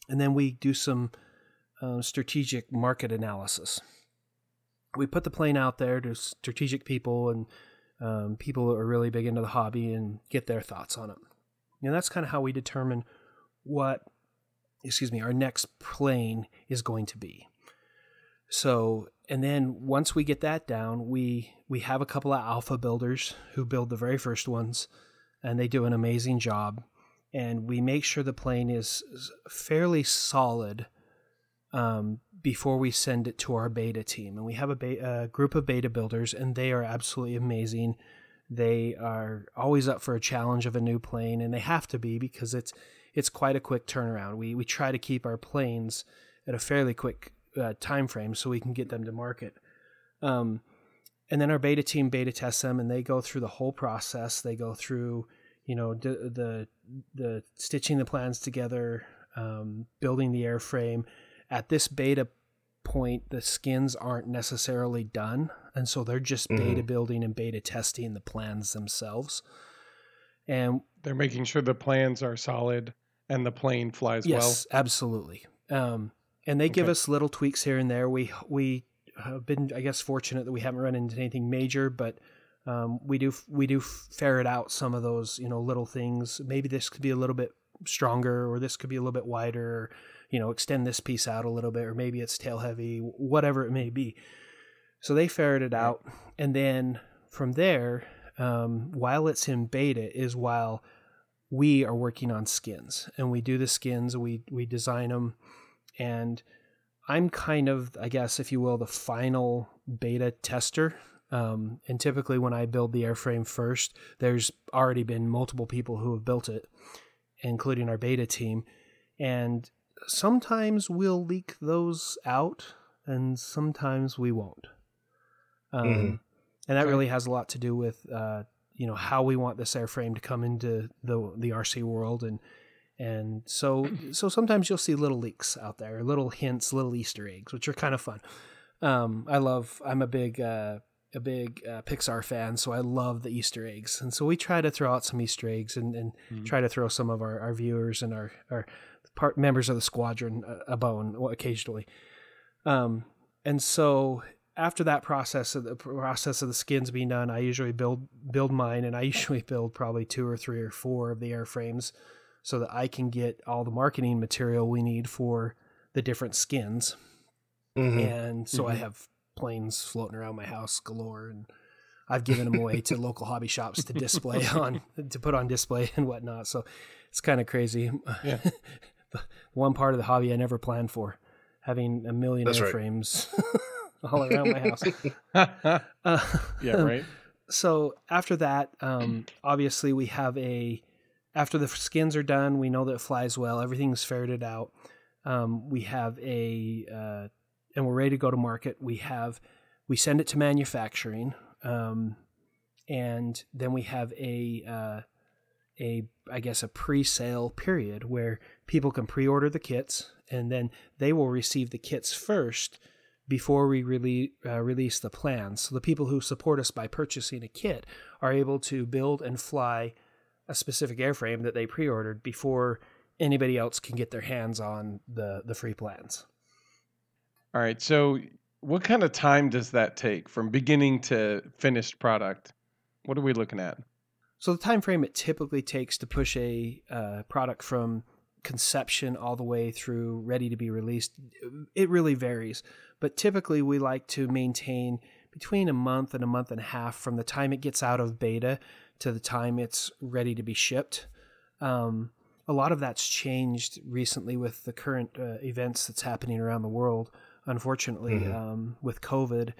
[SPEAKER 3] and then we do some uh, strategic market analysis. We put the plane out there to strategic people and um, people who are really big into the hobby and get their thoughts on it. And that's kind of how we determine what, excuse me, our next plane is going to be. So, and then once we get that down, we we have a couple of alpha builders who build the very first ones, and they do an amazing job. And we make sure the plane is fairly solid um, before we send it to our beta team. And we have a, a group of beta builders, and they are absolutely amazing. They are always up for a challenge of a new plane, and they have to be because it's it's quite a quick turnaround. We we try to keep our planes at a fairly quick uh, time frame so we can get them to market. Um, and then our beta team beta tests them, and they go through the whole process. They go through, you know, the the, the stitching the plans together, um, building the airframe. At this beta point, the skins aren't necessarily done, and so they're just
[SPEAKER 1] Mhm.
[SPEAKER 3] beta building and beta testing the plans themselves. And
[SPEAKER 2] They're making sure the plans are solid and the plane flies well.
[SPEAKER 3] yes, absolutely. Um, and they give us little tweaks here and there. We we have been, I guess, fortunate that we haven't run into anything major, but um, we do we do ferret out some of those you know little things. Maybe this could be a little bit stronger, or this could be a little bit wider. Or, you know, extend this piece out a little bit, or maybe it's tail heavy, whatever it may be. So they ferret it out, and then from there, um, while it's in beta, is while we are working on skins, and we do the skins. We we design them and I'm kind of, I guess, if you will, the final beta tester. Um, and typically, when I build the airframe first, there's already been multiple people who have built it, including our beta team. And sometimes we'll leak those out, and sometimes we won't. Um,
[SPEAKER 1] Mhm.
[SPEAKER 3] And that
[SPEAKER 2] Okay.
[SPEAKER 3] really has a lot to do with, uh, you know, how we want this airframe to come into the the RC world, and and so so sometimes you'll see little leaks out there, little hints, little Easter eggs, which are kind of fun. Um, I love. I'm a big uh, a big uh, Pixar fan, so I love the Easter eggs, and so we try to throw out some Easter eggs and, and
[SPEAKER 2] Mhm.
[SPEAKER 3] try to throw some of our, our viewers and our our part members of the squadron a, a bone occasionally. Um, and so after that process of the process of the skins being done, I usually build build mine, and I usually build probably two or three or four of the airframes, so that I can get all the marketing material we need for the different skins.
[SPEAKER 1] Mm-hmm.
[SPEAKER 3] And so I
[SPEAKER 2] Mhm.
[SPEAKER 3] have planes floating around my house galore, and I've given them away to local hobby shops to display on to put on display and whatnot. So it's kind of crazy.
[SPEAKER 2] Yeah.
[SPEAKER 3] One part of the hobby I never planned for, having a million
[SPEAKER 1] That's right.
[SPEAKER 3] airframes all around my house.
[SPEAKER 2] yeah,
[SPEAKER 3] Uh,
[SPEAKER 2] right.
[SPEAKER 3] so after that, um, obviously we have a. After the skins are done, we know that it flies well. Everything's ferreted out. Um, we have a, uh, and we're ready to go to market. We have, we send it to manufacturing, um, and then we have a, uh, a I guess a pre-sale period where people can pre-order the kits, and then they will receive the kits first before we rele- uh, release the plans. So the people who support us by purchasing a kit are able to build and fly a specific airframe that they pre-ordered before anybody else can get their hands on the the free plans.
[SPEAKER 2] All right. So, what kind of time does that take from beginning to finished product? What are we looking at?
[SPEAKER 3] So the time frame it typically takes to push a uh, product from conception all the way through ready to be released, it really varies. But typically, we like to maintain between a month and a month and a half from the time it gets out of beta to the time it's ready to be shipped. Um, a lot of that's changed recently with the current uh, events that's happening around the world. Unfortunately,
[SPEAKER 1] Mhm.
[SPEAKER 3] um, with COVID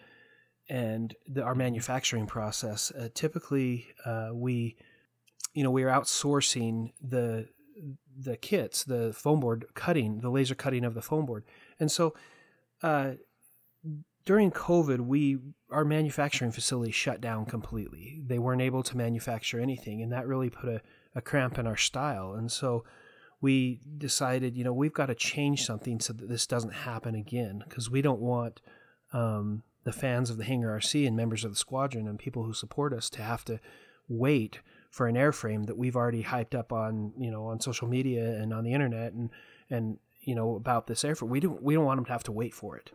[SPEAKER 3] and the, our manufacturing process, uh, typically uh, we, you know, we are outsourcing the the kits, the foam board cutting, the laser cutting of the foam board, and so uh, during COVID, we our manufacturing facility shut down completely. They weren't able to manufacture anything, and that really put a, a cramp in our style. And so we decided, you know, we've got to change something so that this doesn't happen again because we don't want um, the fans of the Hangar RC and members of the squadron and people who support us to have to wait for an airframe that we've already hyped up on, you know, on social media and on the internet and and you know about this airframe. We don't we don't want them to have to wait for it.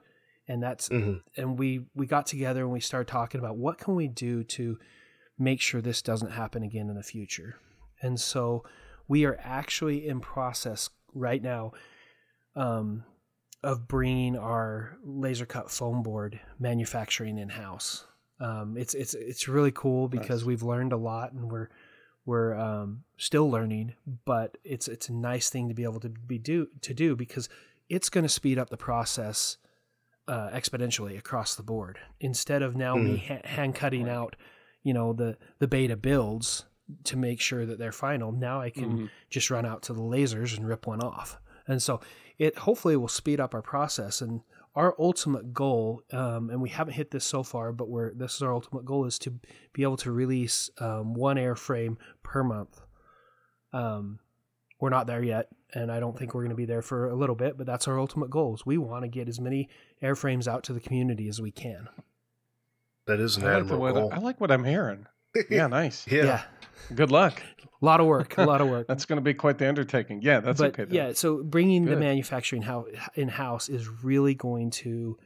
[SPEAKER 3] And that's
[SPEAKER 1] Mhm.
[SPEAKER 3] and we we got together and we started talking about what can we do to make sure this doesn't happen again in the future. And so we are actually in process right now um, of bringing our laser cut foam board manufacturing in house. Um, it's it's it's really cool because
[SPEAKER 2] Nice.
[SPEAKER 3] we've learned a lot and we're we're um, still learning, but it's it's a nice thing to be able to be do to do because it's going to speed up the process uh, exponentially across the board. Instead of now me ha- hand cutting out, you know, the the beta builds to make sure that they're final. Now I can
[SPEAKER 2] Mhm.
[SPEAKER 3] just run out to the lasers and rip one off. And so it hopefully will speed up our process. And our ultimate goal, um, and we haven't hit this so far, but we're this is our ultimate goal is to be able to release um, one airframe per month. Um, we're not there yet, and I don't think we're going to be there for a little bit. But that's our ultimate goal: is we want to get as many airframes out to the community as we can.
[SPEAKER 1] That is an
[SPEAKER 2] I like,
[SPEAKER 1] admirable
[SPEAKER 2] what,
[SPEAKER 1] goal.
[SPEAKER 2] I like what I'm hearing. Yeah, nice.
[SPEAKER 1] yeah.
[SPEAKER 2] Good luck.
[SPEAKER 3] a lot of work, a lot of work.
[SPEAKER 2] That's going to be quite the undertaking. Yeah, that's
[SPEAKER 3] but
[SPEAKER 2] okay. Though.
[SPEAKER 3] yeah, so bringing the manufacturing in house is really going to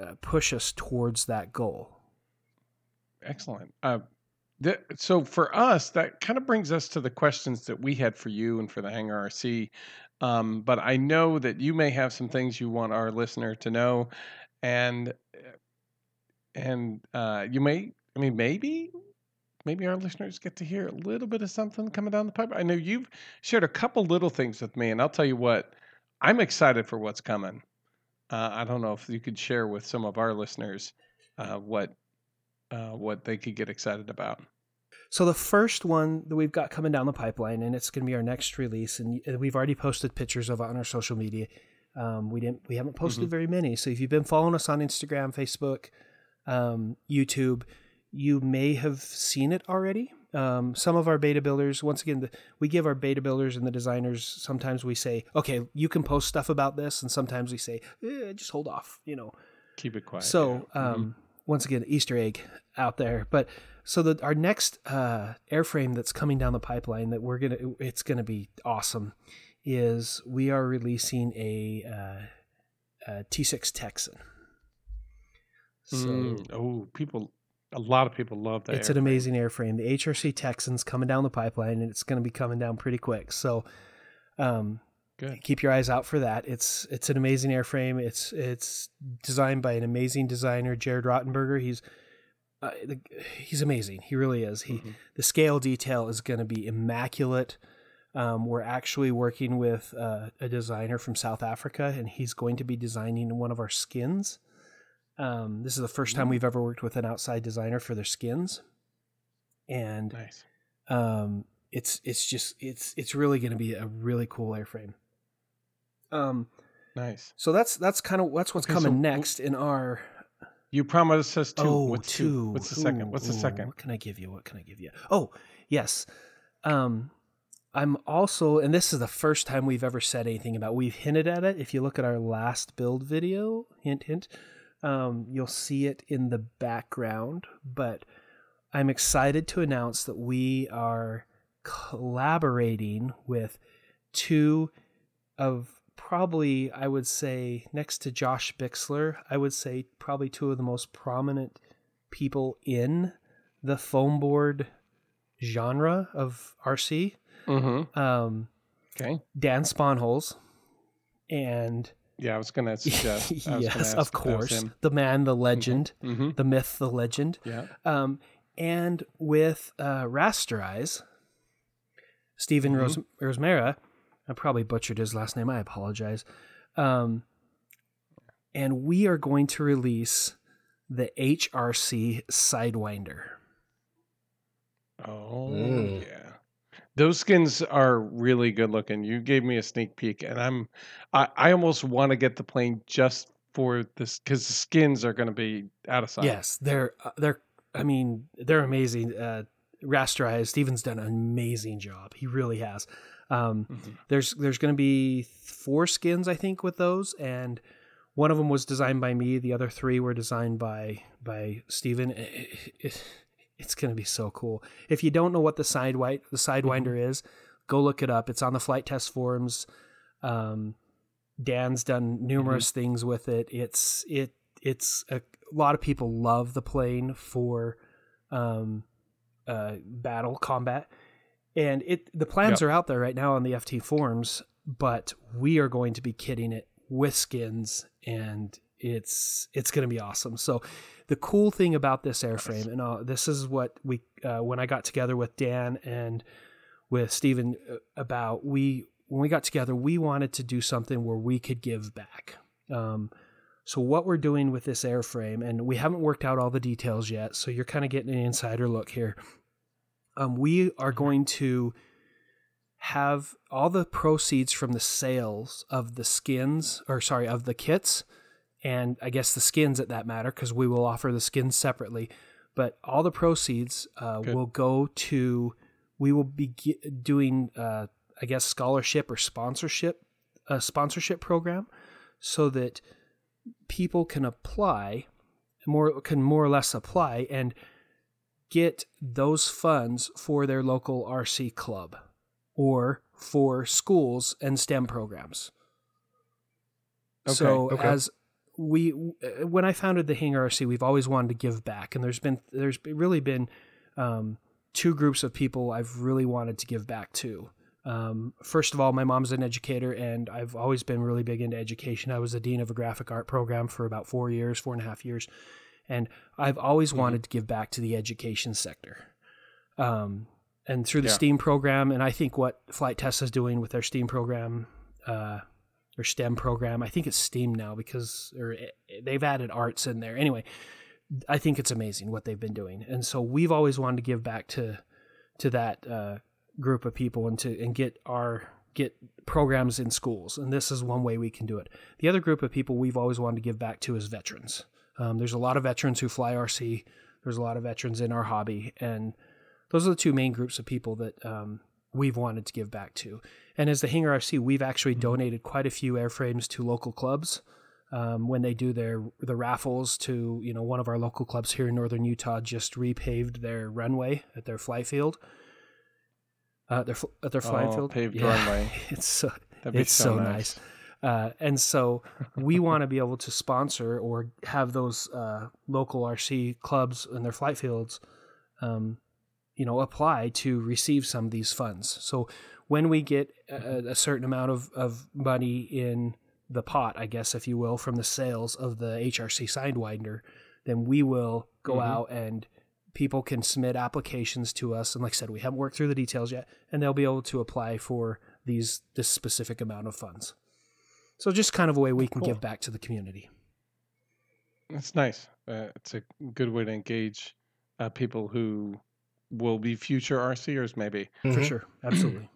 [SPEAKER 3] uh, push us towards that goal.
[SPEAKER 2] Excellent. Uh, so for us, that kind of brings us to the questions that we had for you and for the Hangar RC. Um, but I know that you may have some things you want our listener to know, and uh, and uh, you may, I mean, maybe. Maybe our listeners get to hear a little bit of something coming down the pipe. I know you've shared a couple little things with me, and I'll tell you what, I'm excited for what's coming. Uh, I don't know if you could share with some of our listeners uh, what uh, what they could get excited about.
[SPEAKER 3] So the first one that we've got coming down the pipeline, and it's going to be our next release, and we've already posted pictures of it on our social media. Um, we didn't, we haven't posted
[SPEAKER 2] Mhm.
[SPEAKER 3] very many. So if you've been following us on Instagram, Facebook, um, YouTube, you may have seen it already. Um, some of our beta builders, once again, the, we give our beta builders and the designers. Sometimes we say, "Okay, you can post stuff about this," and sometimes we say, eh, "Just hold off," you know.
[SPEAKER 2] Keep it quiet.
[SPEAKER 3] So,
[SPEAKER 2] yeah. Mhm.
[SPEAKER 3] um, once again, Easter egg out there. But so the our next uh, airframe that's coming down the pipeline that we're gonna it's gonna be awesome is we are releasing a, uh, a T6 Texan. So
[SPEAKER 2] Mm, oh, people, a lot of people love that.
[SPEAKER 3] it's an amazing airframe. The HRC Texan's coming down the pipeline, and it's going to be coming down pretty quick. So, um,
[SPEAKER 2] Good.
[SPEAKER 3] keep your eyes out for that. It's it's an amazing airframe. It's it's designed by an amazing designer, Jared Rottenberger. He's uh, the, he's amazing. He really is. He
[SPEAKER 2] Mhm.
[SPEAKER 3] the scale detail is going to be immaculate. Um, we're actually working with uh, a designer from South Africa, and he's going to be designing one of our skins. Um, this is the first time we've ever worked with an outside designer for their skins, and
[SPEAKER 2] Nice.
[SPEAKER 3] um, it's it's just it's it's really going to be a really cool airframe. Um,
[SPEAKER 2] Nice.
[SPEAKER 3] so that's that's kind of that's what's
[SPEAKER 2] Okay,
[SPEAKER 3] coming
[SPEAKER 2] so-
[SPEAKER 3] next in our
[SPEAKER 2] You promised us two.
[SPEAKER 3] Oh,
[SPEAKER 2] What's
[SPEAKER 3] two.
[SPEAKER 2] two? What's the second?
[SPEAKER 3] Ooh,
[SPEAKER 2] What's the
[SPEAKER 3] ooh,
[SPEAKER 2] second?
[SPEAKER 3] What can I give you? What can I give you? Oh, yes. Um, I'm also, and this is the first time we've ever said anything about. We've hinted at it. If you look at our last build video, hint, hint, um, you'll see it in the background. But I'm excited to announce that we are collaborating with two of probably, I would say, next to Josh Bixler, I would say probably two of the most prominent people in the foam board genre of RC.
[SPEAKER 2] Mm-hmm.
[SPEAKER 3] Um,
[SPEAKER 2] Okay.
[SPEAKER 3] Dan Sponholz and
[SPEAKER 2] Yeah, I was gonna suggest. I was gonna
[SPEAKER 3] yes,
[SPEAKER 2] ask
[SPEAKER 3] of
[SPEAKER 2] if that was
[SPEAKER 3] course, the man, the legend,
[SPEAKER 2] Mm-hmm.
[SPEAKER 3] the myth, the legend.
[SPEAKER 2] Yeah.
[SPEAKER 3] Um, and with uh, Rasterize, Stephen
[SPEAKER 2] Mhm.
[SPEAKER 3] Rose Rosemera, I probably butchered his last name. I apologize. Um, and we are going to release the HRC Sidewinder.
[SPEAKER 2] Oh
[SPEAKER 1] Mm.
[SPEAKER 2] yeah. Those skins are really good looking. You gave me a sneak peek, and I'm, I, I almost want to get the plane just for this because the skins are going to be out of sight.
[SPEAKER 3] Yes, they're uh, they're. I mean, they're amazing. Uh, Rasterize, Stephen's done an amazing job. He really has. Um,
[SPEAKER 2] Mhm.
[SPEAKER 3] there's there's going to be four skins I think with those, and one of them was designed by me. The other three were designed by by Stephen. It- it- it's going to be so cool. If you don't know what the side white the sidewinder is, go look it up. It's on the Flite Test forums. Um, Dan's done numerous things with it. It's it it's a, a lot of people love the plane for um, uh, battle combat, and it the plans
[SPEAKER 2] Yep.
[SPEAKER 3] are out there right now on the FT forums. But we are going to be kidding it with skins, and it's it's going to be awesome. So the cool thing about this airframe, and uh, this is what we uh, when I got together with Dan and with Steven uh, about we when we got together, we wanted to do something where we could give back. Um, so what we're doing with this airframe, and we haven't worked out all the details yet, so you're kind of getting an insider look here. Um, we are going to have all the proceeds from the sales of the skins, or sorry, of the kits, and I guess the skins at that matter, because we will offer the skins separately. But all the proceeds uh, will go to. We will be doing, uh, I guess, scholarship or sponsorship, a sponsorship program, so that people can apply, more can more or less apply and get those funds for their local RC club or for schools and STEM programs.
[SPEAKER 2] Okay,
[SPEAKER 3] So
[SPEAKER 1] okay.
[SPEAKER 3] as we when I founded the Hangar RC, we've always wanted to give back, and there's been there's really been um, two groups of people I've really wanted to give back to. Um, first of all, my mom's an educator, and I've always been really big into education. I was the dean of a graphic art program for about four years, four and a half years, and I've always
[SPEAKER 2] Mhm.
[SPEAKER 3] wanted to give back to the education sector. Um, and through the
[SPEAKER 2] Yeah.
[SPEAKER 3] STEAM program, and I think what Flite Test is doing with their STEAM program, uh, or STEM program, I think it's STEAM now because or it, they've added arts in there. Anyway, I think it's amazing what they've been doing, and so we've always wanted to give back to to that uh, group of people and to and get our get programs in schools, and this is one way we can do it. The other group of people we've always wanted to give back to is veterans. Um, there's a lot of veterans who fly RC. There's a lot of veterans in our hobby, and those are the two main groups of people that um, we've wanted to give back to. And as the Hangar RC, we've actually donated quite a few airframes to local clubs um, when they do their the raffles. To you know, one of our local clubs here in northern Utah just repaved their runway at their fly field. Uh, their at their flying
[SPEAKER 2] Oh,
[SPEAKER 3] field,
[SPEAKER 2] paved
[SPEAKER 3] Yeah.
[SPEAKER 2] runway.
[SPEAKER 3] It's so it's so nice. Uh, and so we want to be able to sponsor or have those uh, local RC clubs and their flight fields, um, you know, apply to receive some of these funds. So when we get a, a certain amount of, of money in the pot, I guess, if you will, from the sales of the HRC Sidewinder, then we will go
[SPEAKER 2] Mhm.
[SPEAKER 3] out and people can submit applications to us. And like I said, we haven't worked through the details yet, and they'll be able to apply for these this specific amount of funds. So just kind of a way we can
[SPEAKER 2] Cool.
[SPEAKER 3] give back to the community.
[SPEAKER 2] That's nice. Uh, it's a good way to engage uh, people who will be future RCers, maybe.
[SPEAKER 3] for
[SPEAKER 1] Mhm.
[SPEAKER 3] sure. Absolutely.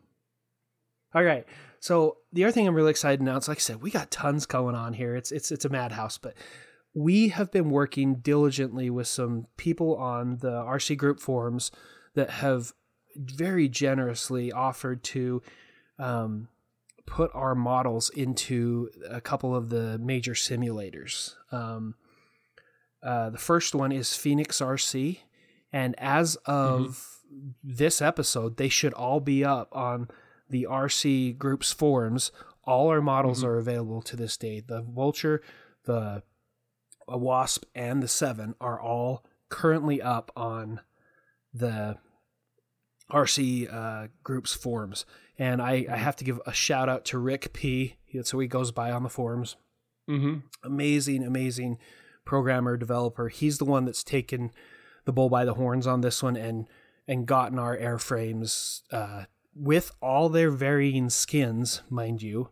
[SPEAKER 3] All right. So the other thing I'm really excited to announce, like I said, we got tons going on here. It's it's it's a madhouse, but we have been working diligently with some people on the RC group forums that have very generously offered to um, put our models into a couple of the major simulators. Um, uh, the first one is Phoenix RC, and as of this episode, they should all be up on the RC group's forums. All our models
[SPEAKER 2] Mhm.
[SPEAKER 3] are available to this day. The Vulture, the Wasp, and the Seven are all currently up on the RC uh, group's forums. And I, I have to give a shout out to Rick P. That's who he goes by on the forums
[SPEAKER 2] Mm-hmm.
[SPEAKER 3] amazing, amazing programmer developer. He's the one that's taken the bull by the horns on this one and and gotten our airframes uh, with all their varying skins, mind you,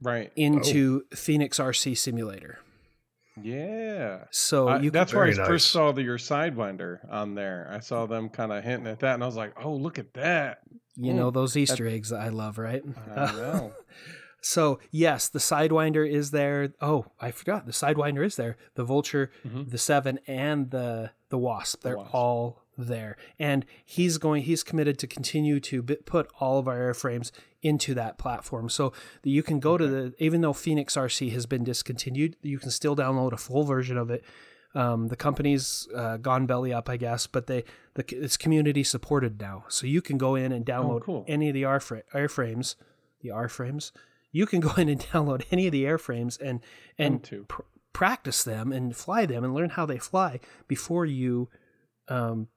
[SPEAKER 2] Right.
[SPEAKER 3] into Phoenix RC Simulator.
[SPEAKER 2] Yeah.
[SPEAKER 3] So
[SPEAKER 2] I-
[SPEAKER 3] you
[SPEAKER 2] that's where I
[SPEAKER 1] nice.
[SPEAKER 2] first saw the, your Sidewinder on there. I saw them kind of hinting at that, and I was like, "Oh, look at that!"
[SPEAKER 3] you know those Easter eggs that I love, right?
[SPEAKER 2] I know.
[SPEAKER 3] So yes, the Sidewinder is there. Oh, I forgot the Sidewinder is there. The Vulture,
[SPEAKER 2] Mhm.
[SPEAKER 3] the Seven, and the the Wasp. They're
[SPEAKER 2] Wasp.
[SPEAKER 3] all there, and he's going. He's committed to continue to put all of our airframes into that platform, so that you can go to the. Even though Phoenix RC has been discontinued, you can still download a full version of it. Um, the company's uh, gone belly up, I guess, but they the, it's community supported now, so you can go in and download
[SPEAKER 2] cool.
[SPEAKER 3] any of the airfra- airframes, the airframes. You can go in and download any of the airframes and and pr- practice them and fly them and learn how they fly before you um,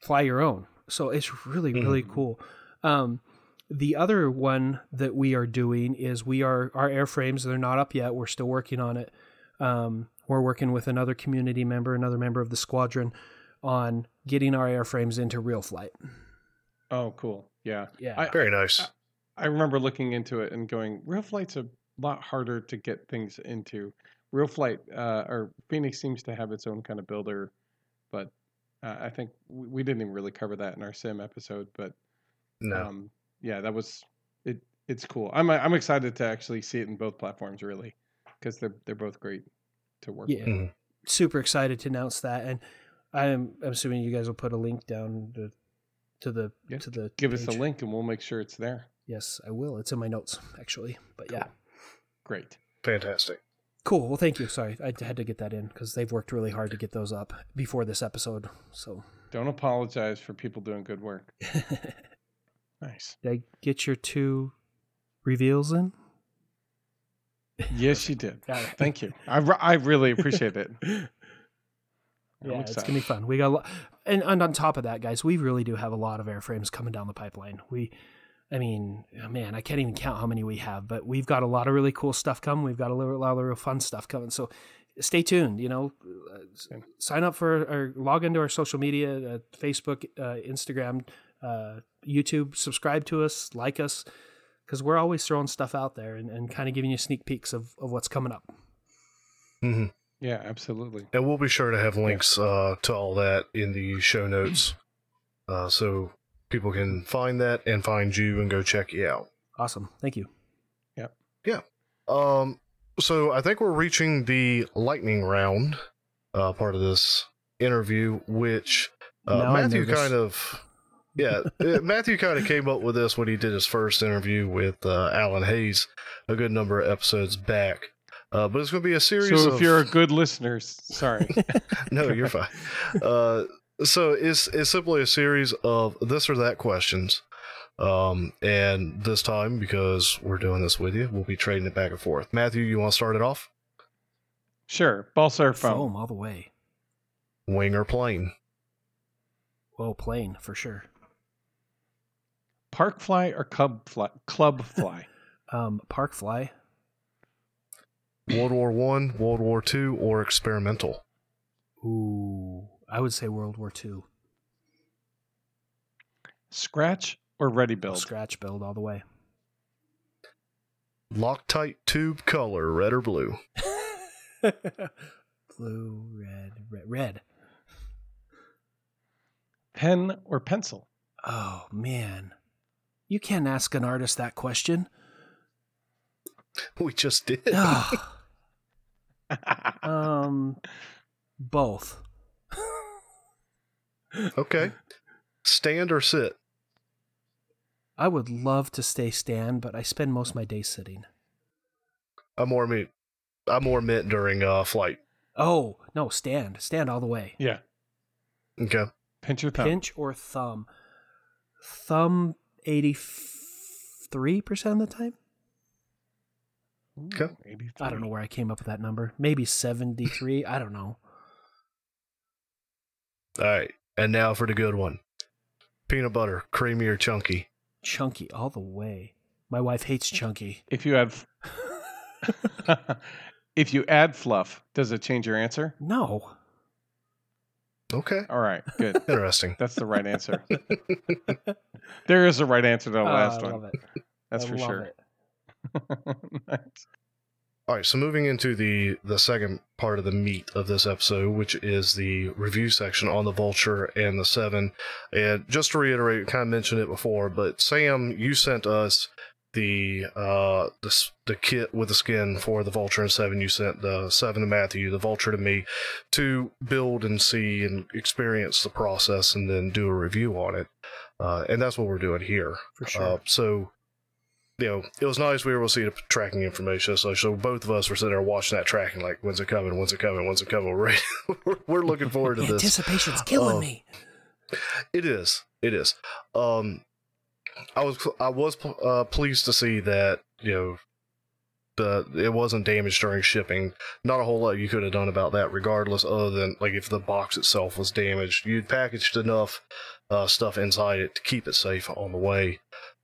[SPEAKER 3] fly your own. So it's really really cool. Um, the other one that we are doing is we are our airframes. They're not up yet. We're still working on it. Um, we're working with another community member, another member of the squadron, on getting our airframes into RealFlight.
[SPEAKER 2] Oh, cool. Yeah.
[SPEAKER 3] Yeah,
[SPEAKER 2] I,
[SPEAKER 1] Very nice.
[SPEAKER 2] I remember looking into it and going, RealFlight's a lot harder to get things into. RealFlight, uh, or Phoenix seems to have its own kind of builder, but uh, I think we, we didn't even really cover that in our sim episode. But
[SPEAKER 1] No.
[SPEAKER 2] um, yeah, that was it. It's cool. I'm I'm excited to actually see it in both platforms, really, because they're they're both great to work
[SPEAKER 3] Yeah.
[SPEAKER 2] with.
[SPEAKER 1] Mhm.
[SPEAKER 3] super excited to announce that, and I'm, I'm assuming you guys will put a link down to, to the
[SPEAKER 2] Yeah.
[SPEAKER 3] to the
[SPEAKER 2] Give us a link and we'll make sure it's there.
[SPEAKER 3] Yes, I will. It's in my notes actually, but yeah.
[SPEAKER 2] Great.
[SPEAKER 1] Fantastic.
[SPEAKER 3] Cool. Well, thank you. Sorry, I had to get that in because they've worked really hard to get those up before this episode. So,
[SPEAKER 2] Don't apologize for people doing good work. Nice.
[SPEAKER 3] did I get your two reveals in?
[SPEAKER 2] Yes, you did.
[SPEAKER 3] Got it.
[SPEAKER 2] Thank you. I, re- I really appreciate it.
[SPEAKER 3] Yeah, it's gonna be fun. We got, a lo- and and on top of that, guys, we really do have a lot of airframes coming down the pipeline. We, I mean, oh, man, I can't even count how many we have, but we've got a lot of really cool stuff coming. We've got a lot of real fun stuff coming. So, stay tuned. You know, uh, sign up for or log into our social media, uh, Facebook, uh, Instagram, uh, YouTube. Subscribe to us, like us, because we're always throwing stuff out there and, and kind of giving you sneak peeks of, of what's coming up.
[SPEAKER 1] hmm
[SPEAKER 2] Yeah, absolutely.
[SPEAKER 1] And we'll be sure to have links uh, to all that in the show notes, uh, so people can find that and find you and go check you out.
[SPEAKER 3] Awesome. Thank you. Yeah. Yeah.
[SPEAKER 1] Um, so I think we're reaching the lightning round uh, part of this interview, which uh, Matthew kind of, yeah, uh, Matthew kind of came up with this when he did his first interview with uh, Alan Hayes a good number of episodes back. Uh, but it's going to be a series
[SPEAKER 2] So
[SPEAKER 1] of
[SPEAKER 2] if you're a good listener, sorry.
[SPEAKER 1] no, you're fine. Uh, so it's it's simply a series of this or that questions. Um, and this time, because we're doing this with you, we'll be trading it back and forth. Matthew, you want to start it off?
[SPEAKER 2] Sure. Balsa or foam?
[SPEAKER 3] Foam all the way.
[SPEAKER 1] Wing or plane?
[SPEAKER 3] Whoa, plane for sure.
[SPEAKER 2] Park fly or cub fly? Club fly.
[SPEAKER 3] Um, park fly.
[SPEAKER 1] World War One, World War Two, or experimental?
[SPEAKER 3] Ooh, I would say World War II.
[SPEAKER 2] Scratch or ready
[SPEAKER 3] Oh,
[SPEAKER 2] build?
[SPEAKER 3] Scratch build all the way.
[SPEAKER 1] Loctite tube color, red or blue?
[SPEAKER 3] Blue, red, red, red.
[SPEAKER 2] Pen or pencil?
[SPEAKER 3] Oh man, you can't ask an artist that question.
[SPEAKER 1] We just did.
[SPEAKER 3] Um, both.
[SPEAKER 1] Okay. Stand or sit?
[SPEAKER 3] I would love to stay stand, but I spend most of my day sitting.
[SPEAKER 1] I'm more meant I'm more meant during uh flight.
[SPEAKER 3] Oh no, stand, stand all the way.
[SPEAKER 2] yeah.
[SPEAKER 1] Okay.
[SPEAKER 2] Pinch your thumb.
[SPEAKER 3] Pinch or thumb? Thumb eighty three percent of the time.
[SPEAKER 1] Okay.
[SPEAKER 2] 83.
[SPEAKER 3] I don't know where I came up with that number. Maybe seventy three. I don't know.
[SPEAKER 1] All right. And now for the good one. Peanut butter, creamy or chunky?
[SPEAKER 3] Chunky all the way. My wife hates chunky.
[SPEAKER 2] If you have, if you add fluff, does it change your answer?
[SPEAKER 3] No.
[SPEAKER 1] Okay.
[SPEAKER 2] All right, good.
[SPEAKER 1] Interesting.
[SPEAKER 2] That's the right answer. There is a right answer to the
[SPEAKER 3] Oh,
[SPEAKER 2] last
[SPEAKER 3] I
[SPEAKER 2] one.
[SPEAKER 3] love it.
[SPEAKER 2] That's
[SPEAKER 3] I
[SPEAKER 2] for
[SPEAKER 3] love
[SPEAKER 2] sure.
[SPEAKER 3] it.
[SPEAKER 2] nice.
[SPEAKER 1] All right, so moving into the the second part of the meat of this episode, which is the review section on the Vulture and the Seven, and just to reiterate, kind of mentioned it before, but Sam, you sent us the uh the the kit with the skin for the Vulture and Seven. You sent the Seven to Matthew, the Vulture to me, to build and see and experience the process, and then do a review on it. Uh, and that's what we're doing here.
[SPEAKER 3] For sure.
[SPEAKER 1] Uh, so, you know, it was nice we were able to see the tracking information. So, so both of us were sitting there watching that tracking, like, when's it coming? When's it coming? When's it coming? We're we're, we're looking forward to
[SPEAKER 3] The
[SPEAKER 1] this.
[SPEAKER 3] anticipation's killing
[SPEAKER 1] Oh.
[SPEAKER 3] me.
[SPEAKER 1] It is. It is. Um, I was I was uh, pleased to see that you know the it wasn't damaged during shipping. Not a whole lot you could have done about that, regardless. Other than like if the box itself was damaged, you'd packaged enough uh, stuff inside it to keep it safe on the way.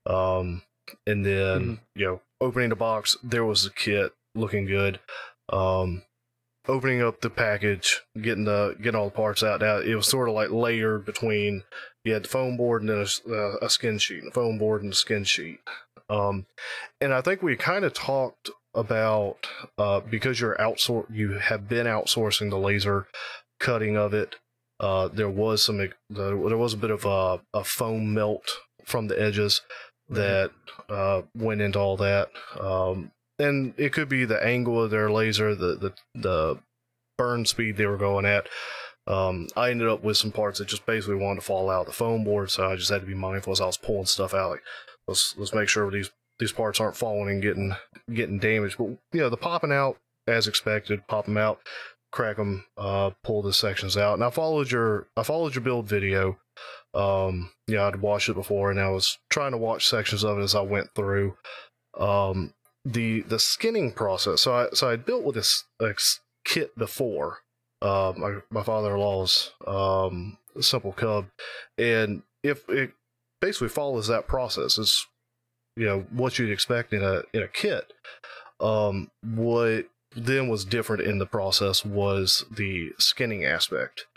[SPEAKER 1] Um, and then
[SPEAKER 2] Mhm.
[SPEAKER 1] you know opening the box, there was the kit looking good. Um, opening up the package, getting the getting all the parts out. Now it was sort of like layered between you had the foam board and then a, uh, a skin sheet, a foam board and a skin sheet. Um, and I think we kind of talked about uh, because you're outsour you have been outsourcing the laser cutting of it. Uh, there was some there was a bit of a, a foam melt from the edges that uh, went into all that. Um, and it could be the angle of their laser, the the the burn speed they were going at. Um, I ended up with some parts that just basically wanted to fall out of the foam board, so I just had to be mindful as I was pulling stuff out. Like, let's let's make sure these these parts aren't falling and getting getting damaged. But you know, the popping out as expected, pop them out, crack them, uh, pull the sections out. And I followed your I followed your build video. Um, yeah, I'd watched it before, and I was trying to watch sections of it as I went through. Um, the the skinning process. So I so I built with this kit before. Uh, my my father in law's um simple cub, and if it basically follows that process, is you know what you'd expect in a in a kit. Um, what then was different in the process was the skinning aspect,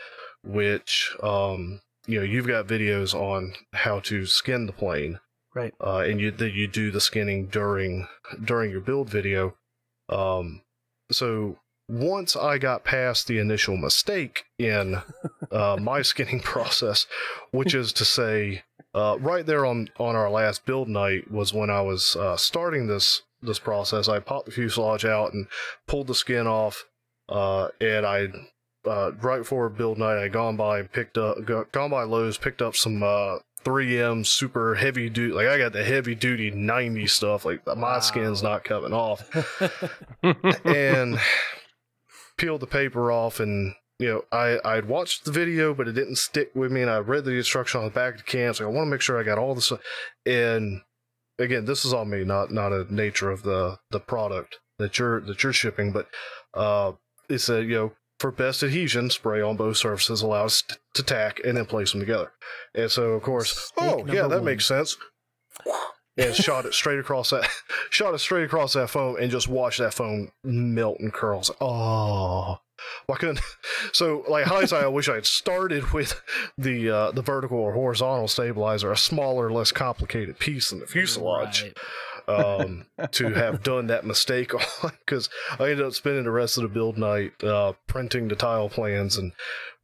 [SPEAKER 1] which um you know you've got videos on how to skin the plane
[SPEAKER 3] Right.
[SPEAKER 1] uh, and you that you do the skinning during during your build video. Um, so once I got past the initial mistake in uh, my skinning process, which is to say, uh, right there on on our last build night was when I was uh, starting this this process. I popped the fuselage out and pulled the skin off, uh, and I. Uh, right before build night, I gone by and picked up, go- gone by Lowe's, picked up some uh, 3M super heavy duty. Like I got the heavy duty 90 stuff. Like my
[SPEAKER 3] Wow.
[SPEAKER 1] skin's not coming off. and peeled the paper off and you know, I I'd watched the video, but it didn't stick with me, and I read the instruction on the back of the can, so I want to make sure I got all this. And again, this is on me, not not a nature of the the product that you're that you're shipping, but uh, it said you know for best adhesion, spray on both surfaces allows t- to tack and then place them together. And so, of course,
[SPEAKER 3] Mistake
[SPEAKER 1] oh yeah, that
[SPEAKER 3] one.
[SPEAKER 1] makes sense. And shot it straight across that, shot it straight across that foam, and just watched that foam melt and curls. Oh, why couldn't? So, like hindsight, I wish I had started with the uh, the vertical or horizontal stabilizer, a smaller, less complicated piece than the fuselage
[SPEAKER 3] Right.
[SPEAKER 1] Um, to have done that mistake on because I ended up spending the rest of the build night uh, printing the tile plans and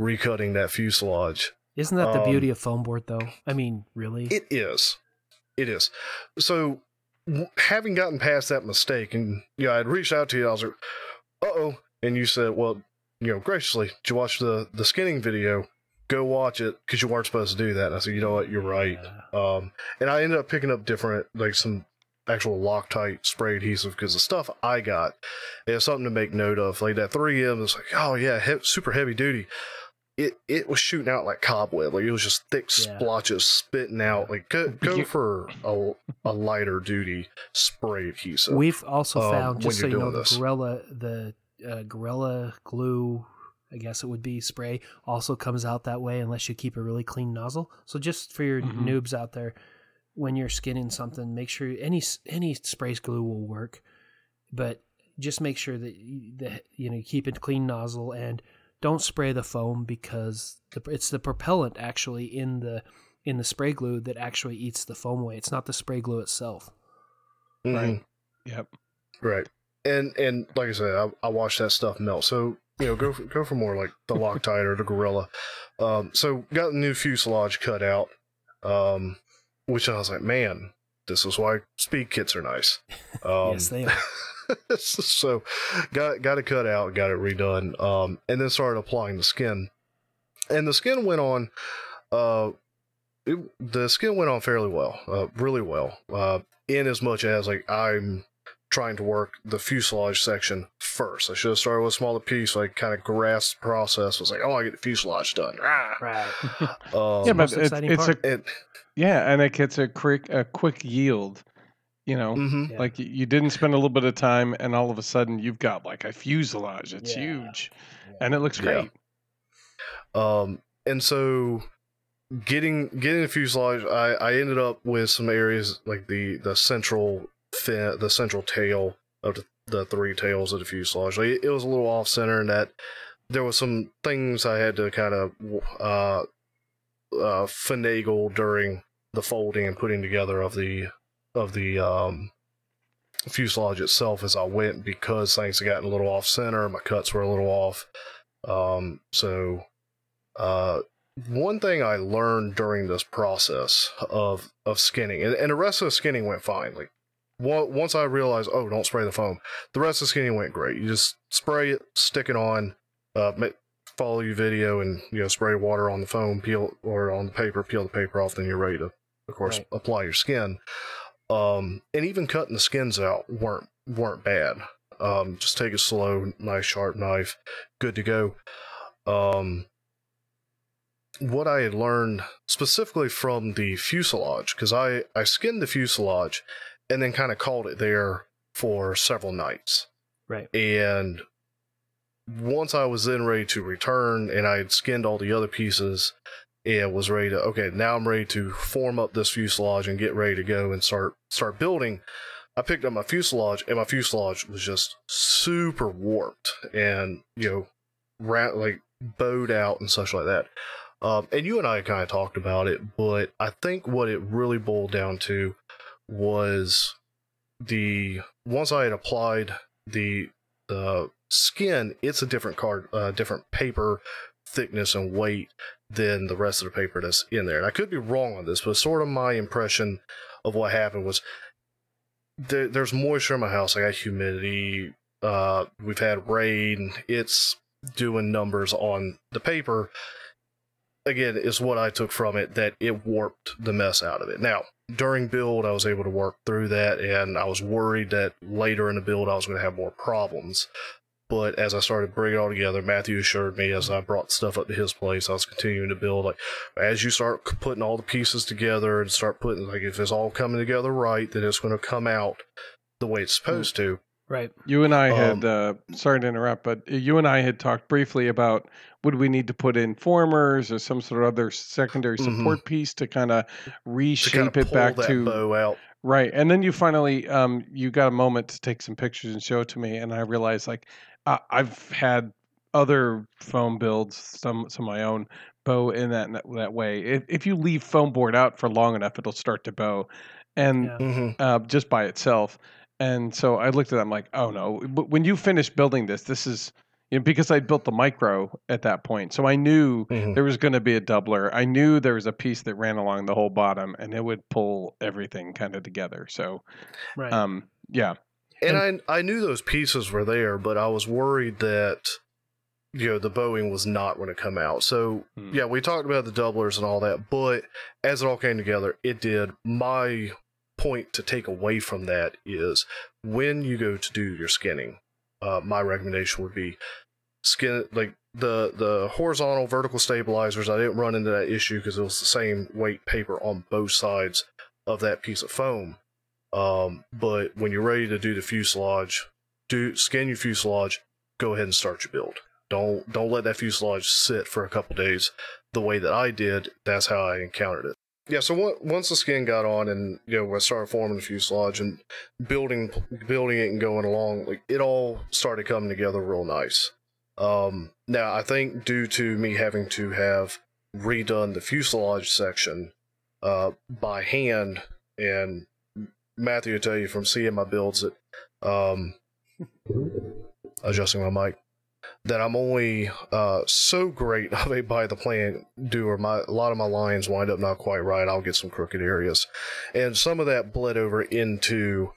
[SPEAKER 1] recutting that fuselage.
[SPEAKER 3] Isn't that the
[SPEAKER 1] Um,
[SPEAKER 3] beauty of foam board, though? I mean, really?
[SPEAKER 1] It is, it is. So w- having gotten past that mistake, and you know, I'd reached out to you, I was like, "Uh oh," and you said, "Well, you know, graciously, did you watch the the skinning video?" Go watch it because you weren't supposed to do that. And I said, you know what, you're right.
[SPEAKER 3] Yeah.
[SPEAKER 1] Um, and I ended up picking up different, like some actual Loctite spray adhesive because the stuff I got is something to make note of. Like that 3M is like, oh yeah, he- super heavy duty. It it was shooting out like cobweb, like it was just thick
[SPEAKER 3] Yeah.
[SPEAKER 1] splotches spitting out. Like go go for a, a lighter duty spray adhesive.
[SPEAKER 3] We've also
[SPEAKER 1] um,
[SPEAKER 3] found, just so
[SPEAKER 1] you're
[SPEAKER 3] know,
[SPEAKER 1] doing
[SPEAKER 3] the
[SPEAKER 1] this.
[SPEAKER 3] Gorilla, the uh, Gorilla glue, I guess it would be spray, also comes out that way unless you keep a really clean nozzle. So just for your
[SPEAKER 2] Mhm.
[SPEAKER 3] noobs out there, when you're skinning something, make sure any any sprays glue will work, but just make sure that you, that you know you keep a clean nozzle and don't spray the foam because the, it's the propellant actually in the in the spray glue that actually eats the foam away. It's not the spray glue itself.
[SPEAKER 1] Mhm.
[SPEAKER 2] Right. Yep.
[SPEAKER 1] Right. And and like I said, I, I watched that stuff melt. So you know, go for, go for more like the Loctite or the Gorilla. Um, so got the new fuselage cut out, um, which I was like, man, this is why speed kits are nice. Um,
[SPEAKER 3] yes, they are.
[SPEAKER 1] so got got it cut out, got it redone, um, and then started applying the skin. And the skin went on. Uh, it, the skin went on fairly well, uh, really well. Uh, in as much as like I'm trying to work the fuselage section first. I should have started with a smaller piece. So I kind of grasped the process. Was like, oh, I get the fuselage done. Ah.
[SPEAKER 3] right.
[SPEAKER 1] Um,
[SPEAKER 2] yeah,
[SPEAKER 3] most
[SPEAKER 2] but it's,
[SPEAKER 3] exciting
[SPEAKER 2] it's a
[SPEAKER 3] part.
[SPEAKER 1] and,
[SPEAKER 2] yeah, and it gets a quick a quick yield. You know,
[SPEAKER 1] mhm.
[SPEAKER 3] Yeah.
[SPEAKER 2] like you- you didn't spend a little bit of time, and all of a sudden you've got like a fuselage. It's
[SPEAKER 3] Yeah.
[SPEAKER 2] huge, and it looks
[SPEAKER 1] Yeah.
[SPEAKER 2] great.
[SPEAKER 1] Um, and so getting getting the fuselage, I, I ended up with some areas like the the central fin, the central tail of the, the three tails of the fuselage. Like, it was a little off center, and that there was some things I had to kind of uh, uh, finagle during the folding and putting together of the of the um, fuselage itself as I went because things had gotten a little off center. My cuts were a little off. Um, so uh, one thing I learned during this process of of skinning, and, and the rest of the skinning went fine. Like once I realized, oh, don't spray the foam. The rest of the skinning went great. You just spray it, stick it on, uh, follow your video, and you know spray water on the foam, peel or on the paper, peel the paper off. Then you're ready to, of course,
[SPEAKER 3] Right.
[SPEAKER 1] apply your skin. Um, and even cutting the skins out weren't weren't bad. Um, just take a slow, nice sharp knife, good to go. Um, what I had learned specifically from the fuselage, because I, I skinned the fuselage and then kind of called it there for several nights.
[SPEAKER 3] Right.
[SPEAKER 1] And once I was then ready to return and I had skinned all the other pieces and was ready to, okay, now I'm ready to form up this fuselage and get ready to go and start start building. I picked up my fuselage and my fuselage was just super warped and, you know, ra- like bowed out and such like that. Um, and you and I kind of talked about it, but I think what it really boiled down to was the once I had applied the the skin, it's a different card, uh, different paper thickness and weight than the rest of the paper that's in there. And I could be wrong on this, but sort of my impression of what happened was there, there's moisture in my house. I got humidity. Uh, we've had rain. It's doing numbers on the paper. Again, is what I took from it that it warped the mess out of it. Now, during build, I was able to work through that, and I was worried that later in the build I was going to have more problems. But as I started bringing it all together, Matthew assured me as I brought stuff up to his place, I was continuing to build. Like as you start putting all the pieces together and start putting like if it's all coming together right, then it's going to come out the way it's supposed to.
[SPEAKER 3] Right.
[SPEAKER 2] You and I
[SPEAKER 1] Um,
[SPEAKER 2] had, uh, sorry to interrupt, but you and I had talked briefly about would we need to put in formers or some sort of other secondary
[SPEAKER 1] Mhm.
[SPEAKER 2] support piece to kind of reshape
[SPEAKER 1] kind
[SPEAKER 2] it back to
[SPEAKER 1] bow out.
[SPEAKER 2] right. And then you finally, um, you got a moment to take some pictures and show it to me, and I realized like I I've had other foam builds, some some of my own bow in that that way. If if you leave foam board out for long enough, it'll start to bow, and
[SPEAKER 3] Yeah.
[SPEAKER 1] hmm
[SPEAKER 2] uh, just by itself. And so I looked at it, I'm like, oh no. But when you finish building this, this is you know, because I built the micro at that point. So I knew
[SPEAKER 1] hmm
[SPEAKER 2] there was going to be a doubler. I knew there was a piece that ran along the whole bottom and it would pull everything kind of together. So,
[SPEAKER 3] Right.
[SPEAKER 2] um, yeah.
[SPEAKER 1] And I I knew those pieces were there, but I was worried that you know the bowing was not going to come out. So
[SPEAKER 2] Hmm.
[SPEAKER 1] yeah, we talked about the doublers and all that, but as it all came together, it did. My point to take away from that is when you go to do your skinning, uh, my recommendation would be skin like the the horizontal vertical stabilizers. I didn't run into that issue because it was the same weight paper on both sides of that piece of foam. Um, but when you're ready to do the fuselage, do skin your fuselage. Go ahead and start your build. Don't don't let that fuselage sit for a couple days. The way that I did, that's how I encountered it. Yeah. So on- once the skin got on, and you know, I started forming the fuselage and building building it and going along, like it all started coming together real nice. Um, now I think due to me having to have redone the fuselage section uh, by hand, and Matthew will tell you from seeing my builds that um, adjusting my mic that I'm only uh, so great of a by the plan doer. My a lot of my lines wind up not quite right. I'll get some crooked areas, and some of that bled over into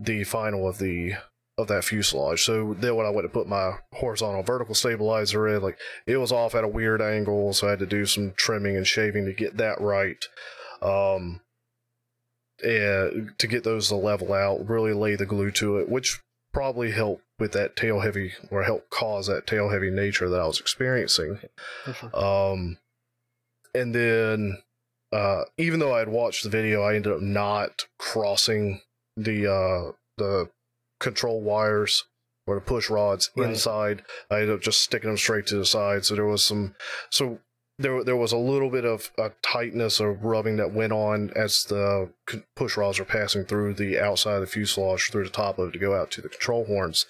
[SPEAKER 1] the final of the of that fuselage. So then when I went to put my horizontal vertical stabilizer in, like it was off at a weird angle, so I had to do some trimming and shaving to get that right. Um, and to get those to level out, really lay the glue to it, which probably help with that tail heavy or help cause that tail heavy nature that I was experiencing.
[SPEAKER 3] Sure.
[SPEAKER 1] Um, and then, uh, even though I had watched the video, I ended up not crossing the uh, the control wires or the push rods
[SPEAKER 3] Right.
[SPEAKER 1] inside. I ended up just sticking them straight to the side. So there was some so. There, there was a little bit of a tightness or rubbing that went on as the push rods were passing through the outside of the fuselage through the top of it to go out to the control horns.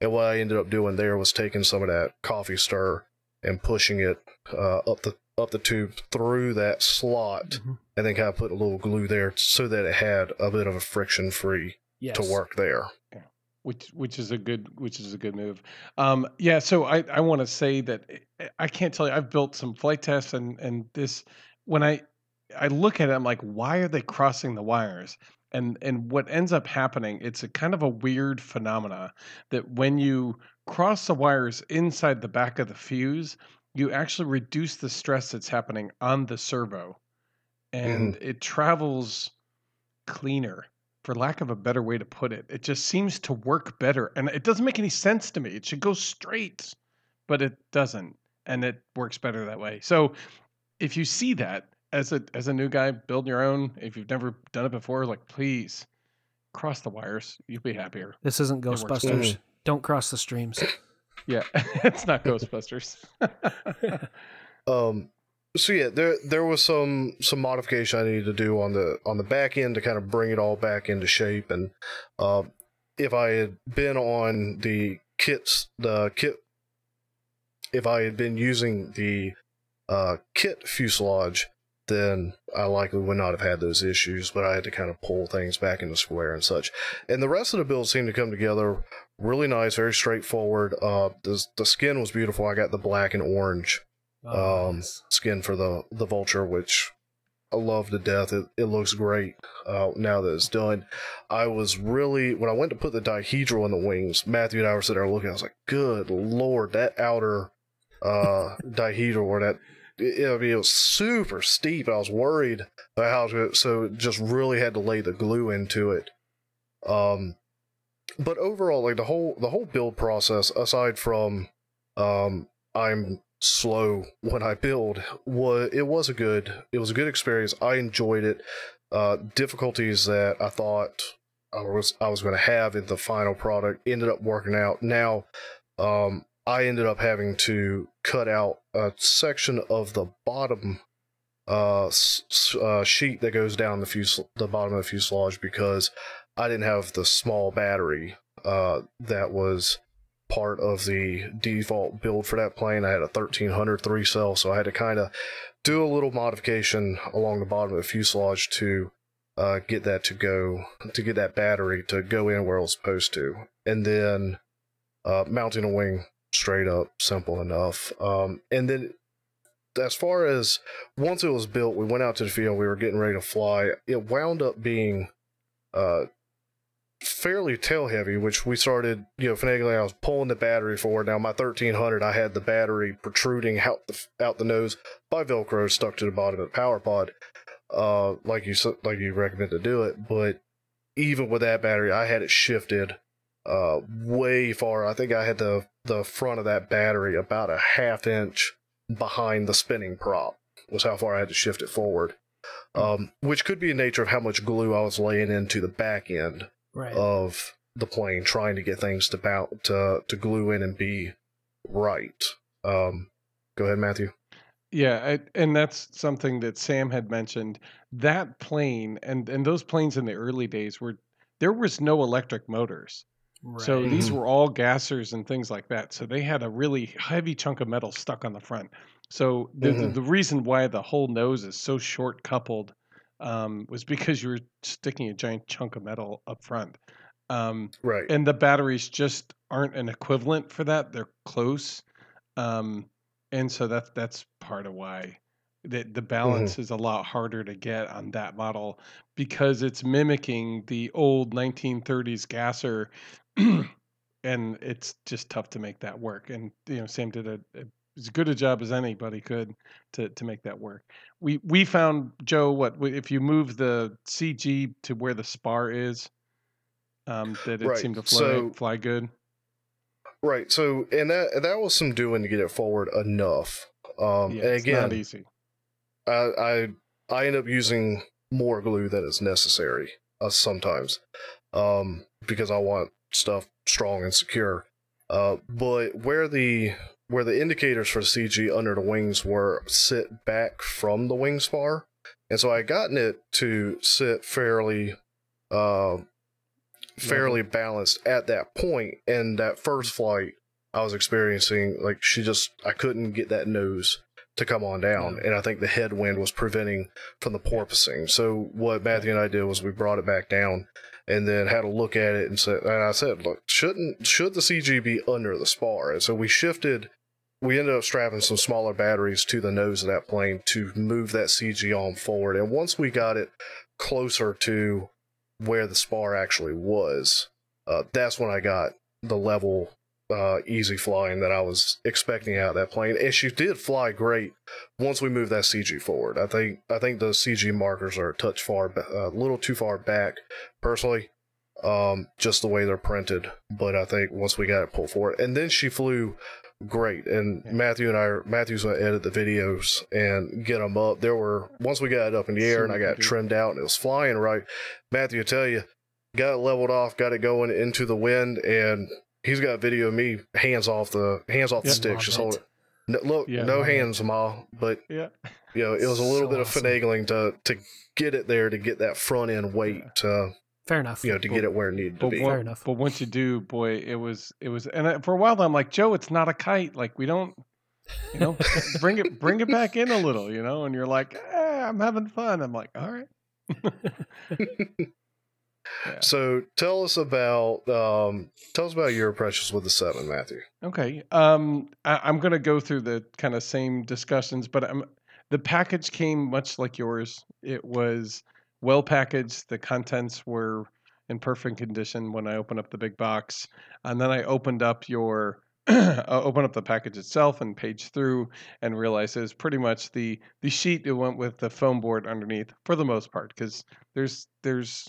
[SPEAKER 1] And what I ended up doing there was taking some of that coffee stir and pushing it uh, up the up the tube through that slot,
[SPEAKER 3] Mhm.
[SPEAKER 1] and then kind of put a little glue there so that it had a bit of a friction free
[SPEAKER 3] Yes.
[SPEAKER 1] to work there.
[SPEAKER 2] Which which is a good which is a good move. Um, yeah, so I I want to say that I- I can't tell you I've built some Flite Tests and and this when I I look at it I'm like why are they crossing the wires? And and what ends up happening it's a kind of a weird phenomena that when you cross the wires inside the back of the fuse you actually reduce the stress that's happening on the servo and mm. it travels cleaner for lack of a better way to put it. It just seems to work better. And it doesn't make any sense to me. It should go straight, but it doesn't. And it works better that way. So if you see that as a as a new guy, build your own. If you've never done it before, like please cross the wires. You'll be happier.
[SPEAKER 3] This isn't Ghostbusters. Don't cross the streams.
[SPEAKER 2] Yeah. it's not Ghostbusters.
[SPEAKER 1] Um, so yeah, there there was some some modification I needed to do on the on the back end to kind of bring it all back into shape. And uh, if I had been on the kits, the kit, if I had been using the uh, kit fuselage, then I likely would not have had those issues. But I had to kind of pull things back into square and such. And the rest of the build seemed to come together really nice, very straightforward. Uh, the the skin was beautiful. I got the black and orange
[SPEAKER 3] Oh,
[SPEAKER 1] Um,
[SPEAKER 3] yes.
[SPEAKER 1] skin for the the vulture, which I love to death. It it looks great uh, now that it's done. I was really when I went to put the dihedral in the wings. Matthew and I were sitting there looking. I was like, "Good lord, that outer uh, dihedral or that." It, I mean, it was super steep. I was worried about how to, so just really had to lay the glue into it. Um, but overall, like the whole the whole build process, aside from um, I'm slow when I build, was it was a good it was a good experience. I enjoyed it. Uh, difficulties that I thought I was I was going to have in the final product ended up working out. Now, um, I ended up having to cut out a section of the bottom uh, s- uh, sheet that goes down the fus- the bottom of the fuselage because I didn't have the small battery uh, that was part of the default build for that plane. I had a 1300 three cell, so I had to kind of do a little modification along the bottom of the fuselage to uh, get that to go to get that battery to go in where it was supposed to, and then uh, mounting a wing straight up, simple enough. Um, and then as far as once it was built, we went out to the field. We were getting ready to fly. It wound up being uh, fairly tail heavy, which we started, you know, finagling. I was pulling the battery forward. Now my 1300, I had the battery protruding out the out the nose by Velcro stuck to the bottom of the power pod, uh, like you like you recommend to do it. But even with that battery, I had it shifted uh, way far. I think I had the the front of that battery about a half inch behind the spinning prop was how far I had to shift it forward. Um, which could be a nature of how much glue I was laying into the back end
[SPEAKER 3] Right.
[SPEAKER 1] of the plane, trying to get things to bounce to to glue in and be right. Um, go ahead, Matthew.
[SPEAKER 2] Yeah, I, and that's something that Sam had mentioned. That plane and and those planes in the early days were there was no electric motors. So these
[SPEAKER 1] Mhm.
[SPEAKER 2] were all gassers and things like that. So they had a really heavy chunk of metal stuck on the front. So the the,
[SPEAKER 1] Mhm.
[SPEAKER 2] the reason why the whole nose is so short coupled um, was because you were sticking a giant chunk of metal up front. Um,
[SPEAKER 1] Right.
[SPEAKER 2] and the batteries just aren't an equivalent for that. They're close, um, and so that's that's part of why the the balance is a lot harder to get on that model because it's mimicking the old 1930s gasser, and it's just tough to make that work. And you know, Sam did a, a as good a job as anybody could to to make that work. We we found Joe what if you move the CG to where the spar is, um, that it
[SPEAKER 1] Right,
[SPEAKER 2] seemed to fly
[SPEAKER 1] so-
[SPEAKER 2] fly good.
[SPEAKER 1] Right. So, and that that was some doing to get it forward enough. Um,
[SPEAKER 2] Yeah,
[SPEAKER 1] and again,
[SPEAKER 2] not easy.
[SPEAKER 1] I, I I end up using more glue than is necessary uh, sometimes, um, because I want stuff strong and secure. Uh, but where the where the indicators for the CG under the wings were sit back from the wing spar, and so I had gotten it to sit fairly, uh, fairly balanced at that point. And that first flight, I was experiencing like she just I couldn't get that nose to come on down, and I think the headwind was preventing from the porpoising. So what Matthew and I did was we brought it back down, and then had a look at it and said, and I said, look, shouldn't should the CG be under the spar? And so we shifted. We ended up strapping some smaller batteries to the nose of that plane to move that CG on forward. And once we got it closer to where the spar actually was, uh, that's when I got the level uh, easy flying that I was expecting out of that plane. And she did fly great once we moved that CG forward. I think I think the CG markers are a touch far, a little too far back, personally. Um, just the way they're printed. But I think once we got it pulled forward, and then she flew great. And. Matthew and I, are- Matthew's gonna edit the videos and get them up. There were once we got it up in the air and I got trimmed out and it was flying right. Matthew, will tell you, got it leveled off, got it going into the wind, and he's got a video of me hands off the hands off the
[SPEAKER 2] Yeah.
[SPEAKER 1] sticks,
[SPEAKER 3] Love
[SPEAKER 1] just hold it. No, look,
[SPEAKER 2] Yeah,
[SPEAKER 1] no hands, ma. But
[SPEAKER 2] Yeah.
[SPEAKER 1] you know, it was a little
[SPEAKER 3] So
[SPEAKER 1] bit of
[SPEAKER 3] awesome.
[SPEAKER 1] finagling to to get it there to get that front end weight, uh,
[SPEAKER 3] Fair enough.
[SPEAKER 1] you know, to get it where it needed to
[SPEAKER 2] But,
[SPEAKER 1] be.
[SPEAKER 3] Fair enough.
[SPEAKER 2] but once you do, boy, it was it was, and I, for a while I'm like, Joe, it's not a kite. Like we don't, you know, bring it bring it back in a little, you know. And you're like, eh, I'm having fun. I'm like, all right. Yeah.
[SPEAKER 1] So tell us about um, tell us about your impressions with the seven, Matthew.
[SPEAKER 2] Okay. Um, I, I'm going to go through the kind of same discussions, but I'm, the package came much like yours. It was well packaged. The contents were in perfect condition when I opened up the big box, and then I opened up your uh, opened up the package itself and page through and realized it was pretty much the the sheet that went with the foam board underneath for the most part because there's there's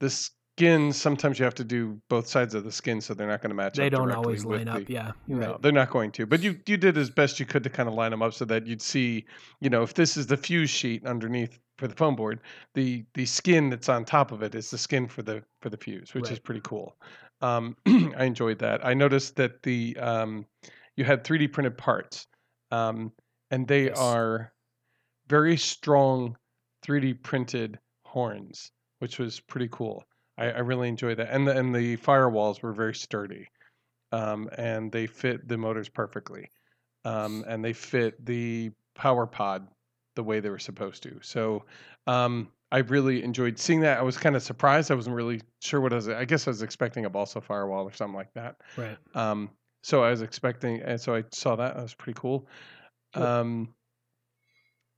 [SPEAKER 2] this skin sometimes you have to do both sides of the skin, so they're not going to match. Up.
[SPEAKER 3] They
[SPEAKER 2] up
[SPEAKER 3] don't always line up.
[SPEAKER 2] the-
[SPEAKER 3] Yeah,
[SPEAKER 2] no,
[SPEAKER 3] right.
[SPEAKER 2] they're not going to. But you you did as best you could to kind of line them up so that you'd see, you know, if this is the fuse sheet underneath for the foam board, the the skin that's on top of it is the skin for the for the fuse, which is pretty cool. Um, I enjoyed that. I noticed that the um, you had 3D printed parts, um, and they
[SPEAKER 3] Yes.
[SPEAKER 2] are very strong 3D printed horns, which was pretty cool. I, I really enjoyed that, and the and the firewalls were very sturdy, um, and they fit the motors perfectly, um, and they fit the power pod the way they were supposed to. So um, I really enjoyed seeing that. I was kind of surprised. I wasn't really sure what I was. I guess I was expecting a balsa firewall or something like that.
[SPEAKER 3] Right.
[SPEAKER 2] Um, so I was expecting, and so I saw that. That was pretty cool.
[SPEAKER 3] Good.
[SPEAKER 2] Um,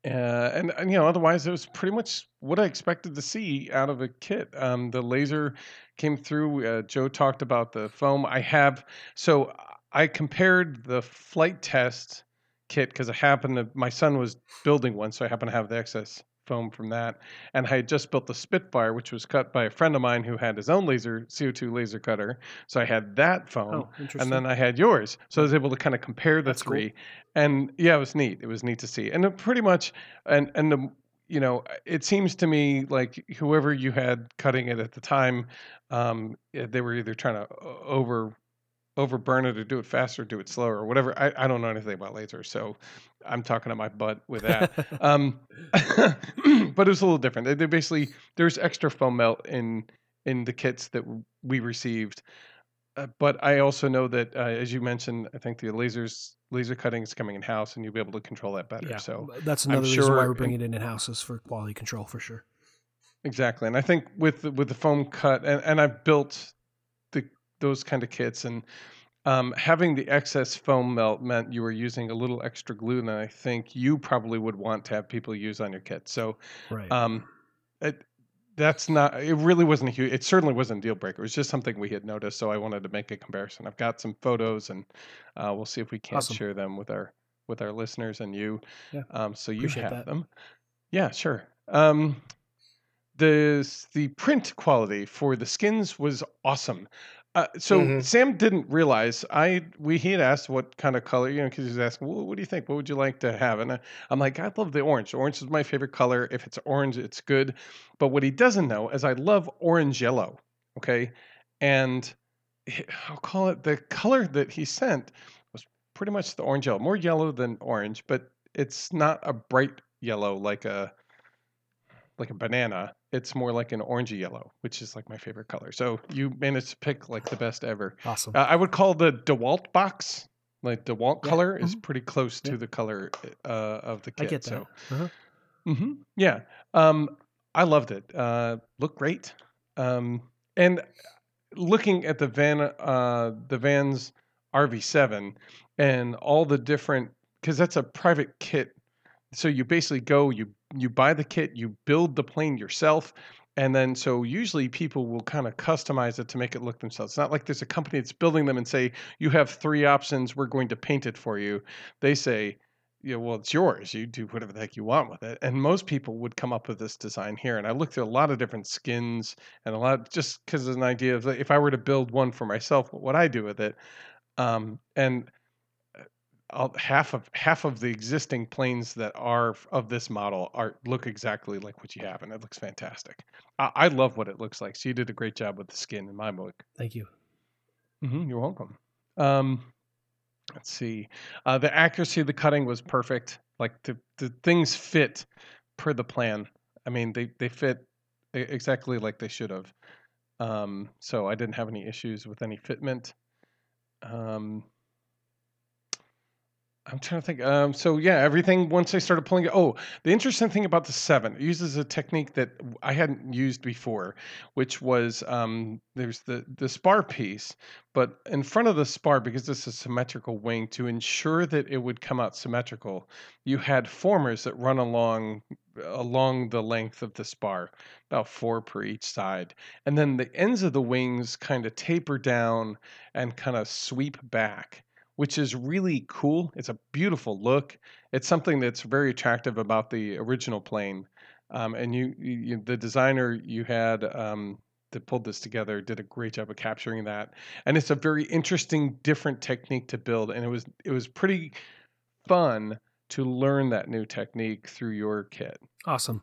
[SPEAKER 2] uh, and, and you know, otherwise it was pretty much what I expected to see out of a kit. Um, the laser came through. Uh, Joe talked about the foam. I have so I compared the Flite Test kit because I happened to my son was building one, so I happen to have the excess foam from that. And I had just built the Spitfire, which was cut by a friend of mine who had his own laser CO2 laser cutter. So I had that foam
[SPEAKER 3] Oh,
[SPEAKER 2] and then I had yours. So I was able to kind of compare the
[SPEAKER 3] That's cool.
[SPEAKER 2] three. And yeah, it was neat. It was neat to see. And it pretty much and and the you know, it seems to me like whoever you had cutting it at the time, um, eh, they were either trying to over over burn it or do it faster, do it slower, or whatever. I, I don't know anything about lasers, so I'm talking to my butt with that. um, but it was a little different. They, they basically there's extra foam melt in in the kits that we received. Uh, but I also know that, uh, as you mentioned, I think the lasers laser cutting is coming in house, and you'll be able to control that better.
[SPEAKER 3] yeah,
[SPEAKER 2] So
[SPEAKER 3] that's
[SPEAKER 2] I'm
[SPEAKER 3] another reason why we're
[SPEAKER 2] in-
[SPEAKER 3] bringing it in house is for quality control for sure.
[SPEAKER 2] exactly, and I think with the, with the foam cut, and, and I've built those kind of kits, and um, having the excess foam melt meant you were using a little extra glue than I think you probably would want to have people use on your kit. So
[SPEAKER 3] Right.
[SPEAKER 2] um, it, that's not. It really wasn't a huge. It certainly wasn't a deal breaker. It was just something we had noticed, so I wanted to make a comparison. I've got some photos, and uh, we'll see if we can't
[SPEAKER 3] Awesome.
[SPEAKER 2] share them with our with our listeners and you.
[SPEAKER 3] Yeah.
[SPEAKER 2] Um, so you
[SPEAKER 3] Appreciate
[SPEAKER 2] have
[SPEAKER 3] that.
[SPEAKER 2] them. Yeah, sure. Um, the the print quality for the skins was awesome. Uh, so
[SPEAKER 1] Mhm.
[SPEAKER 2] Sam didn't realize I we he had asked what kind of color you know because he was asking well, what do you think? What would you like to have? And I, I'm like I love the orange. Orange is my favorite color. If it's orange it's good. But what he doesn't know is I love orange yellow okay? And I'll call it the color that he sent was pretty much the orange yellow more yellow than orange but it's not a bright yellow like a like a banana it's more like an orangey yellow which is like my favorite color so you managed to pick like the best ever
[SPEAKER 3] awesome.
[SPEAKER 2] uh, I would call the DeWalt box, like DeWalt
[SPEAKER 3] Yeah,
[SPEAKER 2] color, is
[SPEAKER 3] mhm.
[SPEAKER 2] pretty close to the color uh, of the kit.
[SPEAKER 3] I get that.
[SPEAKER 2] So,
[SPEAKER 3] Uh-huh.
[SPEAKER 2] hmm yeah, um, I loved it. Uh, looked great, um, and looking at the van, uh, the Vans RV7, and all the different because that's a private kit. So you basically go, you you buy the kit, you build the plane yourself, and then so usually people will kind of customize it to make it look themselves. It's not like there's a company that's building them and say you have three options, we're going to paint it for you. They say, yeah, well, it's yours. You do whatever the heck you want with it. And most people would come up with this design here. And I looked at a lot of different skins and a lot just because an idea of like, if I were to build one for myself, what would I do with it? Um, and half of half of the existing planes that are of this model are look exactly like what you have, and it looks fantastic. I, I love what it looks like. So you did a great job with the skin in my book.
[SPEAKER 3] Thank you.
[SPEAKER 2] hmm you're welcome. Um, let's see. Uh, the accuracy of the cutting was perfect. Like the, the things fit per the plan. I mean, they, they fit exactly like they should have. Um, so I didn't have any issues with any fitment. Um, I'm trying to think. Um, so yeah, everything once I started pulling it. Oh, the interesting thing about the seven it uses a technique that I hadn't used before, which was um, there's the the spar piece, but in front of the spar because this is a symmetrical wing to ensure that it would come out symmetrical, you had formers that run along along the length of the spar, about four per each side, and then the ends of the wings kind of taper down and kind of sweep back which is really cool. It's a beautiful look. It's something that's very attractive about the original plane. Um, and you, you, the designer you had, um, that pulled this together did a great job of capturing that, and it's a very interesting, different technique to build, and it was it was pretty fun to learn that new technique through your kit.
[SPEAKER 3] Awesome.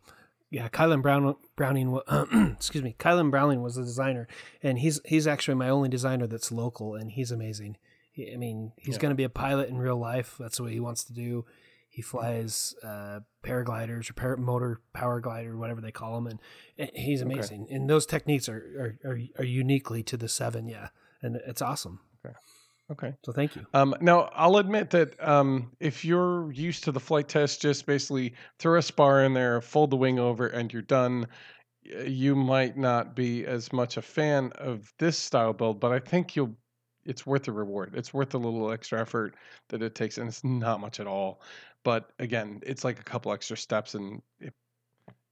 [SPEAKER 3] Yeah, Kylan Brown Browning. excuse me, Kylan Browning was the designer, and he's he's actually my only designer that's local, and he's amazing. He, I mean, he's
[SPEAKER 2] Yeah.
[SPEAKER 3] going to be a pilot in real life. That's what he wants to do. He flies uh, paragliders or par- motor power glider, whatever they call them, and, and he's
[SPEAKER 2] Okay.
[SPEAKER 3] amazing. And those techniques are, are are are uniquely to the seven, yeah, and it's awesome.
[SPEAKER 2] Okay. Okay.
[SPEAKER 3] So thank you.
[SPEAKER 2] Um, now, I'll admit that um, if you're used to the Flite Test, just basically throw a spar in there, fold the wing over, and you're done. You might not be as much a fan of this style build, but I think you'll. It's worth the reward. It's worth the little extra effort that it takes, and it's not much at all. But again, it's like a couple extra steps, and if,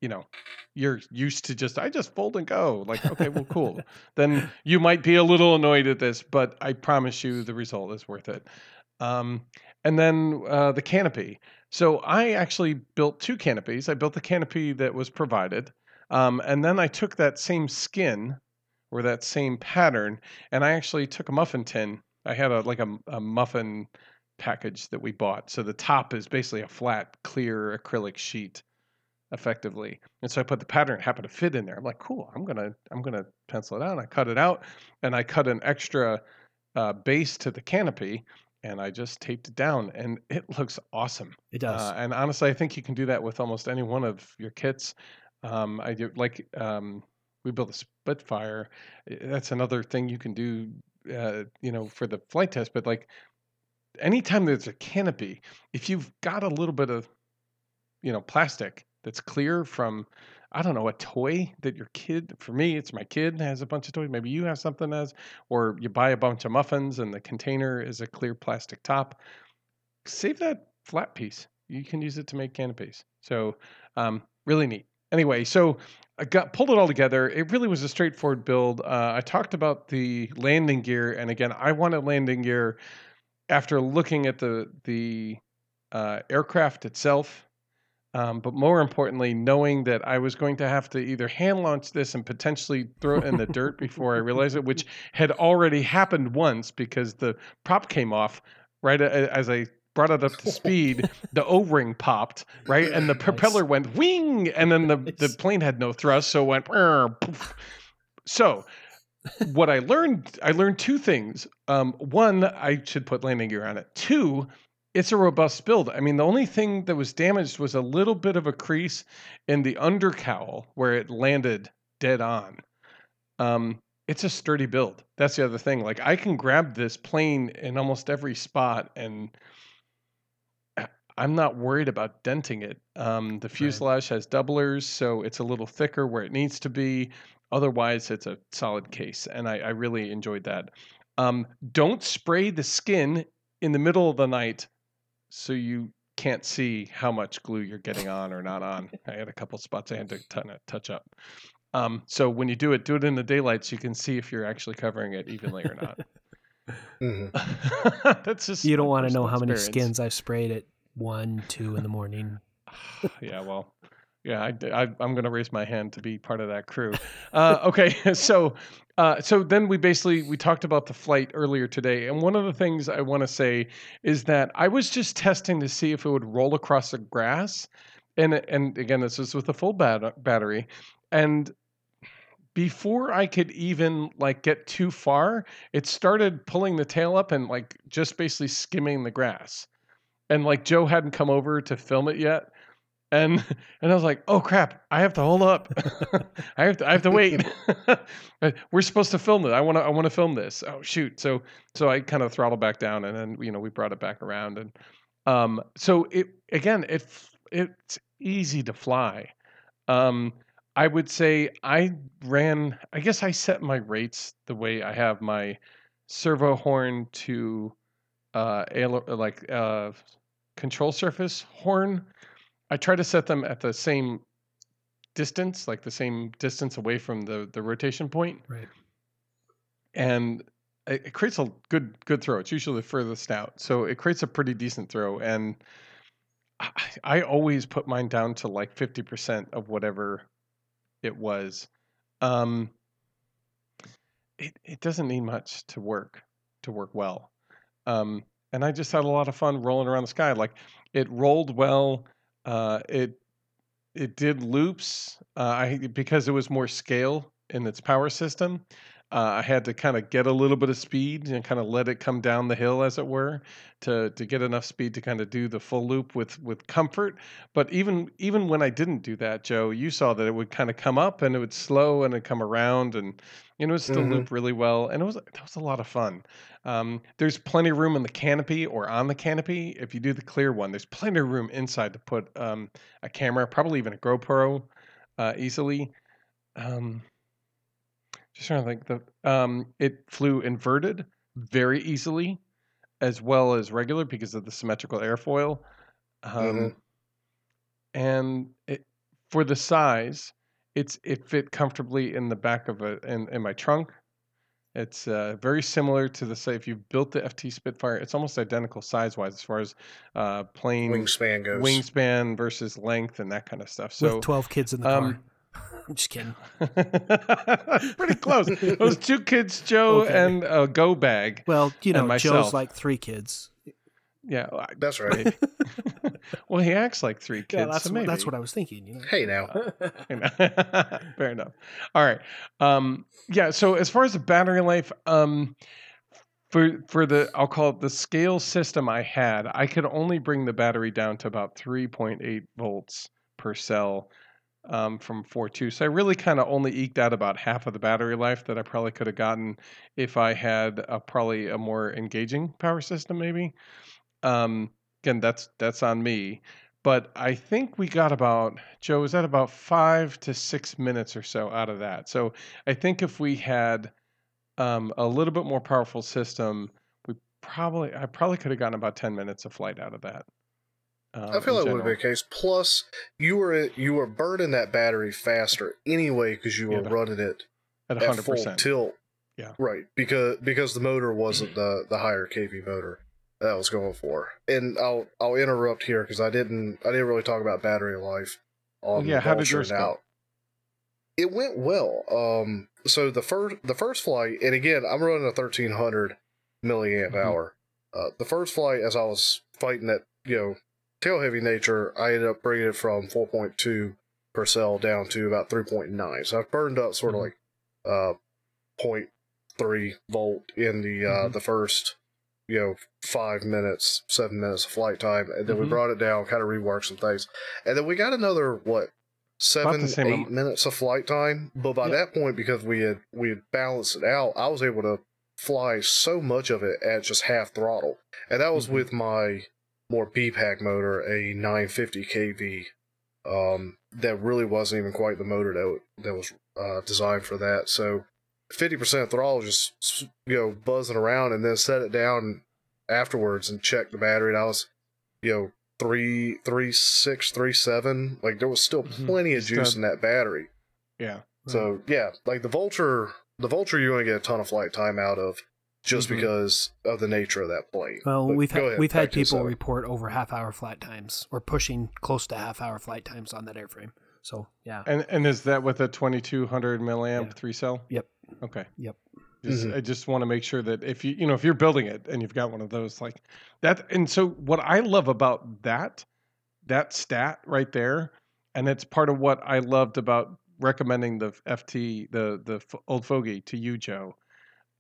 [SPEAKER 2] you know, you're used to just I just fold and go. Like, okay, well, cool. then you might be a little annoyed at this, but I promise you the result is worth it. Um, and then uh, the canopy. So I actually built two canopies. I built the canopy that was provided, um, and then I took that same skin or that same pattern, and I actually took a muffin tin. I had a like a, a muffin package that we bought. So the top is basically a flat, clear acrylic sheet, effectively. And so I put the pattern it happened to fit in there. I'm like, cool. I'm gonna I'm gonna pencil it out. I cut it out, and I cut an extra uh, base to the canopy, and I just taped it down, and it looks awesome.
[SPEAKER 3] It does.
[SPEAKER 2] Uh, and honestly, I think you can do that with almost any one of your kits. Um, I do like um, we built a Spitfire. Uh, That's another thing you can do, uh, you know, for the Flite Test. But like, anytime there's a canopy, if you've got a little bit of, you know, plastic that's clear from, I don't know, a toy that your kid. For me, it's my kid has a bunch of toys. Maybe you have something as, or you buy a bunch of muffins and the container is a clear plastic top. Save that flat piece. You can use it to make canopies. So, um, really neat. Anyway, so I got pulled it all together. It really was a straightforward build. Uh, I talked about the landing gear, and again, I wanted landing gear after looking at the the uh, aircraft itself. Um, but more importantly, knowing that I was going to have to either hand launch this and potentially throw it in the dirt before I realized it, which had already happened once because the prop came off right as I brought it up to speed. the O ring popped, right? And the propeller went wing, and then the, the plane had no thrust, so it went. Poof." So, what I learned, I learned two things. Um, one, I should put landing gear on it. Two, it's a robust build. I mean, the only thing that was damaged was a little bit of a crease in the undercowl where it landed dead on. Um, it's a sturdy build. That's the other thing. Like I can grab this plane in almost every spot, and I'm not worried about denting it. Um, the fuselage has doublers, so it's a little thicker where it needs to be. Otherwise, it's a solid case, and I, I really enjoyed that. Um, don't spray the skin in the middle of the night so you can't see how much glue you're getting on or not on. I had a couple spots I had to ton- touch up. Um, so when you do it, do it in the daylight so you can see if you're actually covering it evenly or not.
[SPEAKER 1] Mhm.
[SPEAKER 2] That's just
[SPEAKER 3] you don't want to know
[SPEAKER 2] personal
[SPEAKER 3] how many skins I've sprayed at one, two in the morning.
[SPEAKER 2] yeah, well, yeah, I, I'm going to raise my hand to be part of that crew. Uh, okay, so uh, so then we basically we talked about the flight earlier today, and one of the things I want to say is that I was just testing to see if it would roll across the grass, and and again, this is with a full bat- battery, and before I could even like get too far, it started pulling the tail up and like just basically skimming the grass. And like Joe hadn't come over to film it yet. And and I was like, "Oh crap, I have to hold up. I have to I have to wait. We're supposed to film it. I want to I want to film this. Oh shoot." So so I kind of throttled back down and then you know, we brought it back around and um so it again, it it's easy to fly. Um I would say I ran, I guess I set my rates the way I have my servo horn to uh, like uh, control surface horn. I try to set them at the same distance, like the same distance away from the, the rotation point,
[SPEAKER 3] Right.
[SPEAKER 2] and it, it creates a good good throw. It's usually the furthest out, so it creates a pretty decent throw. And I, I always put mine down to like fifty percent of whatever it was. Um, it, it doesn't need much to work to work well. Um, and I just had a lot of fun rolling around the sky. Like it rolled well. Uh, it it did loops. Uh, I because it was more scale in its power system. Uh, I had to kind of get a little bit of speed and kind of let it come down the hill, as it were, to to get enough speed to kind of do the full loop with with comfort. But even even when I didn't do that, Joe, you saw that it would kind of come up and it would slow and it come around and you know it still
[SPEAKER 1] Mhm.
[SPEAKER 2] loop really well, and it was that was a lot of fun. Um, there's plenty of room in the canopy or on the canopy. If you do the clear one, there's plenty of room inside to put um, a camera, probably even a GoPro, uh, easily. Um, just trying to think. The um, it flew inverted very easily, as well as regular because of the symmetrical airfoil. Um,
[SPEAKER 1] Mhm.
[SPEAKER 2] And it for the size, it's it fit comfortably in the back of a in, in my trunk. It's uh, very similar to the say if you built the FT Spitfire, it's almost identical size wise as far as uh, plane
[SPEAKER 1] Wingspan goes.
[SPEAKER 2] wingspan versus length and that kind of stuff. So
[SPEAKER 3] with 12 kids in the
[SPEAKER 2] um,
[SPEAKER 3] car. I'm just kidding.
[SPEAKER 2] Pretty close. Those two kids, Joe,
[SPEAKER 3] Okay.
[SPEAKER 2] and a go bag.
[SPEAKER 3] Well, you know. Joe's like three kids.
[SPEAKER 2] Yeah. I-
[SPEAKER 1] That's right.
[SPEAKER 2] well, he acts like three kids.
[SPEAKER 3] yeah, that's
[SPEAKER 2] so maybe.
[SPEAKER 3] that's what I was thinking. You know.
[SPEAKER 1] hey now.
[SPEAKER 2] Fair enough. All right. Um, yeah. So as far as the battery life, um, for for the I'll call it the scale system I had, I could only bring the battery down to about 3.8 volts per cell um, from 4.2. So I really kind of only eked out about half of the battery life that I probably could have gotten if I had a, probably a more engaging power system, maybe. Um, again, that's that's on me. But I think we got about Joe. Was that about five to six minutes or so out of that? So I think if we had um, a little bit more powerful system, we probably I probably could have gotten about ten minutes of flight out of that. Um,
[SPEAKER 1] I feel like would have been the case. Plus, you were you were burning that battery faster anyway because you were
[SPEAKER 2] the-
[SPEAKER 1] running it
[SPEAKER 2] at
[SPEAKER 1] at
[SPEAKER 2] hundred
[SPEAKER 1] full
[SPEAKER 2] percent.
[SPEAKER 1] tilt.
[SPEAKER 2] Yeah.
[SPEAKER 1] Right. Because because the motor wasn't the the higher kV motor that I was going for. And I'll I'll interrupt here because I didn't I didn't really talk about battery life on
[SPEAKER 2] yeah,
[SPEAKER 1] the
[SPEAKER 2] how did yours go?
[SPEAKER 1] It went well. Um so the first the first flight and again I'm running a thirteen hundred milliamp
[SPEAKER 2] Mhm.
[SPEAKER 1] hour. Uh, the first flight as I was fighting that you know tail heavy nature, I ended up bringing it from four point two per cell down to about three point nine. So I've burned up sort of
[SPEAKER 2] Mhm.
[SPEAKER 1] like uh 0.3 volt in the uh
[SPEAKER 2] Mhm.
[SPEAKER 1] the first you know five minutes seven minutes of flight time and then we
[SPEAKER 2] Mhm.
[SPEAKER 1] brought it down kind of reworked some things and then we got another what seven eight
[SPEAKER 2] amount.
[SPEAKER 1] minutes of flight time but by
[SPEAKER 2] Yeah.
[SPEAKER 1] that point because we had we had balanced it out i was able to fly so much of it at just half throttle and that was
[SPEAKER 2] Mhm.
[SPEAKER 1] with my more b-pack motor a 950 kv um that really wasn't even quite the motor that, that was uh, designed for that. So 50% throttle just you know buzzing around and then set it down afterwards and check the battery. And i was you know three three six three seven. Like there was still
[SPEAKER 2] Mhm.
[SPEAKER 1] plenty of juice in that battery.
[SPEAKER 2] Yeah.
[SPEAKER 1] so yeah like the vulture the vulture you're going to get a ton of flight time out of just
[SPEAKER 2] Mhm.
[SPEAKER 1] because of the nature of that plane
[SPEAKER 3] Well,
[SPEAKER 1] But
[SPEAKER 3] we've
[SPEAKER 1] go
[SPEAKER 3] had
[SPEAKER 1] ahead,
[SPEAKER 3] we've had people
[SPEAKER 1] Sally.
[SPEAKER 3] report over half hour flight times or pushing close to half hour flight times on that airframe. So yeah,
[SPEAKER 2] And and is that with a 2200 milliamp
[SPEAKER 3] Yeah.
[SPEAKER 2] three cell?
[SPEAKER 3] Yep.
[SPEAKER 2] Okay.
[SPEAKER 3] Yep.
[SPEAKER 2] Just,
[SPEAKER 1] Mhm.
[SPEAKER 2] I just want to make sure that if you you know if you're building it and you've got one of those like that and so what I love about that that stat right there and it's part of what I loved about recommending the FT the the old fogey to you Joe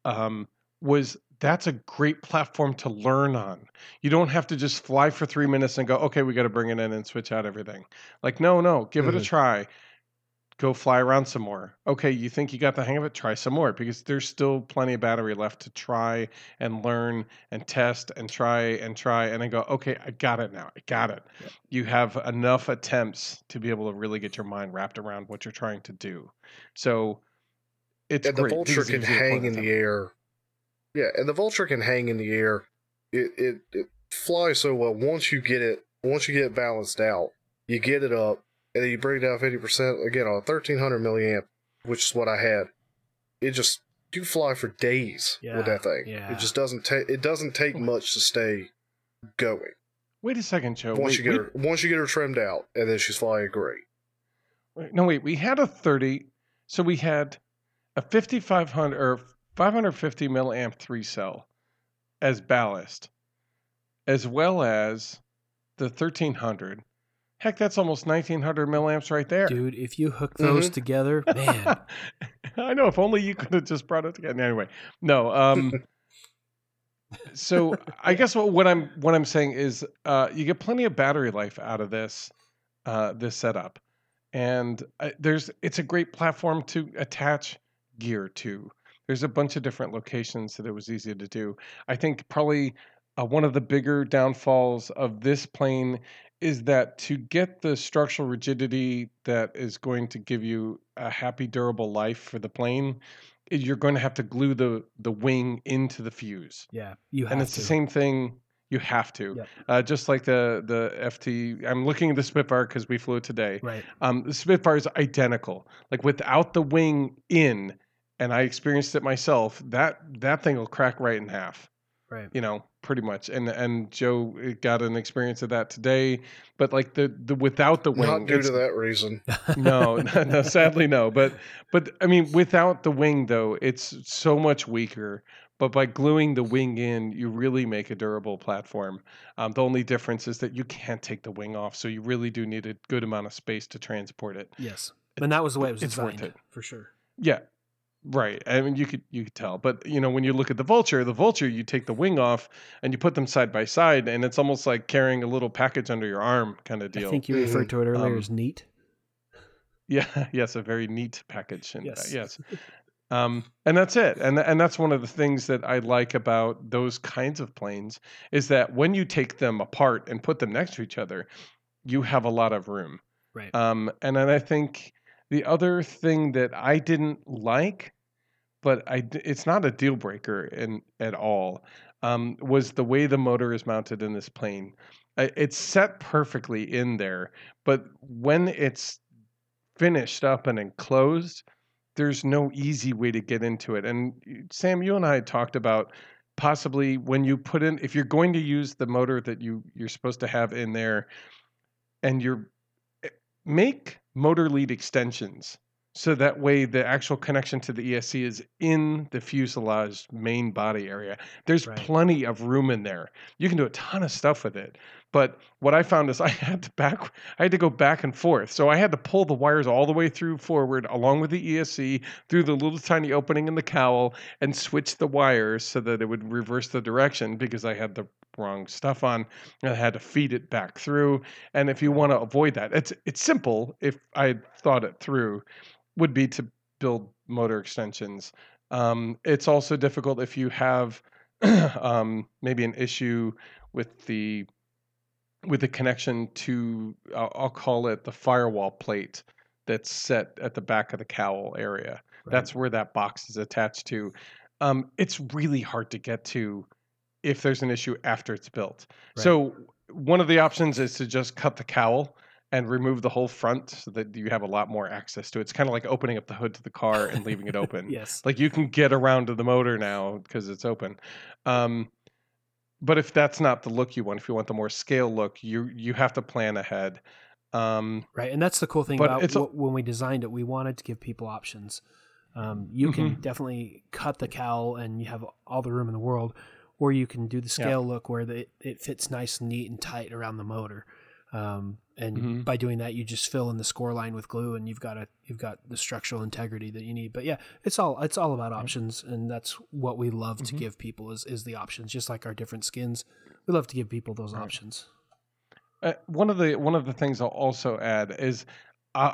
[SPEAKER 2] um, was that's a great platform to learn on. You don't have to just fly for three minutes and go, okay, we got to bring it in and switch out everything. Like, no, no, give it a
[SPEAKER 1] Mhm.
[SPEAKER 2] try. Go fly around some more. Okay, you think you got the hang of it? Try some more because there's still plenty of battery left to try and learn and test and try and try and then go, okay, I got it now. I got it. You have enough attempts to be able to really get your mind wrapped around what you're trying to do. So it's
[SPEAKER 1] and the
[SPEAKER 2] great.
[SPEAKER 1] vulture can
[SPEAKER 2] gives you a
[SPEAKER 1] hang in the air. Yeah, and the vulture can hang in the air. It, it it flies so well. Once you get it, once you get it balanced out, you get it up, and then you bring it down fifty percent again on a thirteen hundred milliamp, which is what I had. It just you fly for days
[SPEAKER 3] Yeah,
[SPEAKER 1] with that thing.
[SPEAKER 3] yeah.
[SPEAKER 1] It just doesn't take it doesn't take hmm. much to stay going.
[SPEAKER 2] Wait a second, Joe.
[SPEAKER 1] once
[SPEAKER 2] wait,
[SPEAKER 1] you get
[SPEAKER 2] we-
[SPEAKER 1] her once you get her trimmed out, and then she's flying great.
[SPEAKER 2] Wait, no, wait. We had a 30. So we had a 5500 or 550 milliamp three cell as ballast, as well as the 1300. Heck, that's almost 1900 milliamps right there.
[SPEAKER 3] Dude, if you hook those
[SPEAKER 1] Mhm.
[SPEAKER 3] together, man,
[SPEAKER 2] I know. If only you could have just brought it together. Anyway, no. Um, so I guess what, what I'm what I'm saying is uh, you get plenty of battery life out of this uh, this setup, and uh, there's it's a great platform to attach gear to. There's a bunch of different locations that it was easy to do. I think probably uh, one of the bigger downfalls of this plane is that to get the structural rigidity that is going to give you a happy durable life for the plane you're going to have to glue the the wing into the fuse
[SPEAKER 3] yeah, you have
[SPEAKER 2] and it's
[SPEAKER 3] to.
[SPEAKER 2] the same thing you have to
[SPEAKER 3] Yep.
[SPEAKER 2] uh, just like the the ft i'm looking at the spitfire because we flew it today
[SPEAKER 3] Right.
[SPEAKER 2] um, the Spitfire is identical. Like without the wing in, and I experienced it myself. That that thing will crack right in half.
[SPEAKER 3] Right.
[SPEAKER 2] You know, pretty much. And and Joe got an experience of that today. But like the the without the wing,
[SPEAKER 1] Not due to that reason.
[SPEAKER 2] no, no, no, sadly no. But but I mean, without the wing though, it's so much weaker. But by gluing the wing in, you really make a durable platform. Um, the only difference is that you can't take the wing off, so you really do need a good amount of space to transport it.
[SPEAKER 3] Yes. And that was the way it was
[SPEAKER 2] it's worth it.
[SPEAKER 3] for sure.
[SPEAKER 2] Yeah. Right. I mean you could you could tell. But you know, when you look at the vulture, the vulture you take the wing off and you put them side by side and it's almost like carrying a little package under your arm kind of deal.
[SPEAKER 3] I think you referred to it earlier
[SPEAKER 2] Um,
[SPEAKER 3] as neat.
[SPEAKER 2] Yeah, yes, a very neat package and uh,
[SPEAKER 3] Yes.
[SPEAKER 2] yes. Um and that's it. And and that's one of the things that I like about those kinds of planes is that when you take them apart and put them next to each other, you have a lot of room.
[SPEAKER 3] Right.
[SPEAKER 2] Um, and then I think the other thing that I didn't like, but I it's not a deal breaker in at all, um, was the way the motor is mounted in this plane. It's set perfectly in there, but when it's finished up and enclosed, there's no easy way to get into it. And Sam, you and I talked about possibly when you put in if you're going to use the motor that you you're supposed to have in there and you're make motor lead extensions so that way the actual connection to the ESC is in the fuselage main body area. There's
[SPEAKER 3] Right.
[SPEAKER 2] plenty of room in there. You can do a ton of stuff with it. But what I found is I had to back I had to go back and forth. So I had to pull the wires all the way through forward along with the ESC through the little tiny opening in the cowl and switch the wires so that it would reverse the direction because I had the wrong stuff on I had to feed it back through. And if you want to avoid that, it's it's simple if I had thought it through, would be to build motor extensions. Um, it's also difficult if you have um, maybe an issue with the with the connection to I'll, I'll call it the firewall plate that's set at the back of the cowl area.
[SPEAKER 3] Right.
[SPEAKER 2] That's where that box is attached to. Um, it's really hard to get to if there's an issue after it's built.
[SPEAKER 3] Right.
[SPEAKER 2] So one of the options is to just cut the cowl and remove the whole front so that you have a lot more access to it. It's kind of like opening up the hood to the car and leaving it open.
[SPEAKER 3] yes.
[SPEAKER 2] Like you can get around to the motor now because it's open. Um, but if that's not the look you want, if you want the more scale look, you you have to plan ahead. Um,
[SPEAKER 3] Right, and that's the cool thing about
[SPEAKER 2] a-
[SPEAKER 3] when we designed it. We wanted to give people options. Um, you can
[SPEAKER 2] Mm-hmm.
[SPEAKER 3] definitely cut the cowl, and you have all the room in the world, or you can do the
[SPEAKER 2] Yeah.
[SPEAKER 3] scale look where the, it fits nice and neat and tight around the motor. Um, and
[SPEAKER 2] Mhm.
[SPEAKER 3] by doing that, you just fill in the score line with glue, and you've got a you've got the structural integrity that you need. But yeah, it's all it's all about options, and that's what we love to
[SPEAKER 2] Mhm.
[SPEAKER 3] give people is is the options. Just like our different skins, we love to give people those
[SPEAKER 2] Right.
[SPEAKER 3] options.
[SPEAKER 2] Uh, one of the one of the things I'll also add is, uh,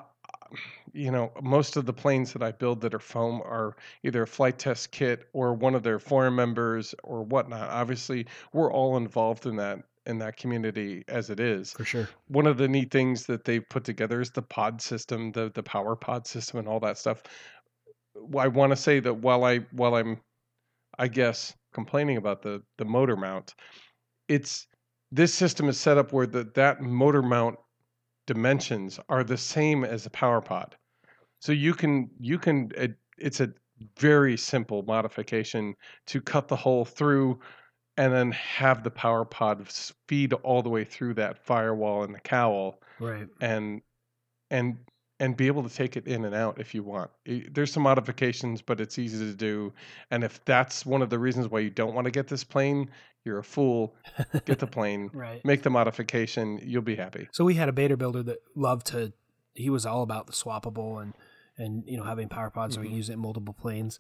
[SPEAKER 2] you know, most of the planes that I build that are foam are either a Flite Test kit or one of their forum members or whatnot. Obviously, we're all involved in that in that community as it is.
[SPEAKER 3] For sure.
[SPEAKER 2] One of the neat things that they've put together is the pod system, the the power pod system, and all that stuff. I want to say that while I while I'm, I guess complaining about the the motor mount, it's this system is set up where the, that motor mount dimensions are the same as a power pod so you can you can it, it's a very simple modification to cut the hole through and then have the power pod feed all the way through that firewall and the cowl
[SPEAKER 3] Right.
[SPEAKER 2] and and and be able to take it in and out if you want. There's some modifications, but it's easy to do. And if that's one of the reasons why you don't want to get this plane, you're a fool. Get the plane,
[SPEAKER 3] Right.
[SPEAKER 2] make the modification, you'll be happy.
[SPEAKER 3] So we had a beta builder that loved to. He was all about the swappable and and you know having power pods so we can use it in multiple planes.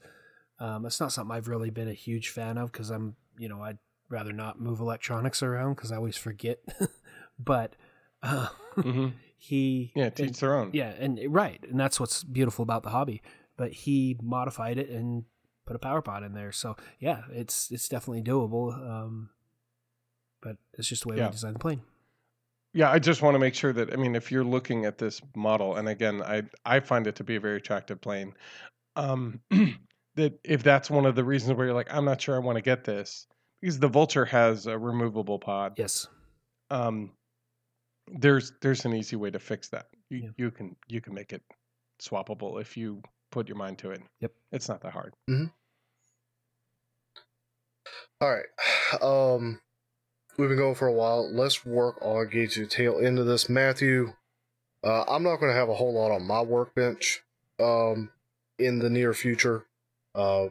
[SPEAKER 3] Um, it's not something I've really been a huge fan of because I'm you know I'd rather not move electronics around because I always forget. but uh,
[SPEAKER 2] hmm
[SPEAKER 3] he
[SPEAKER 2] Yeah,
[SPEAKER 3] and-
[SPEAKER 2] teach their own.
[SPEAKER 3] yeah, and right, and that's what's beautiful about the hobby. But he modified it and put a power pod in there. So yeah, it's it's definitely doable. Um, but it's just the way
[SPEAKER 2] Yeah.
[SPEAKER 3] we designed the plane.
[SPEAKER 2] Yeah, I just want to make sure that I mean, if you're looking at this model, and again, I I find it to be a very attractive plane. Um, that if that's one of the reasons where you're like, I'm not sure I want to get this, because the Vulture has a removable pod.
[SPEAKER 3] Yes.
[SPEAKER 2] Um, there's there's an easy way to fix that. You
[SPEAKER 3] Yeah.
[SPEAKER 2] you can you can make it swappable if you put your mind to it.
[SPEAKER 3] Yep.
[SPEAKER 2] It's not that hard.
[SPEAKER 1] All right. Um, we've been going for a while. Let's work on getting to the tail end of this. Matthew, uh, I'm not going to have a whole lot on my workbench um, in the near future, uh,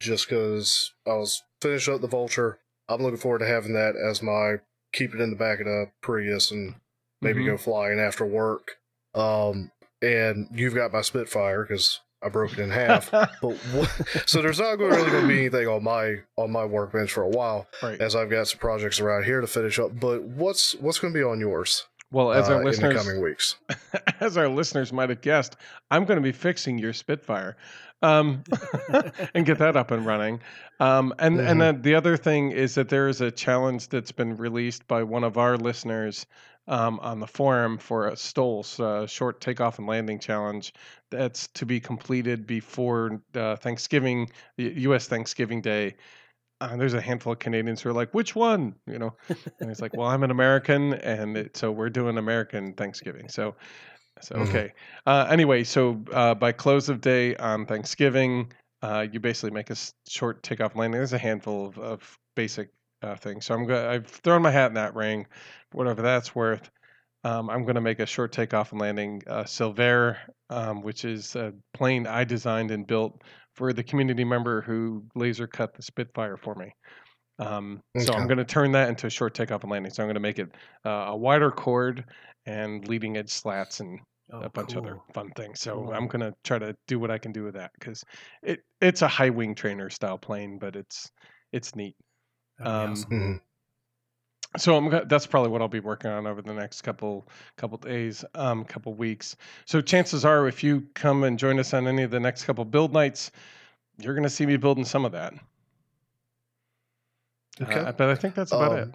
[SPEAKER 1] just because I was finishing up the Vulture. I'm looking forward to having that as my keep it in the back of the Prius and maybe
[SPEAKER 2] Mhm.
[SPEAKER 1] go flying after work. Um, and you've got my Spitfire because I broke it in half. But what, so there's not going really going to be anything on my on my workbench for a while,
[SPEAKER 2] right.
[SPEAKER 1] as I've got some projects around here to finish up. But what's what's going to be on yours
[SPEAKER 2] Well, as
[SPEAKER 1] uh,
[SPEAKER 2] our
[SPEAKER 1] in the
[SPEAKER 2] listeners
[SPEAKER 1] coming weeks?
[SPEAKER 2] as our listeners might have guessed, I'm going to be fixing your Spitfire, um, and get that up and running. Um, and
[SPEAKER 1] Mhm.
[SPEAKER 2] and then the other thing is that there is a challenge that's been released by one of our listeners um, on the forum for a STOLs uh, short takeoff and landing challenge that's to be completed before uh, Thanksgiving, the U.S. Thanksgiving Day. Uh, there's a handful of Canadians who are like, "Which one?" You know, and he's like, "Well, I'm an American, and it, so we're doing American Thanksgiving." So, so
[SPEAKER 1] Mhm.
[SPEAKER 2] okay. Uh, anyway, so uh, by close of day on Thanksgiving, uh, you basically make a short takeoff landing. There's a handful of, of basic uh, things. So I'm going. I've thrown my hat in that ring, whatever that's worth. Um, I'm going to make a short takeoff and landing uh, Silver, um, which is a plane I designed and built for the community member who laser cut the Spitfire for me. Um, So I'm going to turn that into a short takeoff and landing. So I'm going to make it uh, a wider chord and leading edge slats and
[SPEAKER 3] Oh,
[SPEAKER 2] a bunch of other fun things. So
[SPEAKER 3] Cool.
[SPEAKER 2] I'm gonna try to do what I can do with that because it it's a high wing trainer style plane, but it's it's neat.
[SPEAKER 3] That'd
[SPEAKER 2] um,
[SPEAKER 3] awesome.
[SPEAKER 1] Mhm.
[SPEAKER 2] So I'm go- that's probably what I'll be working on over the next couple couple days, um, couple weeks. So chances are, if you come and join us on any of the next couple build nights, you're gonna see me building some of that.
[SPEAKER 1] Okay.
[SPEAKER 2] Uh, but I think that's about it.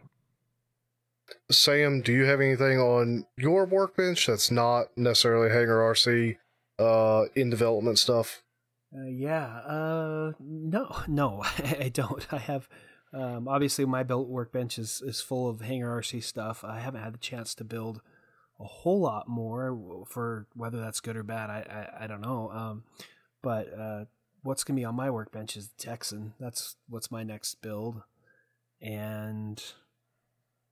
[SPEAKER 1] Sam, do you have anything on your workbench that's not necessarily Hangar RC uh, in development stuff?
[SPEAKER 3] Uh, yeah. Uh, no, no, I don't. I have. Um, obviously, my built workbench is, is full of Hangar RC stuff. I haven't had the chance to build a whole lot more for whether that's good or bad. I I, I don't know. Um, but uh, what's gonna be on my workbench is Texan. That's what's my next build, and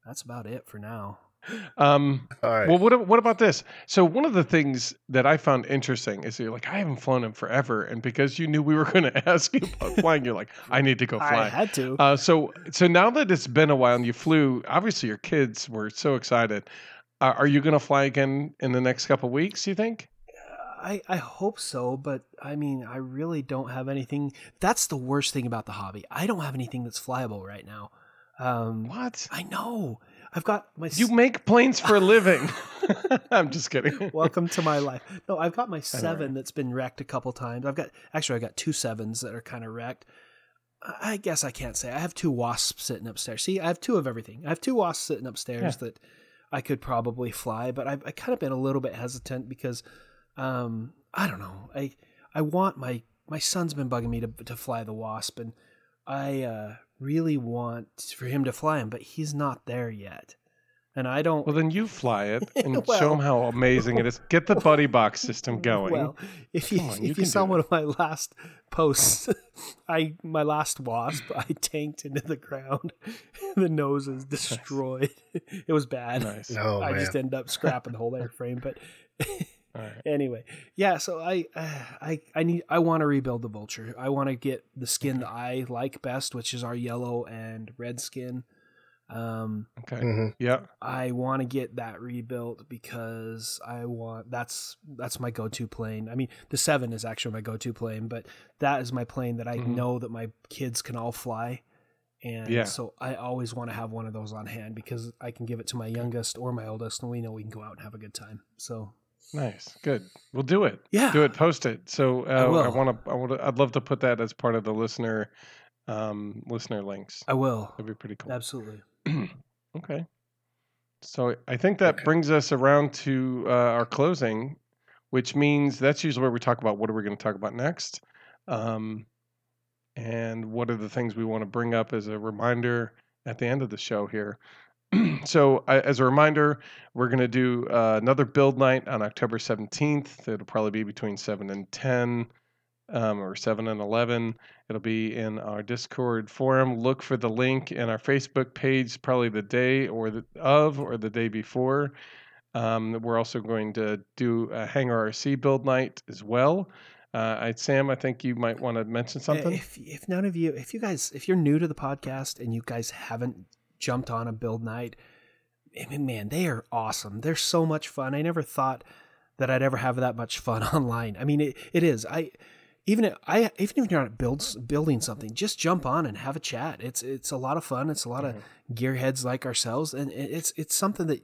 [SPEAKER 3] that's about it for now.
[SPEAKER 2] Um,
[SPEAKER 1] All right.
[SPEAKER 2] Well, what what about this? So one of the things that I found interesting is you're like, I haven't flown in forever, and because you knew we were going to ask you about flying, you're like, I need to go fly.
[SPEAKER 3] I had to.
[SPEAKER 2] Uh, so so now that it's been a while and you flew, obviously your kids were so excited. Uh, are you going to fly again in the next couple weeks? You think?
[SPEAKER 3] I, I hope so, but I mean, I really don't have anything. That's the worst thing about the hobby. I don't have anything that's flyable right now. Um,
[SPEAKER 2] What?
[SPEAKER 3] I know. I've got my.
[SPEAKER 2] You make planes for a living? I'm just kidding.
[SPEAKER 3] Welcome to my life. No, I've got my seven that's been wrecked a couple times. I've got actually I've got two sevens that are kind of wrecked. I guess I can't say I have two wasps sitting upstairs. See, I have two of everything. I have two wasps sitting upstairs that I could probably fly, but I've I kind of been a little bit hesitant because um, I don't know. I I want my my son's been bugging me to to fly the wasp, and I uh, really want for him to fly him, but he's not there yet, and I don't.
[SPEAKER 2] Well, then you fly it and show
[SPEAKER 3] Well-
[SPEAKER 2] them how amazing it is. Get the buddy box system going.
[SPEAKER 3] Well, if you
[SPEAKER 2] Come on,
[SPEAKER 3] if
[SPEAKER 2] you
[SPEAKER 3] you, saw
[SPEAKER 2] do
[SPEAKER 3] one of my last posts, I my last wasp, I tanked into the ground. the nose is destroyed. it was bad.
[SPEAKER 2] nice.
[SPEAKER 1] oh
[SPEAKER 3] I
[SPEAKER 1] man.
[SPEAKER 3] just ended up scrapping the whole airframe, but
[SPEAKER 2] All right.
[SPEAKER 3] anyway, yeah. So I, uh, I, I need. I want to rebuild the vulture. I want to get the skin that I like best, which is our yellow and red skin. Um,
[SPEAKER 2] Okay.
[SPEAKER 1] Mm-hmm.
[SPEAKER 2] Yeah.
[SPEAKER 3] I want to get that rebuilt because I want that's that's my go-to plane. I mean, the 7 is actually my go-to plane, but that is my plane that I
[SPEAKER 2] Mhm.
[SPEAKER 3] know that my kids can all fly. And
[SPEAKER 2] Yeah.
[SPEAKER 3] so I always want to have one of those on hand because I can give it to my youngest or my oldest and we know we can go out and have a good time. So,
[SPEAKER 2] Nice. Good. We'll do it.
[SPEAKER 3] yeah.
[SPEAKER 2] Do it. Post it. So uh, I, want to. I want to. I'd love to put that as part of the listener, um, listener links.
[SPEAKER 3] I will.
[SPEAKER 2] That'd be pretty cool.
[SPEAKER 3] Absolutely.
[SPEAKER 2] okay. So I think that
[SPEAKER 1] Okay.
[SPEAKER 2] brings us around to uh, our closing, which means that's usually where we talk about what are we going to talk about next, um, and what are the things we want to bring up as a reminder at the end of the show here. so I, as a reminder, we're going to do uh, another build night on October 17th. It'll probably be between 7 and 10 um, or 7 and 11. It'll be in our Discord forum. Look for the link in our Facebook page, probably the day or the of or the day before. Um, we're also going to do a Hangar RC build night as well. Uh, I, Sam, I think you might want to mention something.
[SPEAKER 3] If if none of you, if you guys, if you're new to the podcast and you guys haven't jumped on a build night, I mean, man, they are awesome. They're so much fun. I never thought that I'd ever have that much fun online. I mean, it, it is. I even if- I even if you're not builds building something, just jump on and have a chat. It's it's a lot of fun. It's a lot of mm-hmm. gearheads like ourselves, and it's it's something that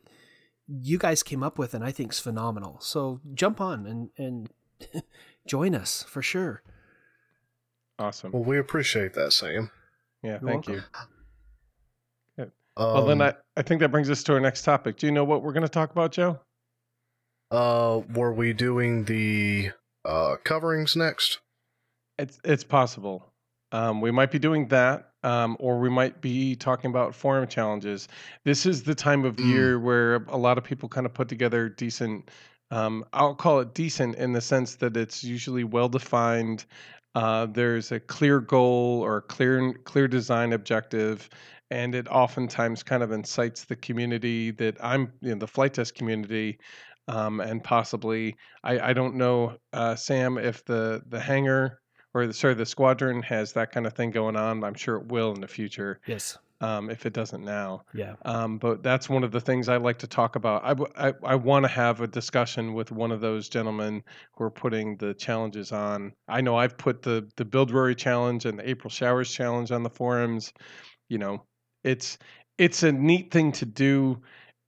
[SPEAKER 3] you guys came up with, and I think is phenomenal. So jump on and and join us for sure.
[SPEAKER 2] Awesome.
[SPEAKER 1] Well, we appreciate that, Sam.
[SPEAKER 2] Yeah,
[SPEAKER 3] You're
[SPEAKER 2] thank you. Well, then
[SPEAKER 1] Um,
[SPEAKER 2] I, I think that brings us to our next topic. Do you know what we're going to talk about, Joe?
[SPEAKER 1] uh, were we doing the uh coverings next?
[SPEAKER 2] It's it's possible. Um, we might be doing that, um, or we might be talking about forum challenges. This is the time of
[SPEAKER 1] Mm.
[SPEAKER 2] year where a lot of people kind of put together decent. Um, I'll call it decent in the sense that it's usually well defined. Uh, there's a clear goal or a clear clear design objective, and it oftentimes kind of incites the community that I'm, you know, the Flite Test community, um, and possibly I, I don't know, uh, Sam, if the the hangar or the, sorry, the squadron has that kind of thing going on. I'm sure it will in the future,
[SPEAKER 3] Yes.
[SPEAKER 2] um, if it doesn't now.
[SPEAKER 3] Yeah.
[SPEAKER 2] Um, but that's one of the things I like to talk about. I, w- I, I want to have a discussion with one of those gentlemen who are putting the challenges on. I know I've put the the Build Rory challenge and the April Showers challenge on the forums. You know, it's it's a neat thing to do.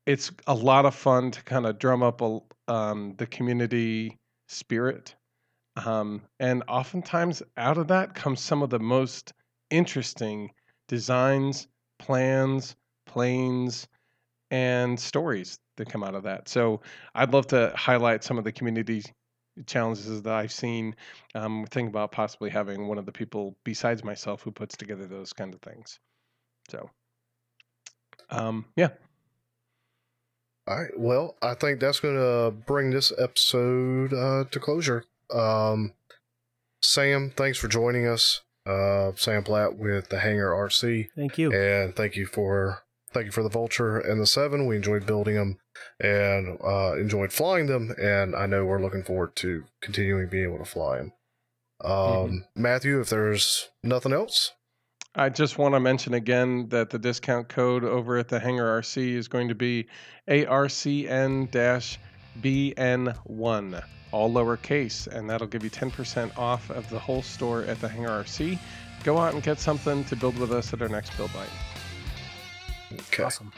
[SPEAKER 2] It's a lot of fun to kind of drum up a, um, the community spirit. Um, and oftentimes out of that comes some of the most interesting designs, plans, planes, and stories that come out of that. So I'd love to highlight some of the community challenges that I've seen. Um, think about possibly having one of the people besides myself who puts together those kind of things. So, um, yeah,
[SPEAKER 1] All right. Well, I think that's going to bring this episode uh, to closure. Um, Sam, thanks for joining us. Uh, Sam Platt with the Hangar RC,
[SPEAKER 3] Thank you.
[SPEAKER 1] and thank you for thank you for the Vulture and the Seven. We enjoyed building them and uh, enjoyed flying them, and I know we're looking forward to continuing being able to fly them. Um, Matthew, if there's nothing else,
[SPEAKER 2] I just want to mention again that the discount code over at the Hangar RC is going to be ARCN BN1, all lowercase, and that'll give you 10% off of the whole store at the Hangar RC. Go out and get something to build with us at our next build night.
[SPEAKER 1] okay,
[SPEAKER 3] Awesome.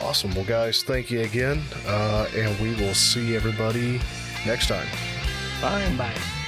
[SPEAKER 1] awesome. Well, guys, thank you again, uh, and we will see everybody next time.
[SPEAKER 2] Bye.
[SPEAKER 3] Bye.